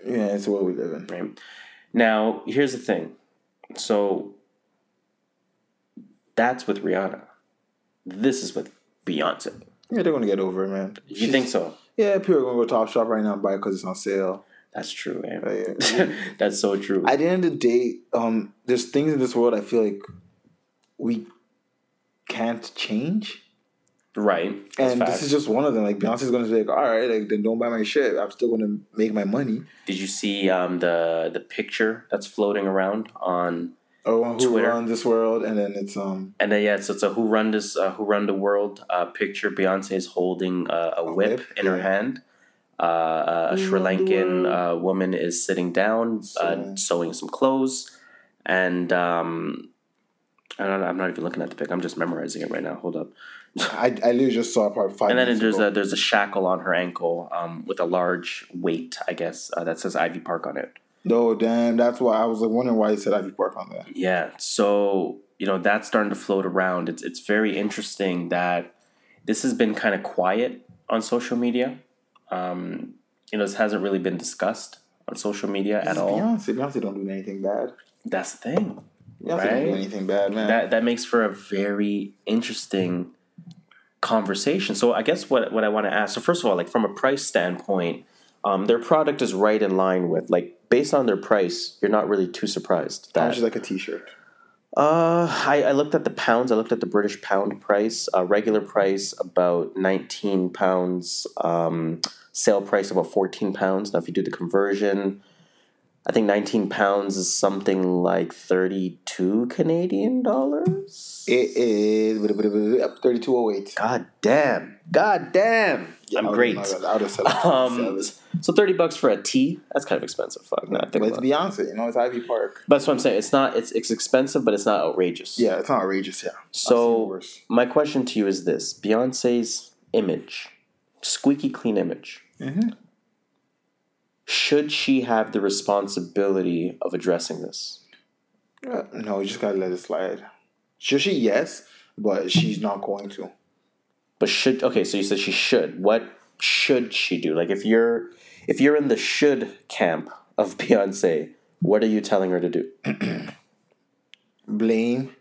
Yeah, it's the world we live in. right? Now, here's the thing. So that's with Rihanna. This is with Beyonce. Yeah, they're gonna get over it, man. You think so? Yeah, people are gonna go Top Shop right now and buy it because it's on sale. That's true, man. Right. That's so true. At the end of the day, um, there's things in this world I feel like we can't change. Right. That's And facts. this is just one of them. Like Beyonce's gonna be like, all right, like then don't buy my shit. I'm still gonna make my money. Did you see um, the the picture that's floating around on? Or who Twitter. runs this world, and then it's um And then yeah, so it's a who run this uh, who run the world uh, picture. Beyonce is holding uh, a, whip, whip, in her hand. Uh, a Who Sri Lankan uh, woman is sitting down, uh, Sewing. sewing some clothes, and um, I don't know, I'm not even looking at the pic. I'm just memorizing it right now. Hold up. I, I literally just saw part five. And then there's ago. a there's a shackle on her ankle um, with a large weight, I guess, uh, that says Ivy Park on it. No, damn. That's why I was like wondering why he said Ivy Park on that. Yeah, so you know that's starting to float around. It's it's very interesting that this has been kind of quiet on social media. Um, you know, this hasn't really been discussed on social media at It's all. Beyonce. Beyonce don't do anything bad. That's the thing. Beyonce don't do anything bad, man. That that makes for a very interesting conversation. So I guess what what I want to ask. So first of all, like from a price standpoint, um, their product is right in line with like based on their price. You're not really too surprised How that much is like a T-shirt? Uh, I, I looked at the pounds. I looked at the British pound price. Uh, regular price about nineteen pounds. Um, sale price about fourteen pounds. Now, if you do the conversion, I think nineteen pounds is something like thirty-two Canadian dollars. It is thirty two oh eight. God damn! God damn! I'm great. I would have said Um, so thirty bucks for a tea. That's kind of expensive. Fuck, no, I think But it's about it. Beyonce, you know, it's Ivy Park. But that's what I'm saying. It's not. It's it's expensive, but it's not outrageous. Yeah, it's not outrageous. Yeah. So my question to you is this: Beyonce's image, squeaky clean image. Mm-hmm. Should she have the responsibility of addressing this? Uh, no, you just gotta let it slide. Should she? Yes, but she's not going to. But should okay? So you said she should. What should she do? Like if you're if you're in the should camp of Beyonce, what are you telling her to do? Blame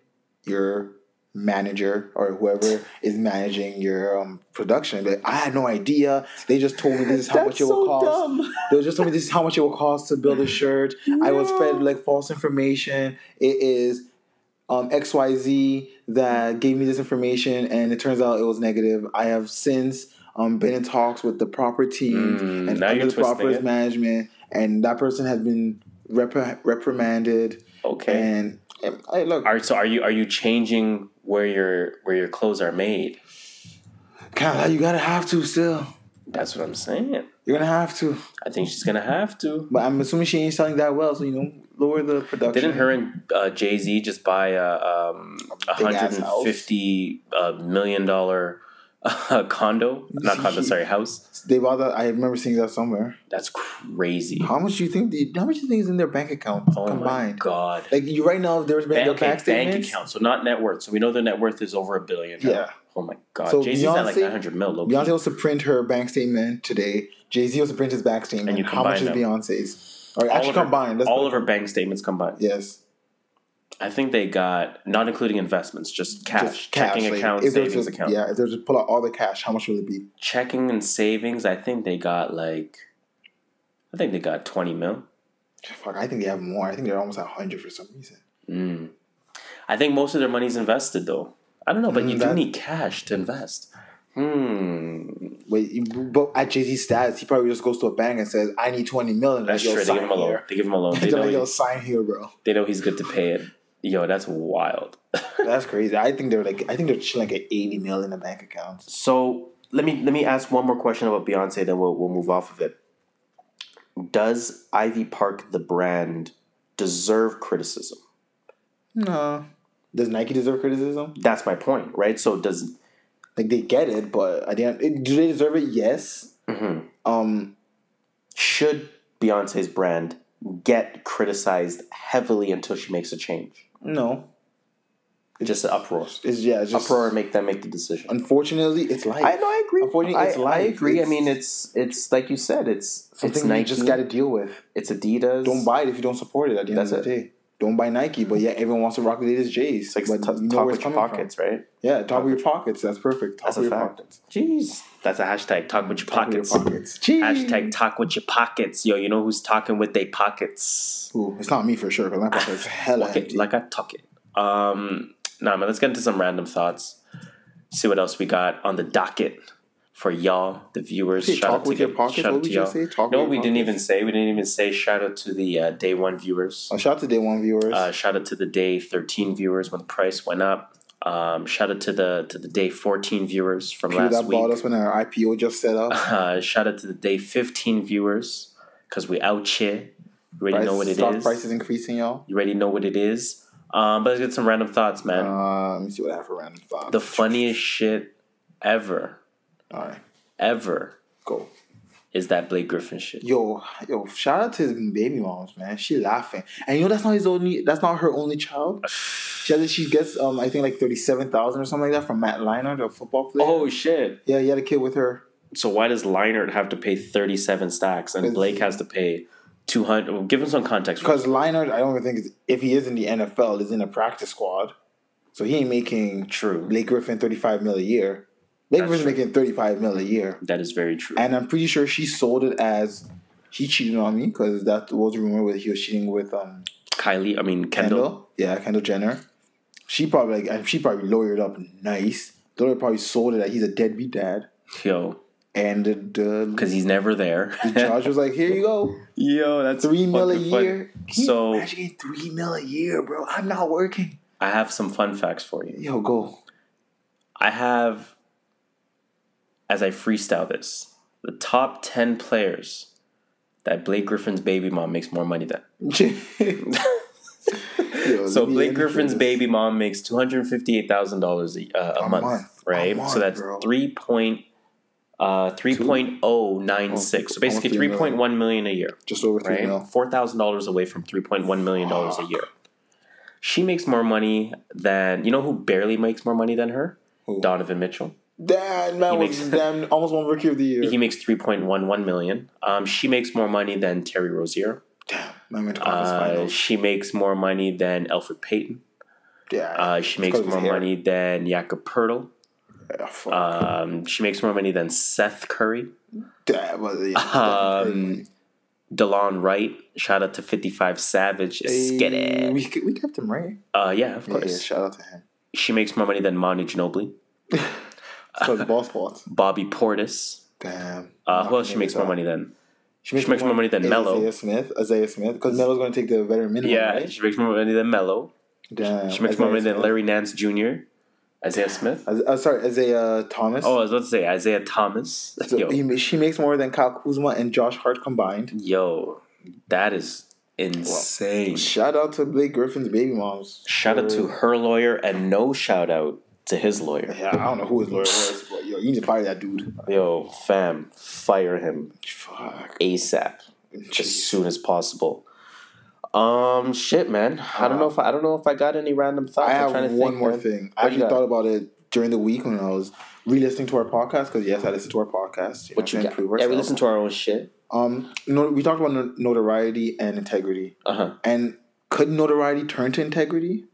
your manager or whoever is managing your um, production. But I had no idea. They just told me this is how much it will cost. They just told me this is how much it will cost to build a shirt. I was fed like false information. It is um, XYZ that gave me this information, and it turns out it was negative. I have since um, been in talks with the proper team Mm, and under the proper twisting it. management, and that person has been repri- reprimanded. Okay. And, and hey, look, All right. So are you are you changing where your where your clothes are made? of you gotta have to still. That's what I'm saying. You're gonna have to. I think she's gonna have to. But I'm assuming she ain't selling that well, so you know, lower the production. Didn't her and uh, Jay Z just buy a um, a big ass hundred and fifty uh, million dollar uh, condo? Not condo, sorry, house. They bought that. I remember seeing that somewhere. That's crazy. How much do you think? They, how much do you think is in their bank account Oh my combined? god. Like you right now, there's Bank, bank bank account, so not net worth. So we know their net worth is over a billion. Yeah. Oh my god. So Jay Z's at like nine hundred mil. Low Beyonce wants to print her bank statement today. Jay Z wants to print his bank statement. And you how much is. Beyonce's? Or All actually her- combined. Let's all of her bank statements combined. yes, I think they got not including investments, just cash, Just cash, checking like, account, if savings to- account. Yeah, if they to pull out all the cash, how much will it be? Checking and savings. I think they got like. I think they got twenty mil. Fuck, I think they have more. I think they're almost at hundred for some reason. Mm. I think most of their money's invested though. I don't know, but Mm, you that- do need cash to invest. Hmm. Wait, but at Jay Z stats, he probably just goes to a bank and says, "I need twenty million. That's Like, true. They give him a loan. They give him a loan. They They're know, like, yo, he- sign here, bro. they know he's good to pay it. Yo, that's wild. That's crazy. I think they're like, I think they're chilling like at eighty mil in the bank account. So let me let me ask one more question about Beyonce, then we'll we'll move off of it. Does Ivy Park the brand deserve criticism? No. Does Nike deserve criticism? That's my point, right? So does Like they get it, but the end, do they deserve it? Yes. mhm. Um, should Beyonce's brand get criticized heavily until she makes a change? No. It's Just an uproar. It's yeah. It's just Uproar and make them make the decision. Unfortunately, it's life. I know, I agree. Unfortunately, I, it's I life. agree. I mean, it's it's like you said, it's it's something Nike. you just got to deal with. it's Adidas. Don't buy it if you don't support it. At the end That's of the day, don't buy Nike. But yeah, everyone wants to rock the latest J's. It's like but t- you know talk with your coming from. pockets, right? Yeah, talk with your pockets. That's perfect. Talk That's with a your fact. pockets. Jeez, that's a hashtag. Talk with your Talk with pockets. your pockets. Hashtag talk with your pockets. Yo, you know who's talking with their pockets? Ooh, it's not me for sure because my pockets hella Okay, empty. like I talk it. Um, nah, man. Let's get into some random thoughts. See what else we got on the docket for y'all, the viewers. Say shout talk out to with your you- pockets? shout out What to we y'all. just say? Talk no, we your didn't even say. We didn't even say. Shout out to the uh, day one viewers. Uh, shout out to day one viewers. Uh, shout out to the day thirteen viewers when the price went up. Um, shout out to the to the day fourteen viewers from People last that bought week. us when our IPO just set up. Uh, shout out to the day fifteen viewers because we out here. You already Price, know what it stock is. prices increasing, y'all. You already know what it is. Um, but let's get some random thoughts, man. Uh, let me see what I have for random thoughts. the funniest shit ever, All right, ever go. Is that Blake Griffin shit. Yo, yo, shout out to his baby moms, man. She laughing, and you know that's not his only. That's not her only child. She has, she gets um I think like thirty seven thousand or something like that from Matt Leinart, the football player. Oh shit! yeah, he had a kid with her. So why does Leinart have to pay thirty seven stacks and Blake has to pay two hundred? Well, give him some context. Because Leinart, I don't even think if he is in the NFL, is in a practice squad, so he ain't making True. Blake Griffin thirty five mil a year. Griffin's true. making thirty five mil a year, That is very true. and I'm pretty sure she sold it as he cheated on me because that was a rumor that he was cheating with um Kylie, I mean Kendall. Kendall. Yeah, Kendall Jenner. She probably like, and she probably lawyered up nice. The lawyer probably sold it that he's a deadbeat dad, Yo, and the, the, because he's never there. the judge was like, "Here you go, Yo, that's three mil a year." So imagine three mil a year, bro. I'm not working. I have some fun facts for you. Yo, go. I have, as I freestyle this, the top 10 players that Blake Griffin's baby mom makes more money than. Yo, So Blake Griffin's baby mom makes $258,000 a, uh, a, A month, month. right? A month, so that's bro. 3 point, uh, 3.096. So basically 3.1 million a year. just over three right? mil. Four thousand dollars away from three point one million dollars a year. She makes more money than you know who barely makes more money than her? Who? Donovan Mitchell. Damn, man He was makes- damn almost one rookie of the year. He makes three point one one million. Um, she makes more money than Terry Rozier. damn, man went to conference Uh, finals. she makes more money than Elfrid Payton. Yeah, Uh, she makes more money than Jakob Poeltl. Yeah. Um, she makes more money than Seth Curry. Damn, yeah, Um, Delon Wright. Shout out to Fifty Five Savage. Hey, we we kept him right. Uh, yeah, of course. yeah, shout out to him. She makes more money than Manu Ginobili. Because ball spots. Bobby Portis. Damn. Uh, who else she makes more money than? She makes more money than Melo. Isaiah Smith. Isaiah Smith. Because Melo's going to take the veteran minimum. Yeah, right? she makes more money than Melo. Damn. She makes more Isaiah money than Larry Nance Jr. Isaiah Smith. Uh, sorry, Isaiah Thomas. Oh, I was about to say Isaiah Thomas. So Yo, he, she makes more than Kyle Kuzma and Josh Hart combined. yo, that is insane. Shout out to Blake Griffin's baby moms. Shout out to her lawyer and no shout out to his lawyer. Yeah, I don't know who his lawyer was, but yo, you need to fire that dude. Yo, fam, fire him Fuck. ASAP, as soon as possible. Um, shit, man. I don't know if I, I don't know if I got any random thoughts. I have one think, more man. thing. I What you actually thought about it during the week when I was re-listening to our podcast. Because yes, I listen to our podcast. What you got? Yeah, we listen to our own shit. Um, no, we talked about notoriety and integrity. Uh huh. And could notoriety turn to integrity?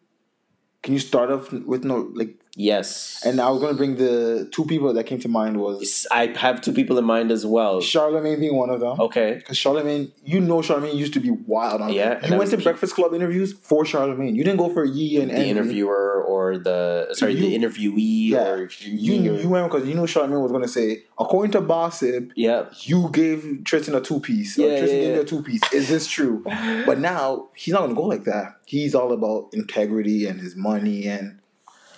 Can you start off with no like? Yes. And I was going to bring the two people that came to mind was I have two people in mind as well. Charlamagne being one of them. Okay. Because Charlamagne, you know, Charlamagne used to be wild on. Yeah, you went to Breakfast Club interviews for Charlamagne. You didn't go for Yee and The interviewer or the sorry, the interviewee Yeah, or you you went because you knew Charlamagne was going to say, according to Gossip, yeah. you gave Tristan a two piece. Yeah, or Tristan yeah, gave yeah. you a two piece. Is this true? but now he's not going to go like that. He's all about integrity and his money and.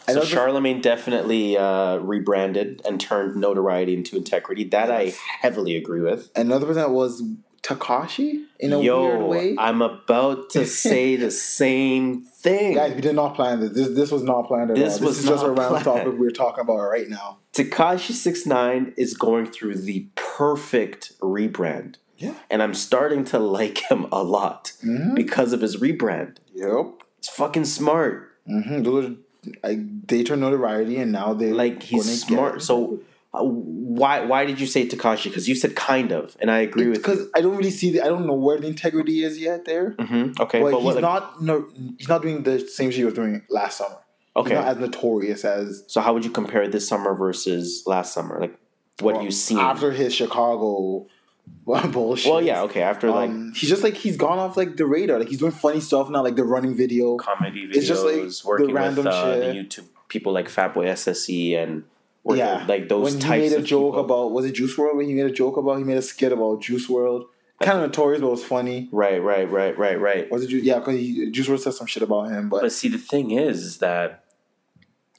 So Charlamagne definitely uh, rebranded and turned notoriety into integrity. That I heavily agree with. Another person that was Tekashi in a Yo, weird way. I'm about to say the same thing. Guys, we did not plan this. This this was not planned at This all. was This is just a random topic we're talking about right now. Tekashi Six Nine is going through the perfect rebrand, Yeah. and I'm starting to like him a lot Mhm. because of his rebrand. Yep. It's fucking smart. Mm-hmm. Those are, like they turn notoriety, and now they Like he's smart. So uh, why why did you say Tekashi? Because you said kind of, and I agree with you. because I don't really see the I don't know where the integrity is yet there. Mhm, Okay, but, but, he's what, like- not no he's not doing the same shit he was doing last summer. okay. He's not as notorious as so how would you compare this summer versus last summer? Like what well, you see after his Chicago bullshit. well, yeah, okay. After like Um, he's just like he's gone off like the radar. Like he's doing funny stuff now, like the running video. comedy videos, it's just, like, the working with random uh, the shit. YouTube people like Fatboy SSE and working yeah, with, like those when he made a of joke people. about was it Juice WRLD? When he made a joke about he made a skit about Juice WRLD. Kind of notorious, but it was funny. Right, right, right, right, right. Was it Juice? Yeah, because Juice WRLD said some shit about him, but, But see, the thing is, is that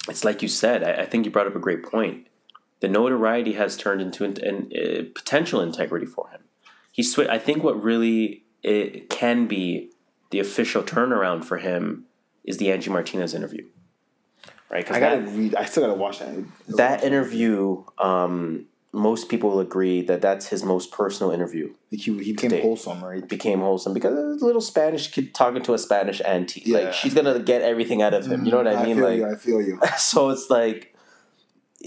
it's like you said. I, I think you brought up a great point. The notoriety has turned into an, an, uh, potential integrity for him. He swi- I think what really it can be the official turnaround for him is the Angie Martinez interview, right? I gotta that- read. I still gotta watch that. that interview. Um, most people will agree that that's his most personal interview. Like he, he became Today. wholesome, right? became wholesome because a little Spanish kid talking to a Spanish auntie. Yeah. Like she's gonna get everything out of him. You know what I mean? feel like you. I feel you. so it's like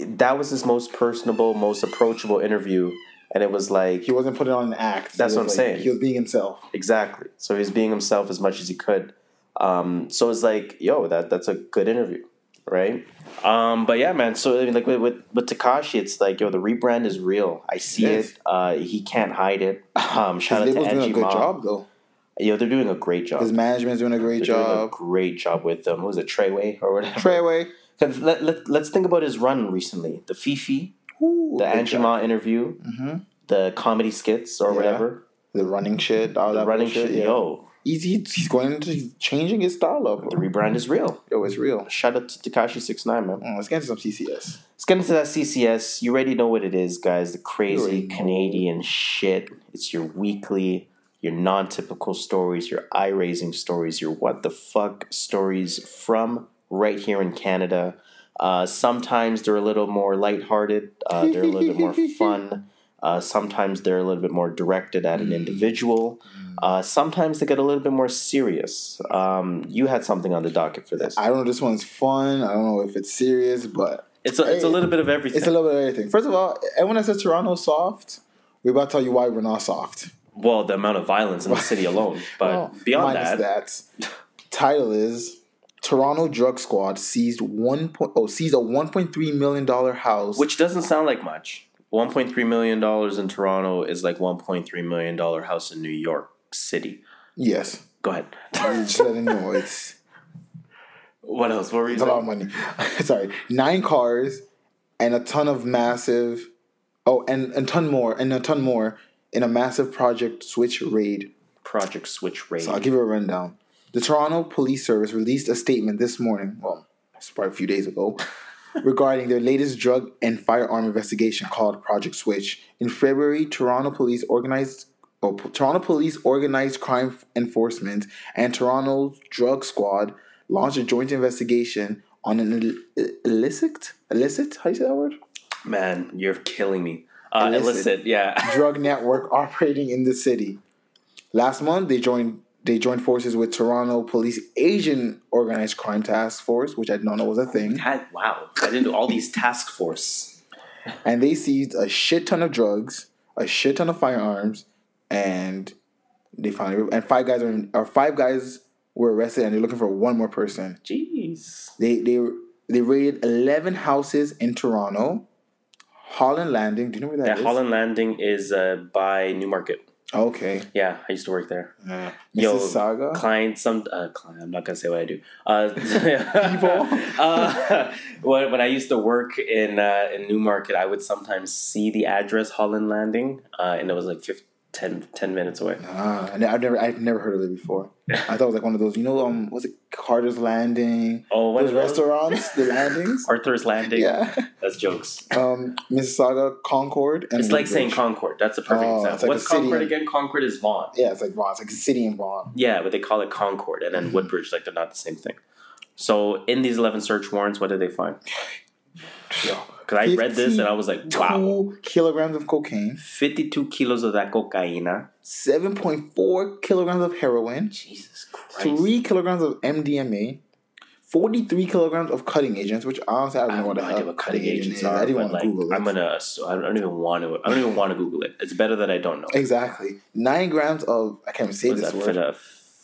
that was his most personable, most approachable interview, and it was like He wasn't putting on an act. That's what I'm like- saying. He was being himself. exactly. So he was being himself as much as he could. Um, so it's like, yo, that that's a good interview, right? Um, but yeah, man. So I mean, like with with, with Tekashi, it's like, yo, the rebrand is real. I see Yes. it. Uh, he can't hide it. Um, His shout out to doing a good Ma. job though. Yo, they're doing a great job. His management's doing a great they're doing a job. great job with them. Who was it, Treyway or whatever? Treyway. 'Cause Let, let, let's think about his run recently. The Fifi, Ooh, the Angie job. Ma interview, the comedy skits or Yeah. whatever. The running shit. All The that running shit. yeah. Yo, He's, he's, going into, he's changing his style up. the rebrand is real. Yo, it's real. Shout out to Tekashi Six Nine, man. Mm, let's get into some CCS. Let's get into that CCS. You already know what it is, guys. The crazy already know. Canadian shit. It's your weekly, your non typical stories, your eye raising stories, your what the fuck stories from right here in Canada. Uh, sometimes they're a little more lighthearted, uh, they're a little bit more fun. Uh, sometimes they're a little bit more directed at Mm. an individual. Uh, sometimes they get a little bit more serious. Um, you had something on the docket for this. I don't know if this one's fun. I don't know if it's serious, but It's a, it's a little bit of everything. it's a little bit of everything. First of all, everyone that says Toronto's soft, we're about to tell you why we're not soft. well, the amount of violence in the city alone. But Well, beyond minus that, title is Toronto Drug Squad seized one point oh seized a one point three million dollar house. which doesn't sound like much. One point three million dollars in Toronto is like one point three million dollar house in New York City. yes, Go ahead. just letting you know it's what else? What were you It's a lot of money. Sorry, nine cars and a ton of massive. Oh, and a ton more and a ton more in a massive Project Switch raid. Project Switch Raid. So I'll give you a rundown. The Toronto Police Service released a statement this morning. Well, it's probably a few days ago. regarding their latest drug and firearm investigation called Project Switch. In February, Toronto Police organized oh, Toronto Police Organized Crime Enforcement and Toronto's Drug Squad launched a joint investigation on an ill- illicit illicit how do you say that word Man, you're killing me. Uh, Illicit. illicit, yeah. drug network operating in the city. Last month, they joined they joined forces with Toronto Police Asian Organized Crime Task Force, which I didn't know was a thing, Had, wow, I didn't do all these task force. and they seized a shit ton of drugs, a shit ton of firearms, and they finally and five guys are or five guys were arrested, and they're looking for one more person. Jeez. They they they raided eleven houses in Toronto. Holland Landing, do you know where that Yeah, is? Holland Landing is uh, by Newmarket. Okay. Yeah, I used to work there. Uh, Yo, Mississauga. client, some uh, client. I'm not gonna say what I do. Uh, People. uh, when, when I used to work in uh, in Newmarket, I would sometimes see the address Holland Landing, uh, and it was like 15, 10, 10 minutes away. Ah, and I've never, I've never heard of it before. I thought it was like one of those, you know, um, was it Carter's Landing? Oh, what those those? restaurants, the landings. Arthur's Landing. Yeah. that's jokes. Um, Mississauga, Concord, and It's like saying Concord. That's a perfect Oh, example. like What's Concord again? Concord is Vaughan. Yeah, it's like Vaughan. It's like a city in Vaughan. Yeah, but they call it Concord, and then Mm-hmm. Woodbridge, like they're not the same thing. So in these eleven search warrants, what did they find? Because I read this and I was like, wow, kilograms of cocaine, fifty-two kilos of that point four kilograms of heroin, Jesus Christ. three kilograms of MDMA. 43 kilograms of cutting agents, which honestly I don't I know have what no the hell what cutting agents are. I didn't want like, to Google it. I'm gonna. assu- I don't even want to. I don't even want to Google it. It's better that I don't know. Exactly. Nine grams of I can't even say What is this that? word.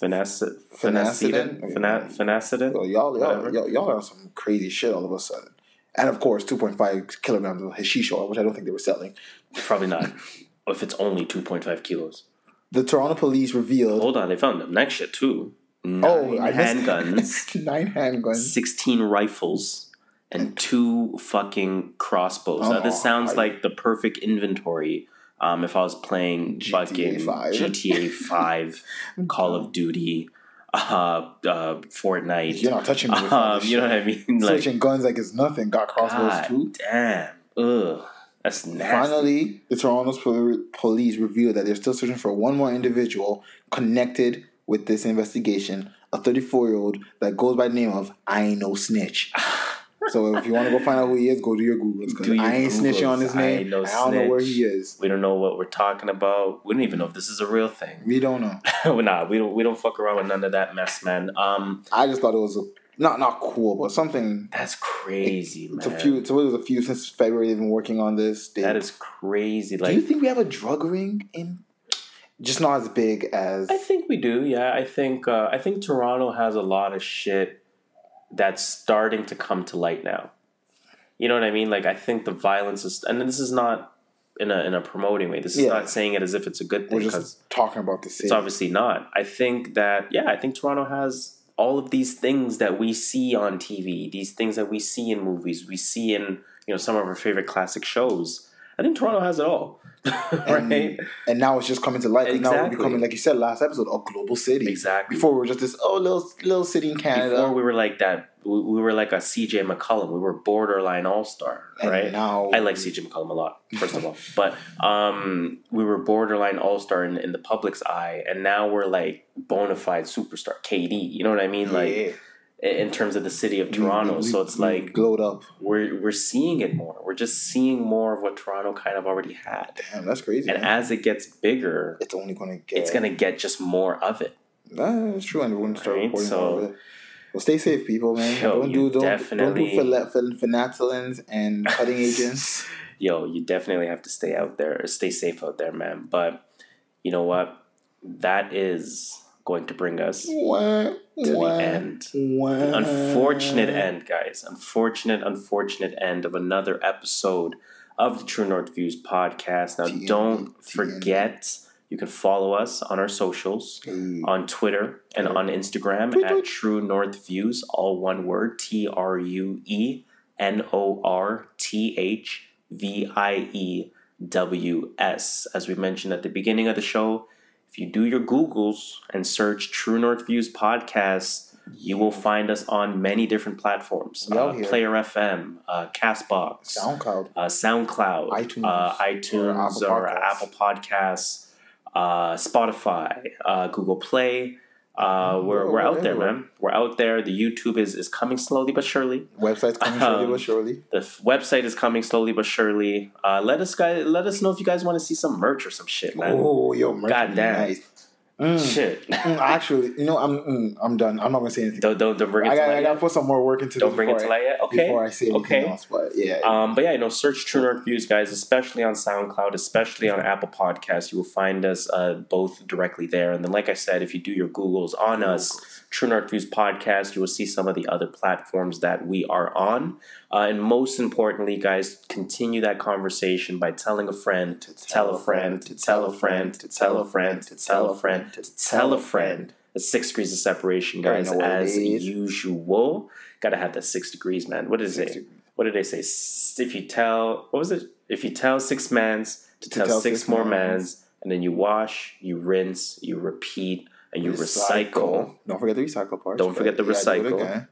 Fina- Finacid, Phenacetin? finacidin, finacidin. So y'all, y'all, y'all, y'all are some crazy shit all of a sudden. And of course, 2.5 kilograms of hashish oil, which I don't think they were selling. Probably not. if it's only two point five kilos. The Toronto police revealed Hold on, they found the next shit too. Nine Oh, I missed- handguns, nine handguns. sixteen rifles, and two fucking crossbows. now this Oh, sounds I- like the perfect inventory. Um, if I was playing GTA fucking 5. GTA Five, Call of Duty, uh, uh, Fortnite. You're not touching me Um, you know what I mean? Like, Switching guns like it's nothing. Got crossbows God too. damn, ugh, that's nasty. Finally, the Toronto police revealed that they're still searching for one more individual connected with this investigation. A 34 year old that goes by the name of I ain't no snitch. so if you want to go find out who he is, go do your Googles because I ain't snitching on Googles. his I name. ain't no I don't know where he is. we don't know what we're talking about. We don't even know if this is a real thing. We don't know. Nah, we don't. We don't fuck around with none of that mess, man. Um, I just thought it was a, not not cool, but something. that's crazy, man. It's a few. So it was a few since February. They've been working on this. They, That is crazy. Like, do you think we have a drug ring in? Just not as big as. I think we do. Yeah, I think. Uh, I think Toronto has a lot of shit that's starting to come to light now. You know what I mean? Like, I think the violence is, and this is not in a in a promoting way. This is Yeah. not saying it as if it's a good thing. We're just talking about the city. it's obviously not. I think that yeah, I think Toronto has all of these things that we see on TV, these things that we see in movies, we see in you know some of our favorite classic shows. I think Toronto has it all, and, right? and now it's just coming to life. 'cause Now we're becoming, like you said last episode, a global city. Exactly. Before we were just this oh little little city in Canada. Before we were like that, we, we were like a CJ McCollum. We were borderline all star, right? now- I like CJ McCollum a lot, first of all, but um, we were borderline all star in, in the public's eye, and now we're like bona fide superstar KD. You know what I mean? Like Yeah. In terms of the city of Toronto. we- so it's we like glowed up. we're we're seeing it more. We're just seeing more of what Toronto kind of already had, Damn, that's crazy. and man. as it gets bigger, it's only gonna get. it's gonna get just more of it. That's true, and we're gonna start Right, reporting so- more of it. Well, stay safe, people, man. Yo, don't do don't, definitely- don't do phil- phenethylamines and cutting agents. yo, you definitely have to stay out there, stay safe out there, man. But you know what? That is going to bring us to the end. What? Unfortunate end, guys. Unfortunate, unfortunate end of another episode of the True North Views podcast. Now, don't forget you can follow us on our socials Hey. on Twitter and on Instagram Tweet, at tweet. True North Views, all one word T R U E N O R T H V I E W S. As we mentioned at the beginning of the show, if you do your Googles and search True North Views podcast, you will find us on many different platforms uh. Player FM, uh, Castbox, SoundCloud. uh, SoundCloud, iTunes, uh, or iTunes, Apple or Podcasts. Apple Podcasts, uh, Spotify, uh, Google Play. Uh, we're We're- we're out there, man. We're out there. The YouTube is, is coming slowly but surely. Website's coming Um, but surely. The f- website is coming slowly but surely. Uh, let us guys let us know if you guys want to see some merch or some shit, man. Oh, yo, merch God damn. Nice. Mm. Shit. Mm, actually, you know, I'm mm, I'm done. I'm not gonna say anything. don't, don't don't bring it I to got I got to put some more work into Don't this bring it to before I- light yet. Okay. Before I say anything Okay. else, but yeah, Um, but yeah, you know, search True North Views, guys, especially on SoundCloud, especially on Apple Podcasts. You will find us uh, both directly there. And then, like I said, if you do your Googles on us, True North Views Podcast, you will see some of the other platforms that we are on. Uh, and most importantly, guys, continue that conversation by telling a friend to tell a friend to tell a friend to tell a friend to tell a friend to tell a friend. The six degrees of separation, guys, as is. usual. Gotta have that six degrees, man. What did it say? What did they say? If you tell, what was it? If you tell six mans to, tell, six, more mans. and then you wash, you rinse, you repeat, and you recycle. Don't forget the recycle part. Don't forget the Yeah, do it recycle.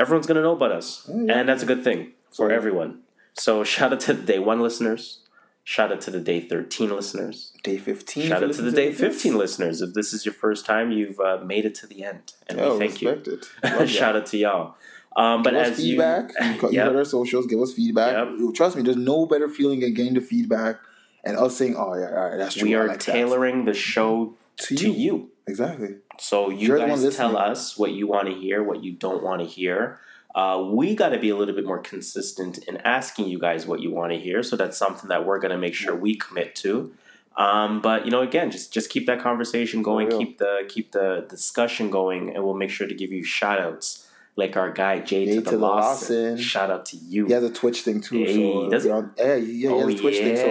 Everyone's gonna know about us, yeah. and that's a good thing for everyone. So shout out to the day one listeners. Shout out to the day thirteen listeners. Day 15. Shout out to the listening day this. fifteen listeners. If this is your first time, you've uh, made it to the end, and Yo, we thank you. Shout out to y'all. Um, but Give us as feedback. you, You, Yep. our socials. Give us feedback. Yep. Trust me, there's no better feeling than getting the feedback and us saying, "Oh yeah, all right, that's true." we are like that." tailoring the show To to you. you. Exactly. So you You're guys tell us what you want to hear, what you don't want to hear. Uh, we got to be a little bit more consistent in asking you guys what you want to hear. So that's something that we're going to make sure we commit to. Um, but you know, again, just just keep that conversation going, keep the keep the discussion going, and we'll make sure to give you shout outs. Like our guy Jay, Jay to the to the Lawson. Lawson. Shout out to you. He has a Twitch thing too. Hey, so does on- yeah, yeah, he Oh, has a Twitch thing. So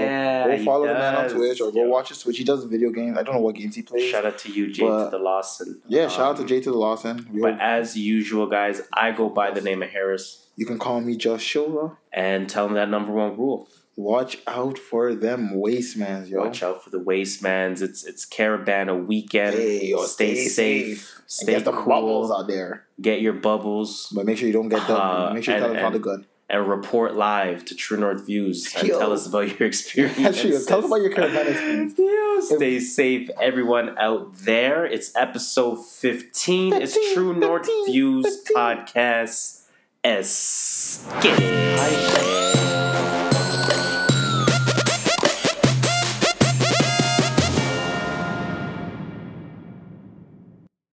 go follow the man on. Twitch or go Yeah. watch his Twitch. He does video games. I don't know what games he plays. Shout out to you, Jay But- to the Lawson. yeah, shout out to Um, Jay to the Lawson. We But hope- as usual, guys, I go by the name of Harris. you can call me Just Shola. and tell him that number one rule. Watch out for them wastemans, yo. Watch out for the wastemans. It's it's Caribana weekend. Hey, yo, stay, stay safe. safe. And Stay get the cool. bubbles out there. Get your bubbles But make sure you don't get done. Uh, make sure you and- tell them how and- the gun. and report live to True North Views and Yo. tell us about your experience. Tell us about your Caribana experience. Yo, stay safe, everyone out there. It's episode 15. it's 15, True North 15, Views 15. Podcast. Escape.